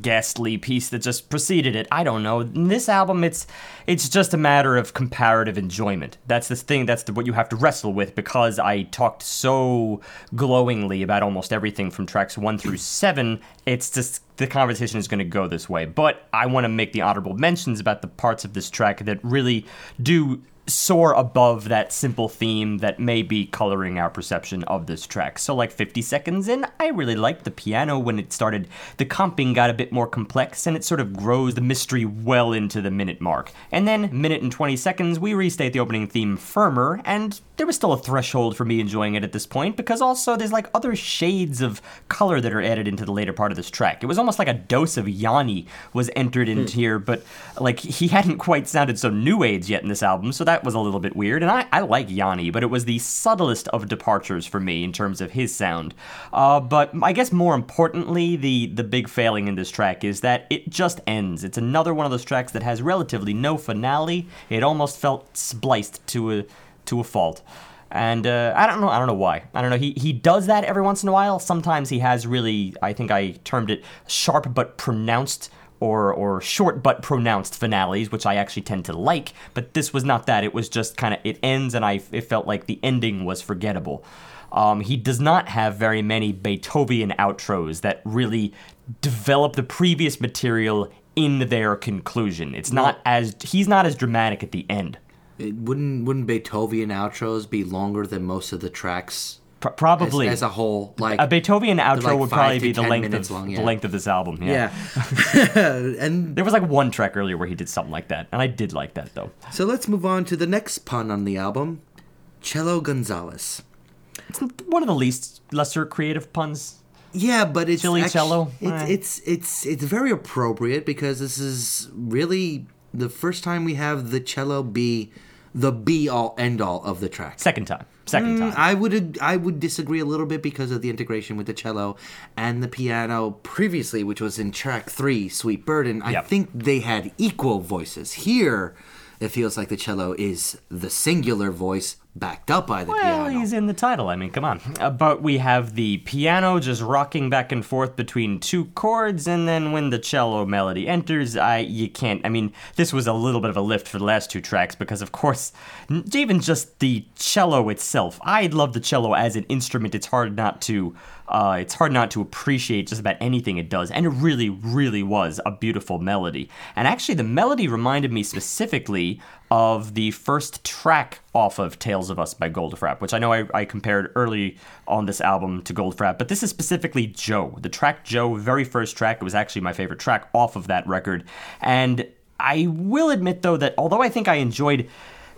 ghastly piece that just preceded it. I don't know. In this album, it's it's just a matter of comparative enjoyment. That's the thing. That's the, what you have to wrestle with because I talked so glowingly about almost everything from tracks one through seven. It's just the conversation is going to go this way. But I want to make the honorable mentions about the parts of this track that really do soar above that simple theme that may be coloring our perception of this track. So, like 50 seconds in, I really liked the piano when it started. The comping got a bit more complex and it sort of grows the mystery well into the minute mark. And then, minute and 20 seconds, we restate the opening theme firmer, and there was still a threshold for me enjoying it at this point because also there's like other shades of color that are added into the later part of this track. It was almost like a dose of Yanni was entered into hmm. here, but like he hadn't quite sounded so new age yet in this album, so that was a little bit weird. And I, I like Yanni, but it was the subtlest of departures for me in terms of his sound. Uh, but I guess more importantly, the the big failing in this track is that it just ends. It's another one of those tracks that has relatively no finale. It almost felt spliced to a to a fault. And uh, I don't know. I don't know why. I don't know. He he does that every once in a while. Sometimes he has really. I think I termed it sharp but pronounced or or short but pronounced finales, which I actually tend to like. But this was not that. It was just kind of it ends, and I it felt like the ending was forgettable. Um, he does not have very many Beethoven outros that really develop the previous material in their conclusion. It's not as he's not as dramatic at the end. It wouldn't wouldn't Beethoven outros be longer than most of the tracks Pro- as, probably as a whole? Like a Beethoven outro like would probably be the length of long, yeah. the length of this album. Yeah. yeah, and There was like one track earlier where he did something like that, and I did like that though. so let's move on to the next pun on the album, Cello Gonzales. It's one of the least lesser creative puns. Yeah, but it's Chilly cello? It's, Eh. it's it's it's very appropriate because this is really the first time we have the cello be the be all end all of the track. Second time. Second mm, time. I would I would disagree a little bit because of the integration with the cello and the piano previously, which was in track three, "Sweet Burden." I Yep. think they had equal voices. Here, it feels like the cello is the singular voice backed up by the Well, piano. he's in the title. I mean, come on. Uh, but we have the piano just rocking back and forth between two chords, and then when the cello melody enters, I you can't. I mean, this was a little bit of a lift for the last two tracks because, of course, even just the cello itself. I love the cello as an instrument. It's hard not to. Uh, it's hard not to appreciate just about anything it does, and it really, really was a beautiful melody. And actually, the melody reminded me specifically of the first track off of Tales of Us by Goldfrapp, which I know I, I compared early on this album to Goldfrapp, but this is specifically Jo. The track Jo, very first track, it was actually my favorite track off of that record. And I will admit, though, that although I think I enjoyed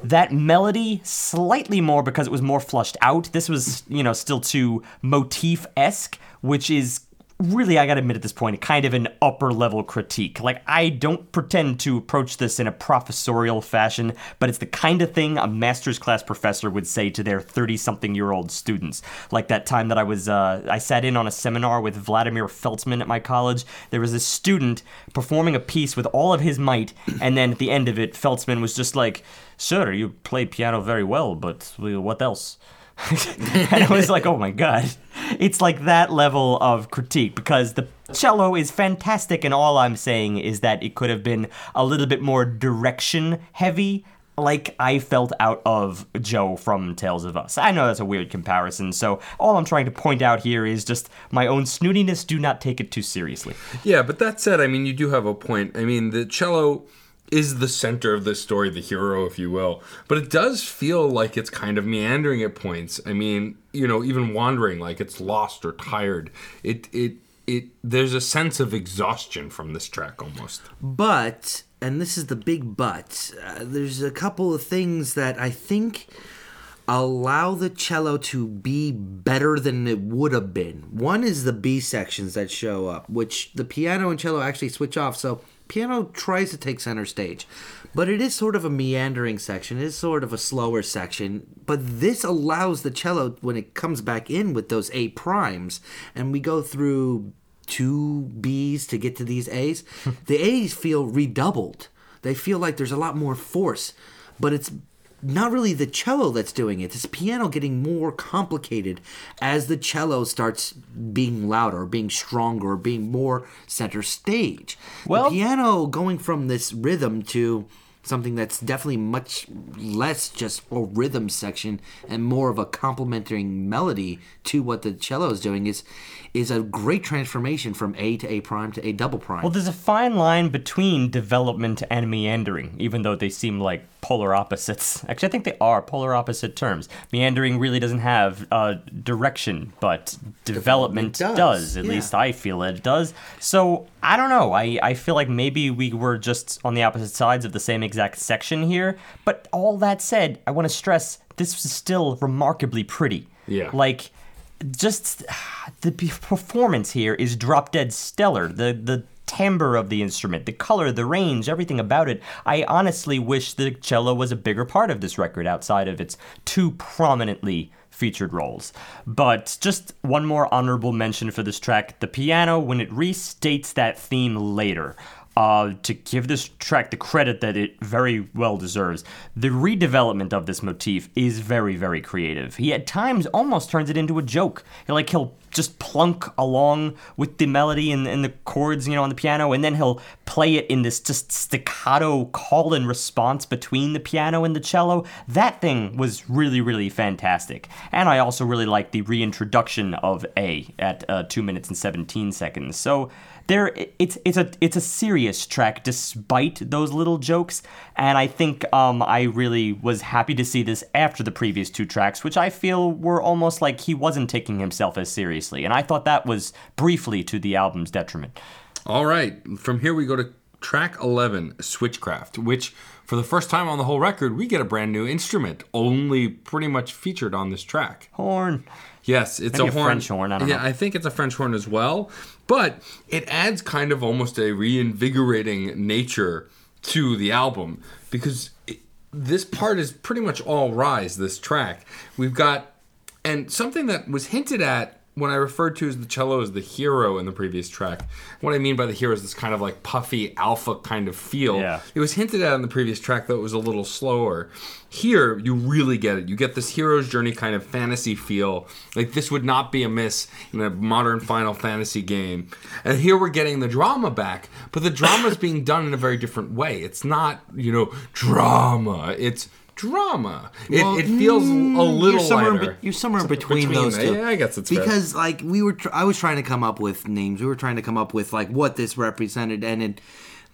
that melody slightly more because it was more flushed out, this was, you know, still too motif esque, which is really, I gotta admit at this point, kind of an upper level critique. Like, I don't pretend to approach this in a professorial fashion, but it's the kind of thing a master's class professor would say to their 30 something year old students. Like that time that I was, uh, I sat in on a seminar with Vladimir Feltsman at my college. There was a student performing a piece with all of his might, and then at the end of it, Feltzman was just like, Sir, you play piano very well, but what else? and I was like, oh my god. It's like that level of critique because the cello is fantastic, and all I'm saying is that it could have been a little bit more direction heavy. Like I felt out of Jo from Tales of Us. I know that's a weird comparison, so all I'm trying to point out here is just my own snootiness. Do not take it too seriously. Yeah, but that said, I mean, you do have a point. I mean, the cello is the center of this story, the hero, if you will. But it does feel like it's kind of meandering at points. I mean, you know, even wandering, like it's lost or tired. It it it. There's a sense of exhaustion from this track almost. But, and this is the big but, uh, there's a couple of things that I think allow the cello to be better than it would have been. One is the B sections that show up, which the piano and cello actually switch off. So, piano tries to take center stage, but it is sort of a meandering section. It is sort of a slower section, but this allows the cello when it comes back in with those A primes, and we go through two B's to get to these A's, the A's feel redoubled. They feel like there's a lot more force, but it's not really the cello that's doing it. It's piano getting more complicated as the cello starts being louder, being stronger, being more center stage. Well- the piano going from this rhythm to something that's definitely much less just a rhythm section and more of a complementing melody to what the cello is doing is is a great transformation from A to A prime to A double prime. Well, there's a fine line between development and meandering, even though they seem like polar opposites. Actually, I think they are polar opposite terms. Meandering really doesn't have uh, direction, but development, Development does. does, At yeah. least I feel it does. So I don't know. I, I feel like maybe we were just on the opposite sides of the same exact section here. But all that said, I want to stress this was still remarkably pretty. Yeah. Like just the performance here is drop dead stellar. The the timbre of the instrument, the color, the range, everything about it. I honestly wish the cello was a bigger part of this record outside of its two prominently featured roles. But just one more honorable mention for this track the piano, when it restates that theme later. Uh, to give this track the credit that it very well deserves, the redevelopment of this motif is very, very creative. He at times almost turns it into a joke. Like he'll just plunk along with the melody and, and the chords, you know, on the piano, and then he'll play it in this just staccato call and response between the piano and the cello. That thing was really, really fantastic. And I also really like the reintroduction of A at uh, two minutes and 17 seconds. So there, it's it's a it's a serious track despite those little jokes, and I think um, I really was happy to see this after the previous two tracks, which I feel were almost like he wasn't taking himself as seriously, and I thought that was briefly to the album's detriment. All right, from here we go to track 11, Switchcraft, which for the first time on the whole record, we get a brand new instrument, only pretty much featured on this track. Horn. Yes, it's Maybe a a horn. French horn, I don't yeah, know. I think it's a French horn as well. But it adds kind of almost a reinvigorating nature to the album because it, this part is pretty much all rise. This track, we've got, and something that was hinted at when I referred to as the cello as the hero in the previous track. What I mean by the hero is this kind of like puffy alpha kind of feel. Yeah. It was hinted at in the previous track, though it was a little slower. Here, you really get it. You get this hero's journey kind of fantasy feel. Like this would not be amiss in a modern Final Fantasy game. And here we're getting the drama back, but the drama is being done in a very different way. It's not, you know, drama. It's drama. It, Well, it feels a mm, little you're somewhere, in lighter. be- you're somewhere between, between, those two. yeah, I guess it's fair. because like we were, tr- I was trying to come up with names. We were trying to come up with like what this represented, and it,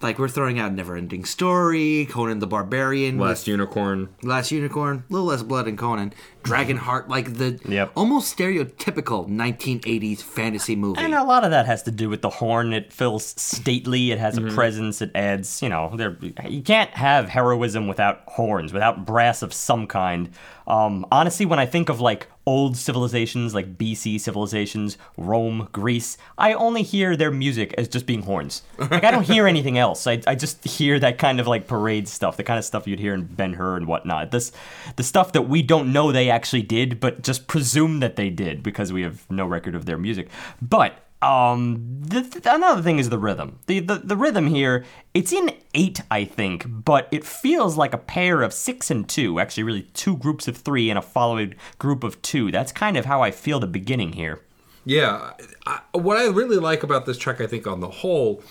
like we're throwing out Never-Ending Story, Conan the Barbarian, Last Unicorn. Last Unicorn, a little less blood in Conan, Dragonheart, like the Yep. almost stereotypical 1980s fantasy movie. And a lot of that has to do with the horn. It feels stately. It has a presence. It adds, you know, there. You can't have heroism without horns, without brass of some kind. Um, honestly, when I think of like old civilizations, like BC civilizations, Rome, Greece, I only hear their music as just being horns. Like I don't hear anything else. I, I just hear that kind of like parade stuff, the kind of stuff you'd hear in Ben Hur and whatnot. This, the stuff that we don't know they actually did, but just presume that they did because we have no record of their music. But um, the, th- another thing is the rhythm. The, the the rhythm here, it's in eight, I think, but it feels like a pair of six and two. Actually, really two groups of three and a followed group of two. That's kind of how I feel the beginning here. Yeah, I, what I really like about this track, I think, on the whole,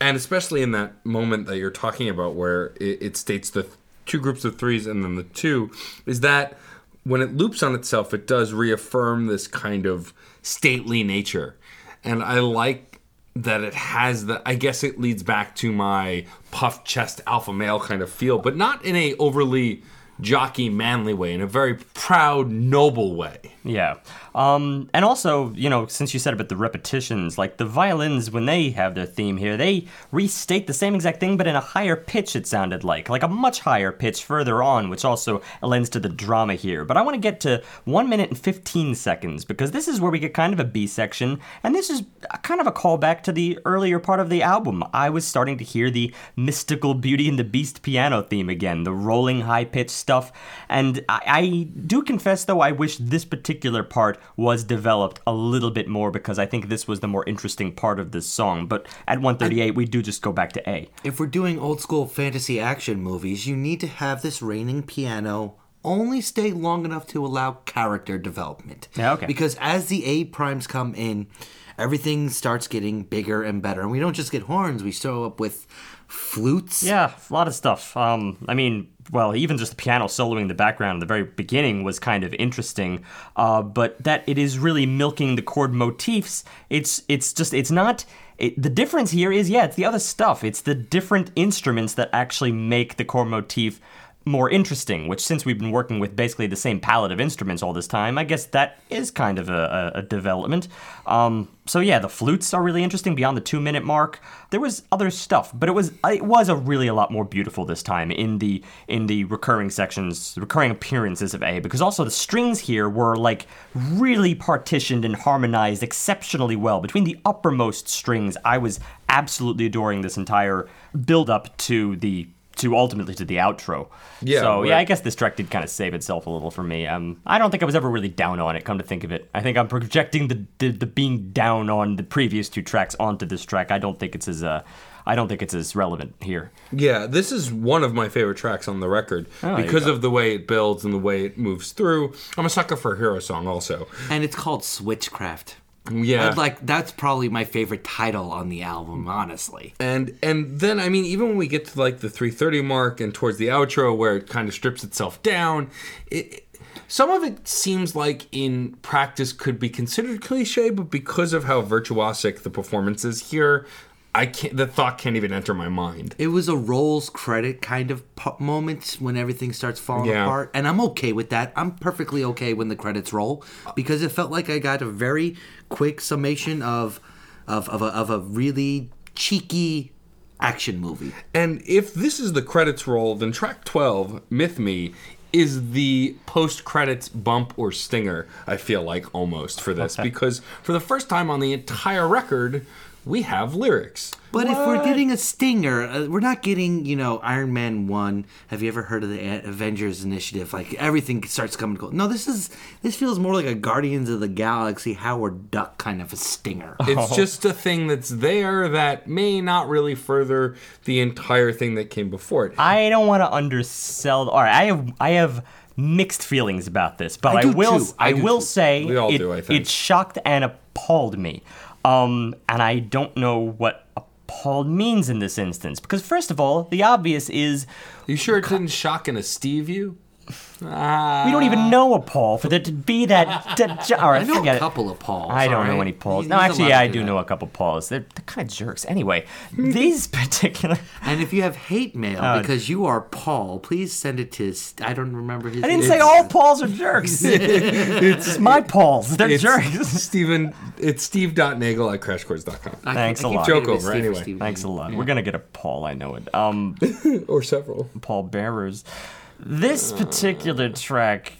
and especially in that moment that you're talking about where it, it states the two groups of threes and then the two, is that when it loops on itself, it does reaffirm this kind of stately nature. And I like that it has the I guess it leads back to my puff chest alpha male kind of feel, but not in a overly jockey manly way, in a very proud, noble way. Yeah. Um, and also, you know, since you said about the repetitions, like the violins, when they have their theme here, they restate the same exact thing, but in a higher pitch, it sounded like. Like a much higher pitch further on, which also lends to the drama here. But I want to get to 1 minute and 15 seconds, because this is where we get kind of a B section, and this is kind of a callback to the earlier part of the album. I was starting to hear the mystical Beauty and the Beast piano theme again, the rolling high pitched stuff. And I, I do confess, though, I wish this particular part was developed a little bit more because I think this was the more interesting part of this song. But at 138, we do just go back to A. If we're doing old school fantasy action movies, you need to have this raining piano only stay long enough to allow character development. Yeah, okay. Because as the A primes come in, everything starts getting bigger and better. And we don't just get horns, we show up with flutes. Yeah, a lot of stuff. Um, I mean, well, even just the piano soloing in the background at the very beginning was kind of interesting. Uh, but that it is really milking the chord motifs. It's it's just it's not. It, the difference here is yeah, it's the other stuff. It's the different instruments that actually make the chord motif more interesting, which since we've been working with basically the same palette of instruments all this time, I guess that is kind of a, a, development. Um, so yeah, the flutes are really interesting beyond the two minute mark. There was other stuff, but it was it was a really a lot more beautiful this time in the in the recurring sections, the recurring appearances of A, because also the strings here were like really partitioned and harmonized exceptionally well. Between the uppermost strings, I was absolutely adoring this entire build up to the to ultimately to the outro. Yeah, So right. yeah, I guess this track did kind of save itself a little for me. Um, I don't think I was ever really down on it. Come to think of it, I think I'm projecting the the, the being down on the previous two tracks onto this track. I don't think it's as uh, I don't think it's as relevant here. Yeah, this is one of my favorite tracks on the record Oh, because of the way it builds and the way it moves through. I'm a sucker for a hero song also. And it's called Switchcraft. Yeah. I'd like that's probably my favorite title on the album, honestly. and and then I mean even when we get to like the 330 mark and towards the outro where it kind of strips itself down, it some of it seems like in practice could be considered cliche, but because of how virtuosic the performance is here, I can't. The thought can't even enter my mind. It was a rolls credit kind of moment when everything starts falling Yeah. apart, and I'm okay with that. I'm perfectly okay when the credits roll because it felt like I got a very quick summation of of of a, of a really cheeky action movie. And if this is the credits roll, then track 12, Myth Me, is the post credits bump or stinger, I feel like almost for this. Because for the first time on the entire record, we have lyrics. But if we're getting a stinger, uh, we're not getting, you know, Iron Man 1. Have you ever heard of the A- Avengers Initiative? Like everything starts coming cool. No, this is this feels more like a Guardians of the Galaxy Howard Duck kind of a stinger. It's just a thing that's there that may not really further the entire thing that came before it. I don't want to undersell. All right, I have I have mixed feelings about this, but I I, will too. I, I will too. say We all it, do, I think. it shocked and appalled me. Um, and I don't know what appalled means in this instance because first of all, the obvious is Are You sure it didn't shock and a Steve you? Ah. we don't even know a Paul for there to be that. that all right, I know forget a it. couple of Pauls. I don't all know any Pauls. He's- No, he's actually, yeah, I do do that. know a couple Pauls. They're, they're kind of jerks. Anyway, these particular. And if you have hate mail Uh, because you are Paul, please send it to. I don't remember his. I didn't name. say all Pauls are jerks. it's my Pauls. They're It's jerks. Steven, it's steve.nagel at crashchords.com. I- Thanks I a lot. forgetting Joke it's over, Steve anyway. Steve. Thanks a lot. We're gonna get a Paul. I know it. Um, Or several. Paul Bearers. This particular track,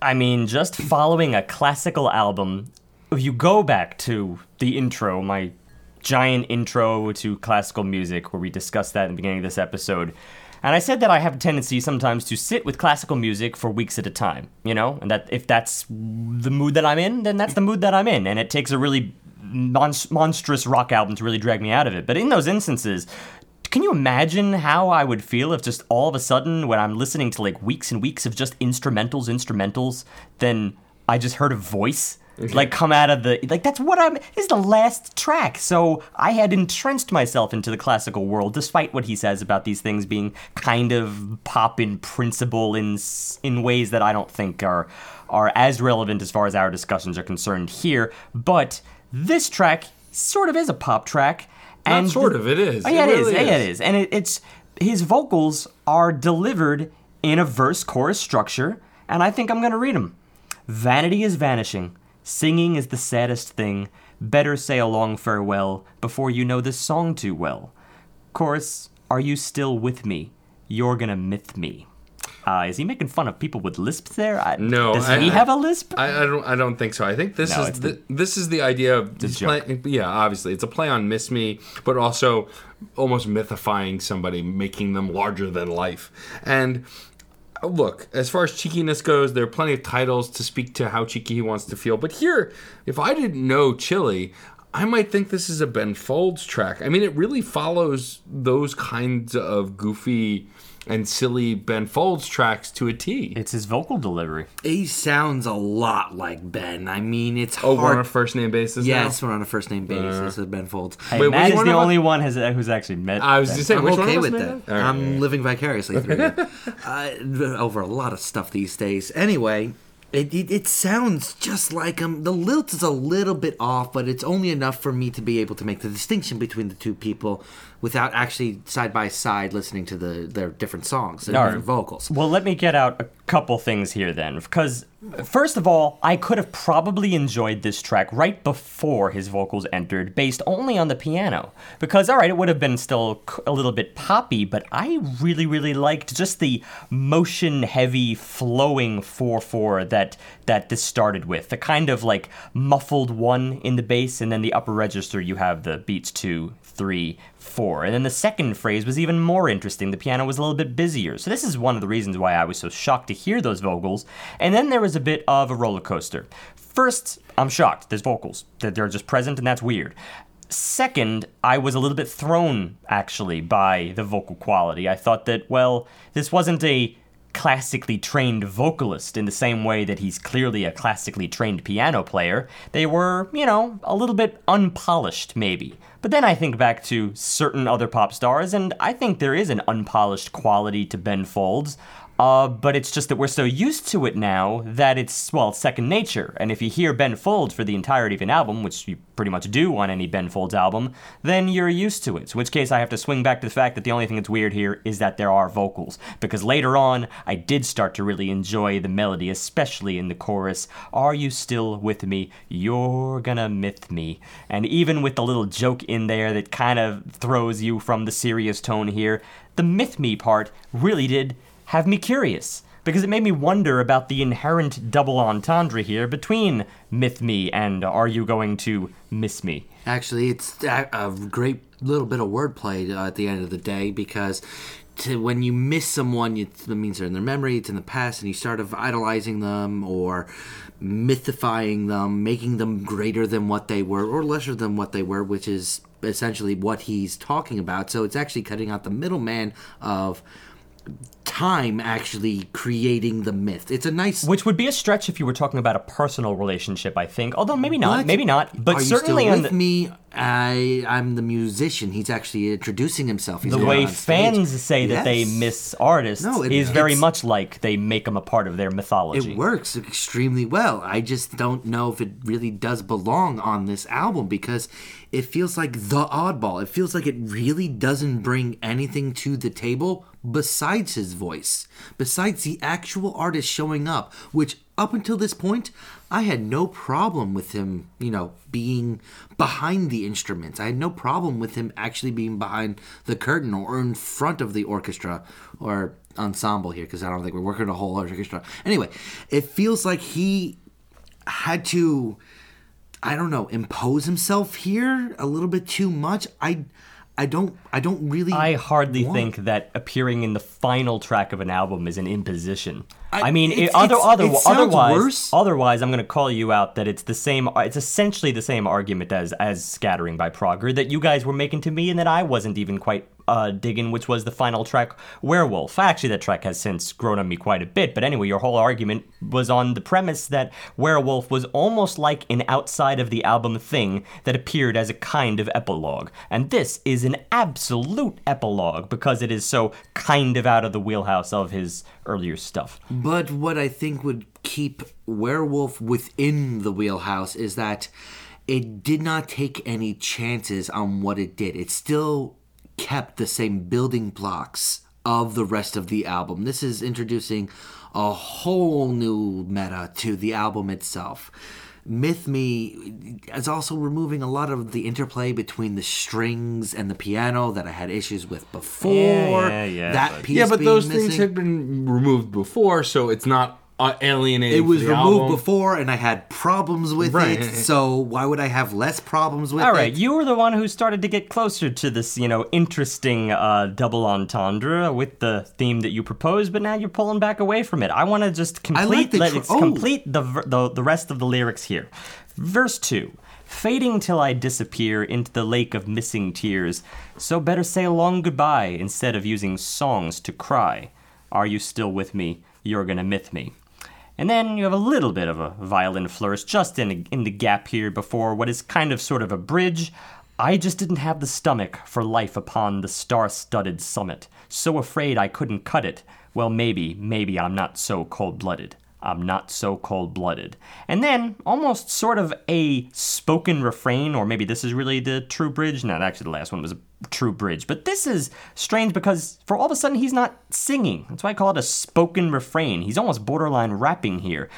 I mean, just following a classical album. If you go back to the intro, my giant intro to classical music, where we discussed that in the beginning of this episode. And I said that I have a tendency sometimes to sit with classical music for weeks at a time, you know? And that if that's the mood that I'm in, then that's the mood that I'm in. And it takes a really mon- monstrous rock album to really drag me out of it. But in those instances, can you imagine how I would feel if just all of a sudden, when I'm listening to like weeks and weeks of just instrumentals, instrumentals, then I just heard a voice like come out of the like that's what I'm. This is the last track, so I had entrenched myself into the classical world, despite what he says about these things being kind of pop in principle in in ways that I don't think are are as relevant as far as our discussions are concerned here. But this track sort of is a pop track. Not And sort of, it is. Oh, yeah, It it is. really Yeah, is. it is. And it, it's his vocals are delivered in a verse chorus structure, and I think I'm going to read them. Vanity is vanishing. Singing is the saddest thing. Better say a long farewell before you know this song too well. Chorus, are you still with me? You're gonna myth me. Uh, is he making fun of people with lisps there? I, No, Does I- he have a lisp? I, I don't. I don't think so. I think this No, is it's the, this is the idea of joke. play, yeah. Obviously, it's a play on "Miss Me," but also almost mythifying somebody, making them larger than life. And uh, look, as far as cheekiness goes, there are plenty of titles to speak to how cheeky he wants to feel. But here, if I didn't know Chilly. I might think this is a Ben Folds track. I mean, it really follows those kinds of goofy and silly Ben Folds tracks to a T. it's his vocal delivery. He sounds a lot like Ben. I mean, it's Oh, hard. we're on a first name basis. now? yes, we're on a first name basis with Ben Folds. Hey, Wait, Matt is the only one has, uh, who's actually met. I was Ben. just saying, I'm which one okay of with that. that? All right, I'm living vicariously through you. uh, over a lot of stuff these days. Anyway, it, it, it sounds just like him. The lilt is a little bit off, but it's only enough for me to be able to make the distinction between the two people without actually side by side listening to the their different songs and All different right. vocals. Well, let me get out a couple things here then. Because, first of all, I could have probably enjoyed this track right before his vocals entered, based only on the piano. Because, all right, it would have been still a little bit poppy, but I really, really liked just the motion heavy, flowing 4 4 that, that this started with. The kind of like muffled one in the bass, and then the upper register, you have the beats two, three, four. And then the second phrase was even more interesting. The piano was a little bit busier. So this is one of the reasons why I was so shocked to hear those vocals. And then there was a bit of a roller coaster. First, I'm shocked. There's vocals. That they're just present and that's weird. Second, I was a little bit thrown actually by the vocal quality. I thought that, well, this wasn't a classically trained vocalist in the same way that he's clearly a classically trained piano player. They were, you know, a little bit unpolished, maybe. But then I think back to certain other pop stars, and I think there is an unpolished quality to Ben Folds. Uh, but it's just that we're so used to it now that it's, well, it's second nature. And if you hear Ben Folds for the entirety of an album, which you pretty much do on any Ben Folds album, then you're used to it. In which case, I have to swing back to the fact that the only thing that's weird here is that there are vocals. Because later on, I did start to really enjoy the melody, especially in the chorus Are you still with me? You're gonna myth me. And even with the little joke in there that kind of throws you from the serious tone here, the myth me part really did have me curious because it made me wonder about the inherent double entendre here between myth me and are you going to miss me Actually, it's a, great little bit of wordplay uh, at the end of the day because to, when you miss someone, it means they're in their memory, it's in the past, and you start of idolizing them or mythifying them, making them greater than what they were or lesser than what they were, which is essentially what he's talking about. So it's actually cutting out the middleman of time actually creating the myth. It's a nice which would be a stretch if you were talking about a personal relationship i think although maybe not But maybe not but are certainly with the, me? I I'm the musician. He's actually introducing himself. He's the way fans say that they miss artists No, it- is very much like they make them a part of their mythology It works extremely well. I just don't know if it really does belong on this album because it feels like the oddball. It feels like it really doesn't bring anything to the table besides his voice, besides the actual artist showing up, which up until this point, I had no problem with him, you know, being behind the instruments. I had no problem with him actually being behind the curtain or in front of the orchestra or ensemble here because I don't think we're working a whole orchestra. Anyway, it feels like he had to I don't know, impose himself here a little bit too much. I I don't I don't really I hardly want- think that appearing in the final track of an album is an imposition. I, I- mean, it, other, other, otherwise, worse. otherwise, I'm going to call you out that it's the same. It's essentially the same argument as as scattering by Prager that you guys were making to me, and that I wasn't even quite uh, digging, which was the final track, Werewolf. Actually, that track has since grown on me quite a bit. But anyway, your whole argument was on the premise that Werewolf was almost like an outside of the album thing that appeared as a kind of epilogue, and this is an absolute epilogue because it is so kind of out of the wheelhouse of his earlier stuff. But what I think would keep Werewolf within the wheelhouse is that it did not take any chances on what it did. It still kept the same building blocks of the rest of the album. This is introducing a whole new meta to the album itself. Myth Me is also removing a lot of the interplay between the strings and the piano that I had issues with before. Yeah, yeah, yeah, that but- piece yeah, but being those missing. things had been removed before, so it's not uh, alienating. It was the removed album. before, and I had problems with Right. it. So why would I have less problems with All it? right, you were the one who started to get closer to this, you know, interesting uh, double entendre with the theme that you proposed, but now you're pulling back away from it. I want to just complete, like the let tr- us oh. complete the, the the rest of the lyrics here. Verse two. Fading till I disappear into the lake of missing tears. So better say a long goodbye instead of using songs to cry. Are you still with me? You're gonna myth me. And then you have a little bit of a violin flourish just in, in the gap here before what is kind of sort of a bridge. I just didn't have the stomach for life upon the star studded summit. So afraid I couldn't cut it. Well, maybe, maybe I'm not so cold blooded. I'm not so cold blooded. And then, almost sort of a spoken refrain, or maybe this is really the true bridge. Not actually, the last one was a true bridge. But this is strange because for all of a sudden, he's not singing. That's why I call it a spoken refrain. He's almost borderline rapping here.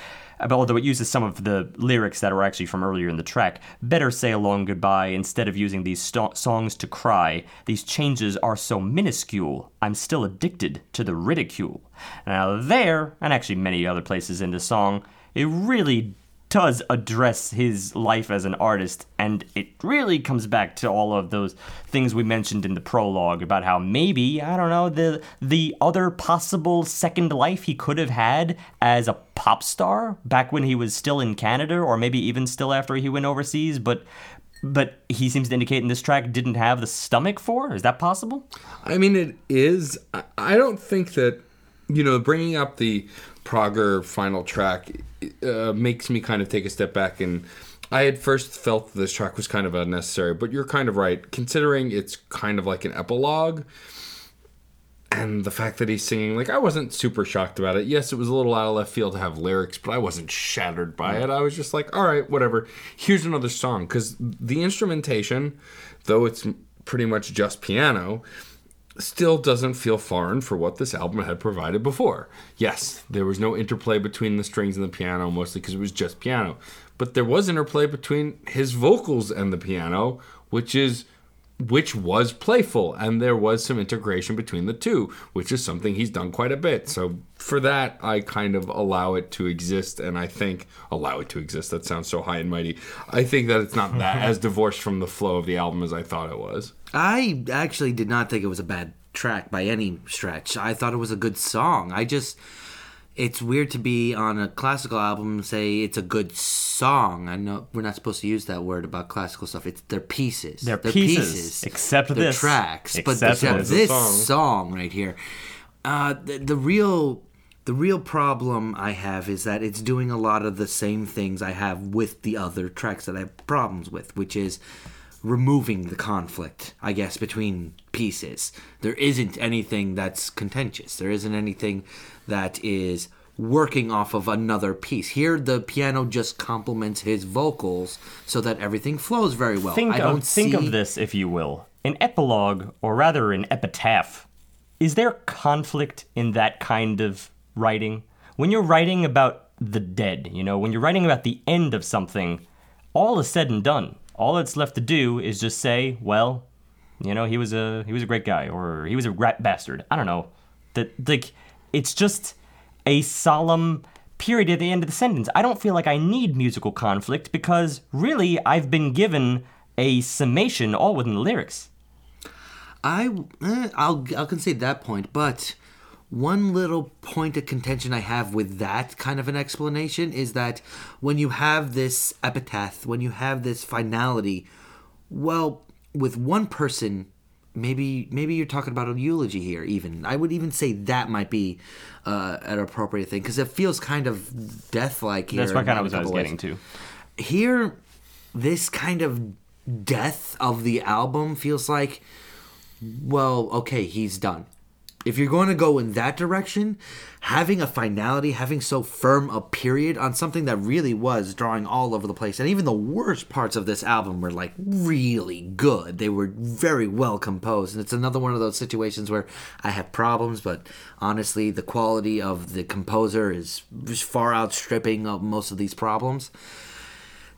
Although it uses some of the lyrics that are actually from earlier in the track. Better say a long goodbye instead of using these sto- songs to cry. These changes are so minuscule. I'm still addicted to the ridicule. Now, there, and actually many other places in the song, it really does address his life as an artist, and it really comes back to all of those things we mentioned in the prologue about how maybe I don't know the the other possible second life he could have had as a pop star back when he was still in Canada, or maybe even still after he went overseas, but. But he seems to indicate in this track didn't have the stomach for. Is that possible? I mean, it is. I- don't think that, you know, bringing up the Prager final track uh, makes me kind of take a step back. And I had first felt this track was kind of unnecessary, but you're kind of right. Considering it's kind of like an epilogue, and the fact that he's singing, like, I wasn't super shocked about it. Yes, it was a little out of left field to have lyrics, but I wasn't shattered by it. I was just like, all right, whatever. Here's another song. Because the instrumentation, though it's pretty much just piano, still doesn't feel foreign for what this album had provided before. Yes, there was no interplay between the strings and the piano, mostly because it was just piano. But there was interplay between his vocals and the piano, which is which was playful. And there was some integration between the two which is something he's done quite a bit. So for that i kind of allow it to exist. And i think allow it to exist. That sounds so high and mighty. I think that it's not that as divorced from the flow of the album as i thought it was I actually did not think it was a bad track by any stretch. I thought it was a good song. I just it's weird to be on a classical album and say it's a good song. I know we're not supposed to use that word about classical stuff. It's their pieces. They're pieces, except They're this. tracks. but Except except this. this song. song right here. Uh, the, the real the real problem I have is that it's doing a lot of the same things I have with the other tracks that I have problems with, which is removing the conflict, I guess, between pieces. There isn't anything that's contentious. There isn't anything that is working off of another piece. Here the piano just complements his vocals so that everything flows very well. Think I don't of think see of this, if you will. An epilogue, or rather an epitaph. Is there conflict in that kind of writing? When you're writing about the dead, you know, when you're writing about the end of something, all is said and done. All that's left to do is just say, well, you know, he was a he was a great guy, or he was a rat bastard. I don't know. That like it's just a solemn period at the end of the sentence. I don't feel like I need musical conflict because really I've been given a summation all within the lyrics. I eh, I'll I'll concede that point, but one little point of contention I have with that kind of an explanation is that when you have this epitaph, when you have this finality, well, with one person, maybe maybe you're talking about a eulogy here. Even I would even say that might be uh, an appropriate thing because it feels kind of death-like. Here That's what kind of was I was ways getting to. here this kind of death of the album feels like well okay he's done if you're going to go in that direction, having a finality, having so firm a period on something that really was drawing all over the place, and even the worst parts of this album were like really good. They were very well composed, and it's another one of those situations where I have problems, but honestly, the quality of the composer is far outstripping of most of these problems.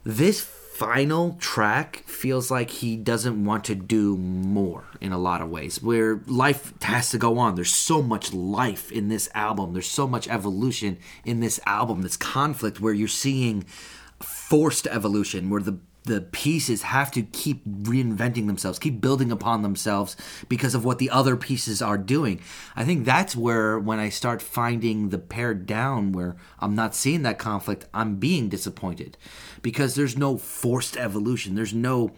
This final track feels like he doesn't want to do more in a lot of ways. Where life has to go on. There's so much life in this album. There's so much evolution in this album. This conflict where you're seeing forced evolution where the the pieces have to keep reinventing themselves, keep building upon themselves because of what the other pieces are doing. I think that's where, when I start finding the pared down, where I'm not seeing that conflict, I'm being disappointed because there's no forced evolution. There's no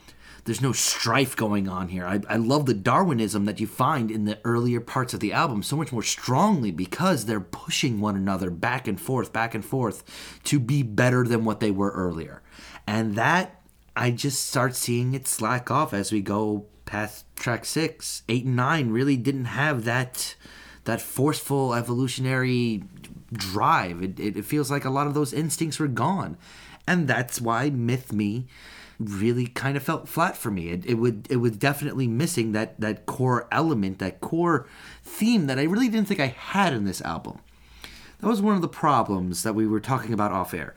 there's no strife going on here. I, I love the Darwinism that you find in the earlier parts of the album so much more strongly because they're pushing one another back and forth, back and forth to be better than what they were earlier. And that I just start seeing it slack off as we go past track six, eight, and nine. Really didn't have that that forceful evolutionary drive. It, it, feels like a lot of those instincts were gone, and that's why Myth Me really kind of felt flat for me. It, it would it was definitely missing that that core element, that core theme that I really didn't think I had in this album. That was one of the problems that we were talking about off air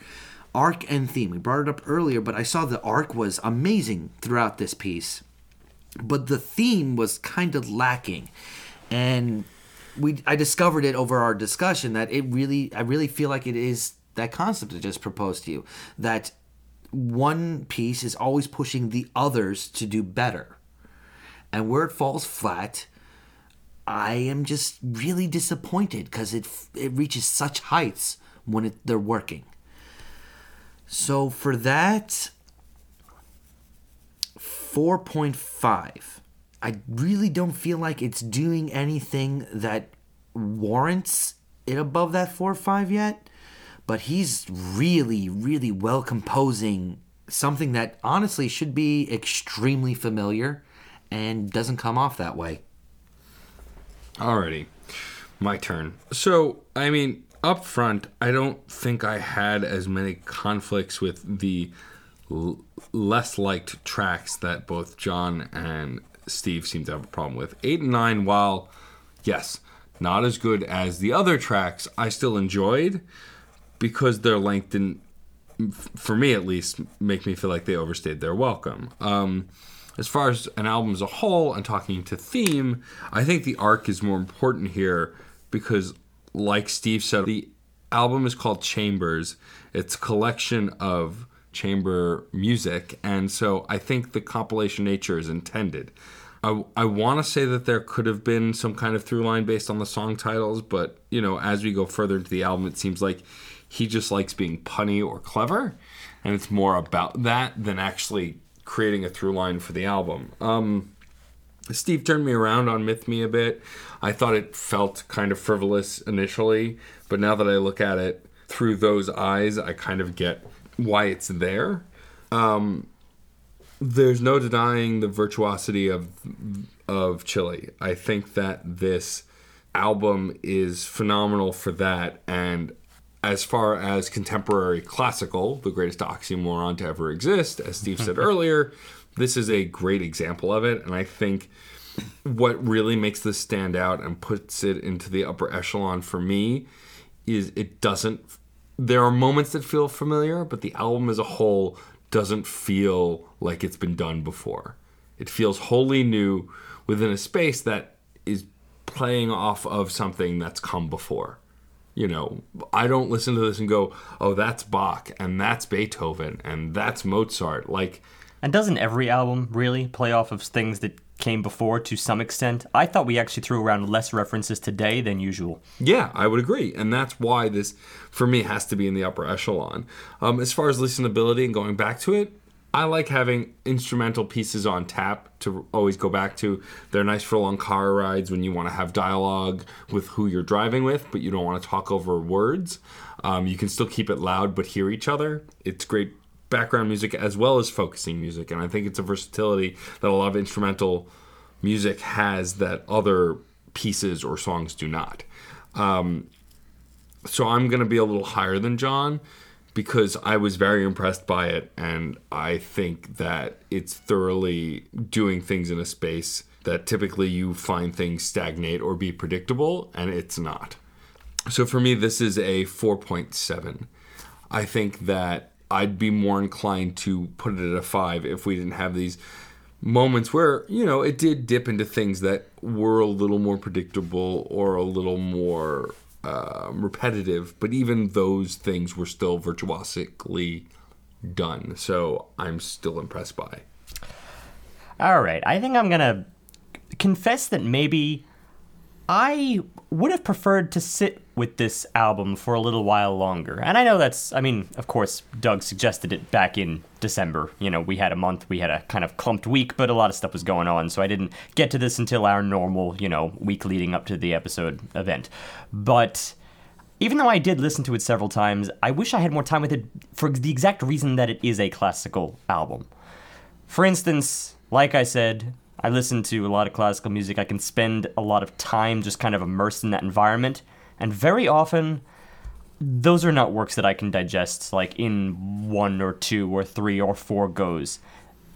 arc and theme. We brought it up earlier, but I saw the arc was amazing throughout this piece, but the theme was kind of lacking, and we I discovered it over our discussion that it really I really feel like it is that concept I just proposed to you that one piece is always pushing the others to do better, and where it falls flat. I am just really disappointed because it it reaches such heights when it, they're working. So for that, 4.5. I really don't feel like it's doing anything that warrants it above that 4 5 yet. But he's really, really well composing something that honestly should be extremely familiar and doesn't come off that way. Alrighty, my turn. So, I mean, up front, I don't think I had as many conflicts with the l- less liked tracks that both John and Steve seem to have a problem with. 8 and 9, while, yes, not as good as the other tracks, I still enjoyed because their length didn't, for me at least, make me feel like they overstayed their welcome. Um, as far as an album as a whole and talking to theme, I think the arc is more important here because like Steve said, the album is called Chambers. It's a collection of chamber music, and so I think the compilation nature is intended. I, I want to say that there could have been some kind of through line based on the song titles, but you know, as we go further into the album, it seems like he just likes being punny or clever, and it's more about that than actually creating a through line for the album. Um, Steve turned me around on Myth Me a bit. I thought it felt kind of frivolous initially, but now that I look at it through those eyes, I kind of get why it's there. Um, there's no denying the virtuosity of of Chilly. I think that this album is phenomenal for that and as far as contemporary classical, the greatest oxymoron to ever exist, as Steve said earlier, this is a great example of it and I think what really makes this stand out and puts it into the upper echelon for me is it doesn't there are moments that feel familiar but the album as a whole doesn't feel like it's been done before. It feels wholly new within a space that is playing off of something that's come before. You know i don't listen to this and go oh that's bach and that's beethoven and that's mozart. Like and doesn't every album really play off of things that came before to some extent. I thought we actually threw around less references today than usual. Yeah, I would agree. And that's why this, for me, has to be in the upper echelon. Um, as far as listenability and going back to it, I like having instrumental pieces on tap to always go back to. They're nice for long car rides when you want to have dialogue with who you're driving with, but you don't want to talk over words. Um, you can still keep it loud but hear each other. It's great background music as well as focusing music. And I think it's a versatility that a lot of instrumental music has that other pieces or songs do not. Um, so I'm going to be a little higher than John because I was very impressed by it, and I think that it's thoroughly doing things in a space that typically you find things stagnate or be predictable, and it's not. So for me, this is a 4.7. I think that I'd be more inclined to put it at a 5 if we didn't have these moments where, you know, it did dip into things that were a little more predictable or a little more uh, repetitive, but even those things were still virtuosically done. So I'm still impressed by. All right, I think I'm gonna confess that maybe I would have preferred to sit with this album for a little while longer. And I know that's, I mean, of course, Doug suggested it back in December. You know, we had a month, we had a kind of clumped week, but a lot of stuff was going on, so I didn't get to this until our normal, you know, week leading up to the episode event. But even though I did listen to it several times, I wish I had more time with it for the exact reason that it is a classical album. For instance, like I said, I listen to a lot of classical music. I can spend a lot of time just kind of immersed in that environment. And very often, those are not works that I can digest like in one or two or three or four goes.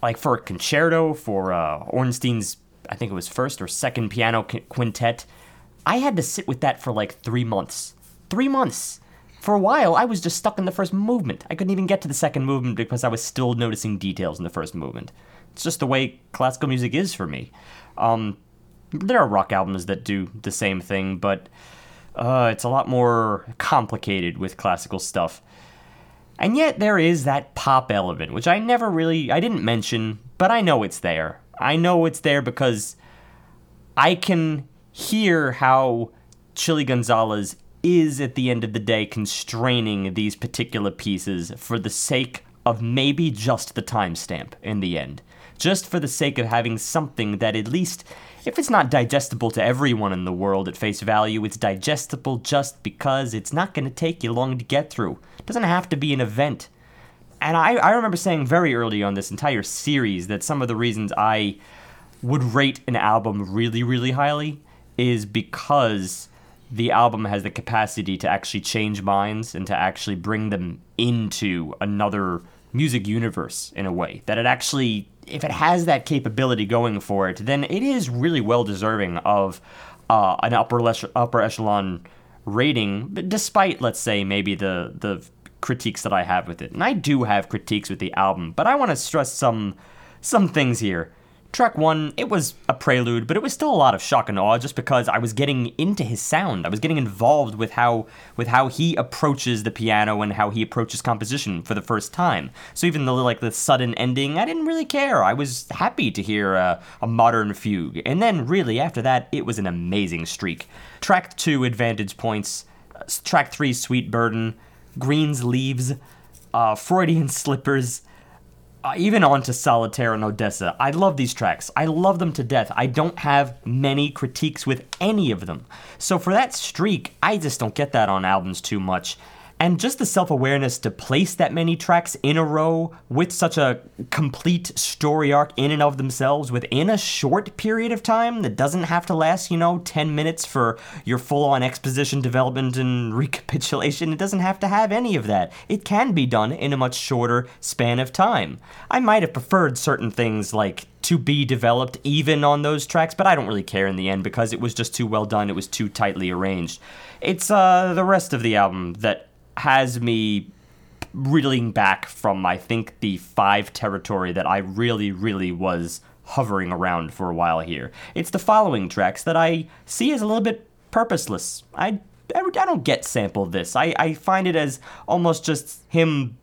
Like for a concerto, for uh, Ornstein's, I think it was first or second piano quintet, I had to sit with that for like three months. Three months. For a while, I was just stuck in the first movement. I couldn't even get to the second movement because I was still noticing details in the first movement. It's just the way classical music is for me. Um, there are rock albums that do the same thing, but uh, it's a lot more complicated with classical stuff. And yet there is that pop element, which I never really, I didn't mention, but I know it's there. I know it's there because I can hear how Chilly Gonzales is at the end of the day constraining these particular pieces for the sake of maybe just the timestamp in the end just for the sake of having something that at least, if it's not digestible to everyone in the world at face value, it's digestible just because it's not going to take you long to get through. It doesn't have to be an event. And I, I remember saying very early on this entire series that some of the reasons I would rate an album really, really highly is because the album has the capacity to actually change minds and to actually bring them into another music universe in a way. That it actually if it has that capability going for it, then it is really well deserving of uh, an upper upper echelon rating, despite let's say maybe the the critiques that I have with it. And I do have critiques with the album, but I want to stress some some things here. Track one, it was a prelude, but it was still a lot of shock and awe just because I was getting into his sound. I was getting involved with how with how he approaches the piano and how he approaches composition for the first time. So even the like the sudden ending, I didn't really care. I was happy to hear a, a modern fugue, and then really after that, it was an amazing streak. Track two, Advantage Points. Uh, track three, Sweet Burden. Green's Leaves. Uh, Freudian Slippers uh, even on to Solitaire and Odessa. I love these tracks. I love them to death. I don't have many critiques with any of them. So for that streak, I just don't get that on albums too much. And just the self awareness to place that many tracks in a row with such a complete story arc in and of themselves within a short period of time that doesn't have to last, you know, 10 minutes for your full on exposition, development, and recapitulation. It doesn't have to have any of that. It can be done in a much shorter span of time. I might have preferred certain things like to be developed even on those tracks, but I don't really care in the end because it was just too well done. It was too tightly arranged. It's uh, the rest of the album that has me reeling back from I think the five territory that I really, really was hovering around for a while here. It's the following tracks that I see as a little bit purposeless. I I don't get sample this. I, I find it as almost just him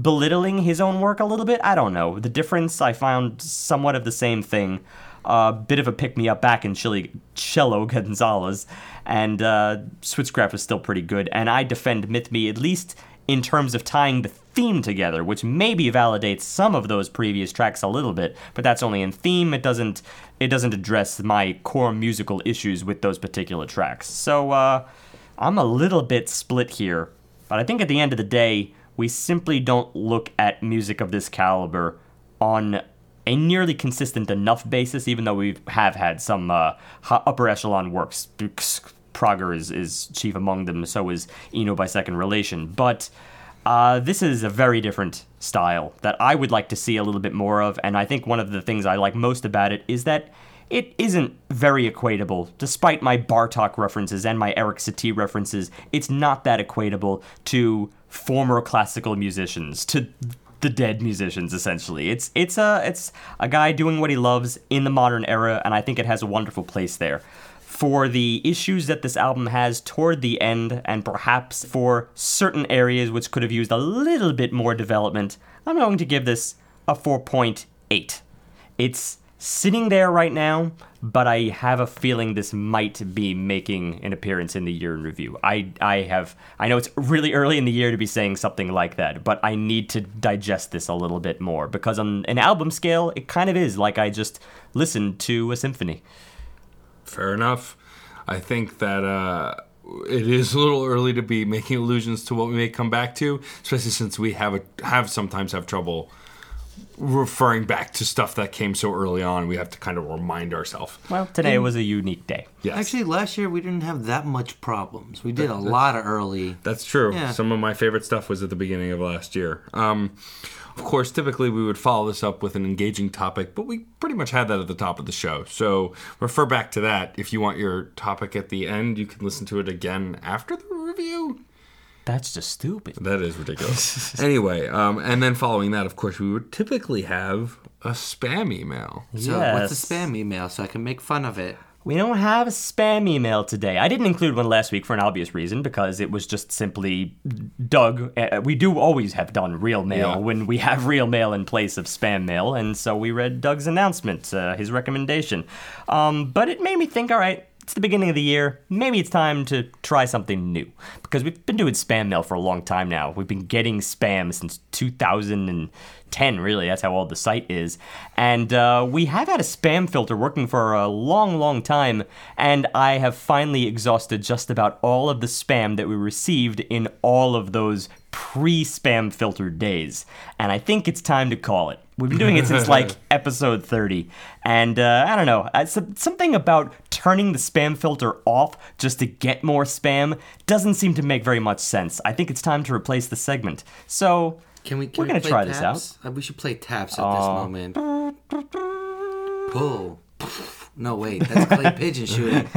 belittling his own work a little bit. I don't know. The difference I found somewhat of the same thing. A bit of a pick me up back in Chilly, Cello Gonzales, and uh, Switchcraft was still pretty good. And I defend Myth Me at least in terms of tying the theme together, which maybe validates some of those previous tracks a little bit, but that's only in theme. It doesn't it doesn't address my core musical issues with those particular tracks. So uh, I'm a little bit split here, but I think at the end of the day, we simply don't look at music of this caliber on a nearly consistent enough basis, even though we have had some uh, upper echelon works. Prager is, is chief among them, so is Eno by second relation. But uh, this is a very different style that I would like to see a little bit more of, and I think one of the things I like most about it is that it isn't very equatable. Despite my Bartok references and my Erik Satie references, it's not that equatable to former classical musicians, to the dead musicians essentially. It's it's a it's a guy doing what he loves in the modern era and I think it has a wonderful place there. For the issues that this album has toward the end, and perhaps for certain areas which could have used a little bit more development, I'm going to give this a 4.8. It's sitting there right now, but I have a feeling this might be making an appearance in the year in review. I I have I know it's really early in the year to be saying something like that, but I need to digest this a little bit more because on an album scale, it kind of is like I just listened to a symphony. Fair enough. I think that uh, it is a little early to be making allusions to what we may come back to, especially since we have a, have sometimes have trouble referring back to stuff that came so early on. We have to kind of remind ourselves. Well, today was a unique day. Yes. Actually, last year we didn't have that much problems. We did a lot of early. That's true. Yeah. Some of my favorite stuff was at the beginning of last year. Um, of course, typically we would follow this up with an engaging topic, but we pretty much had that at the top of the show. So refer back to that. If you want your topic at the end, you can listen to it again after the review. That's just stupid. That is ridiculous. anyway, um, and then following that, of course, we would typically have a spam email. So what's the spam email so I can make fun of it? We don't have a spam email today. I didn't include one last week for an obvious reason because it was just simply Doug. Uh, we do always have done real mail Yeah. when we have real mail in place of spam mail, and so we read Doug's announcement, uh, his recommendation. Um, but it made me think. All right, it's the beginning of the year. Maybe it's time to try something new because we've been doing spam mail for a long time now. We've been getting spam since 2010, really. That's how old the site is. And uh, we have had a spam filter working for a long, long time. And I have finally exhausted just about all of the spam that we received in all of those pre spam filtered days. And I think it's time to call it. We've been doing it since like episode 30. And uh, I don't know, uh, some- something about turning the spam filter off just to get more spam doesn't seem to make very much sense. I think it's time to replace the segment. So, Can we? Can We're we gonna play try this out. Uh, we should play taps at this moment. Pull. No wait, that's clay pigeon shooting.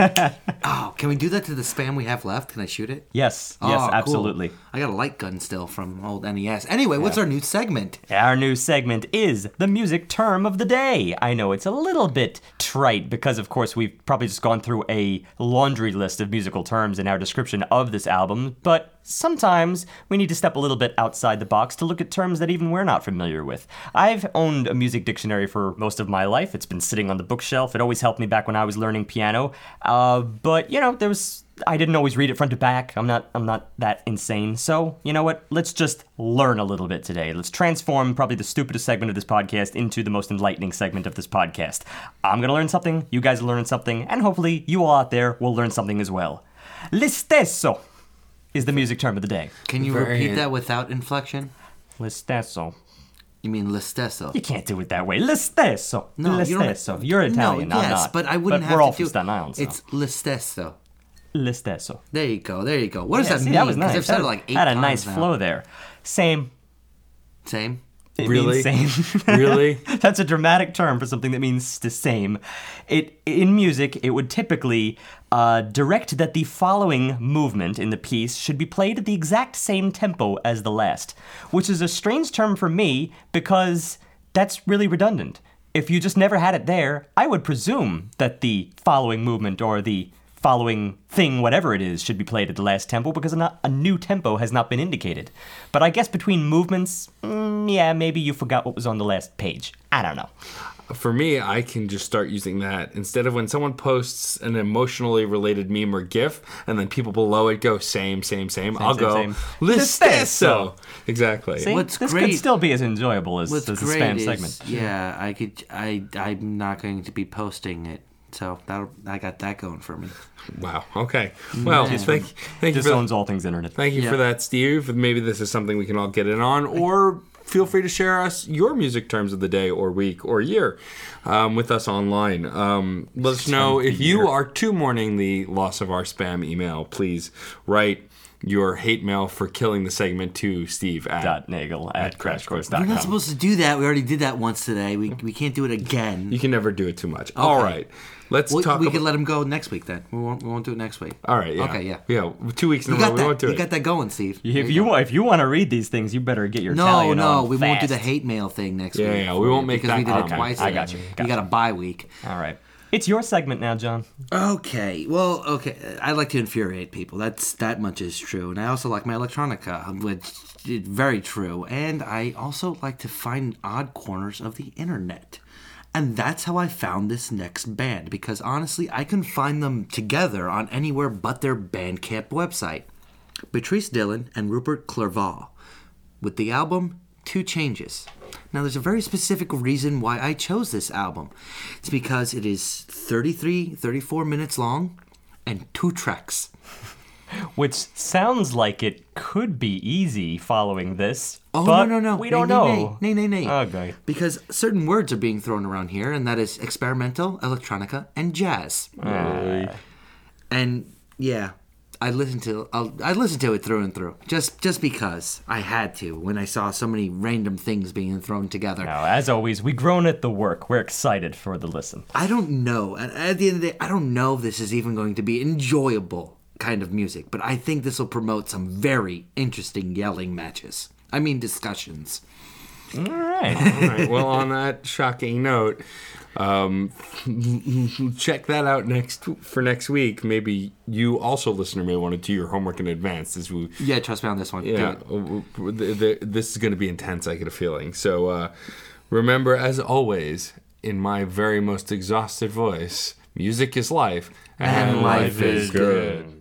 Oh, can we do that to the spam we have left? Can I shoot it? yes, Oh, yes, cool. absolutely. I got a light gun still from old NES. Anyway, what's our new segment? Our new segment is the music term of the day. I know it's a little bit trite because, of course, we've probably just gone through a laundry list of musical terms in our description of this album, but sometimes we need to step a little bit outside the box to look at terms that even we're not familiar with. I've owned a music dictionary for most of my life. It's been sitting on the bookshelf. It always helped me back when I was learning piano. Uh, but you know, there was I didn't always read it front to back. I'm not I'm not that insane. So, you know what? Let's just learn a little bit today. Let's transform probably the stupidest segment of this podcast into the most enlightening segment of this podcast. I'm going to learn something, you guys are learning something, and hopefully you all out there will learn something as well. L'istesso is the music term of the day. Can you Very- repeat that without inflection? L'istesso. You mean l'istesso? You can't do it that way. L'istesso. No, you don't- L'istesso. You're Italian, no, I'm yes, not. but I wouldn't but have we're all to do from Staten Island, so. It's l'istesso. L'istesso. There you go. There you go. What does Yeah, that see, mean? that was 'Cause nice. I've said it like eight had a times nice now. flow there. Same. Same. It Really? means same. Really? That's a dramatic term for something that means the same. It in music, it would typically uh, direct that the following movement in the piece should be played at the exact same tempo as the last, which is a strange term for me because that's really redundant. If you just never had it there, I would presume that the following movement or the following thing, whatever it is, should be played at the last tempo because a, not, a new tempo has not been indicated. But I guess between movements, mm, yeah, maybe you forgot what was on the last page. I don't know. For me, I can just start using that instead of when someone posts an emotionally related meme or GIF, and then people below it go same, same, same. I'll same, go same. l'istesso. Exactly. See, What's this great- could still be as enjoyable as, as the great spam is, segment. yeah, I could. I I'm not going to be posting it, so that I got that going for me. Wow. Okay. Well, Yeah. thank, thank you Just for owns all things internet. thank you Yeah. for that, Steve. Maybe this is something we can all get in on, or feel free to share us your music terms of the day or week or year um, with us online. Um, let us know if you are too mourning the loss of our spam email. Please write your hate mail for killing the segment to Steve at Dot Nagel at CrashChords.com. We're not supposed to do that. We already did that once today. We, we can't do it again. You can never do it too much. All right, let's We, talk. we about, can let him go next week then. We won't, we won't do it next week. all right, yeah, Okay, yeah. yeah. Two weeks in You a row, got we won't that. do You it. got that going, Steve. There If you want, if you want to read these things, you better get your No, Italian no, on we won't do the hate mail thing next Yeah, week. yeah, we won't make because we that did it common. twice. I got you, got you got a bye week. All right, it's your segment now, John. Okay, well, okay. I like to infuriate people. That's that much is true, and I also like my electronica, which is very true. And I also like to find odd corners of the internet, and that's how I found this next band. Because honestly, I couldn't find them together on anywhere but their Bandcamp website. Beatrice Dillon and Rupert Clervaux, with the album Two Changes. Now, there's a very specific reason why I chose this album. It's because it is 33, 34 minutes long and two tracks. Which sounds like it could be easy following this. Oh, but no, no, no. We Nay, don't nay, know. Nay, nay, nay. nay. Okay. Because certain words are being thrown around here, and that is experimental, electronica, and jazz. And yeah, I listened to I'll, I listened to it through and through, just just because I had to when I saw so many random things being thrown together. Now, as always, we groan at the work. We're excited for the listen. I don't know. At, at the end of the day, I don't know if this is even going to be enjoyable kind of music, but I think this will promote some very interesting yelling matches. I mean, discussions. All right. All right. Well, on that shocking note, um, check that out next for next week. Maybe you also, listener, may want to do your homework in advance as we. Yeah, trust me on this one. Yeah, it. w- w- the- the- this is going to be intense. I get a feeling. So uh, remember, as always, in my very most exhausted voice, music is life, And life is good.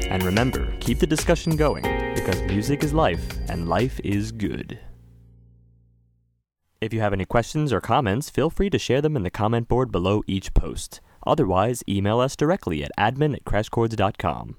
And remember, keep the discussion going, because music is life, and life is good. If you have any questions or comments, feel free to share them in the comment board below each post. Otherwise, email us directly at admin at.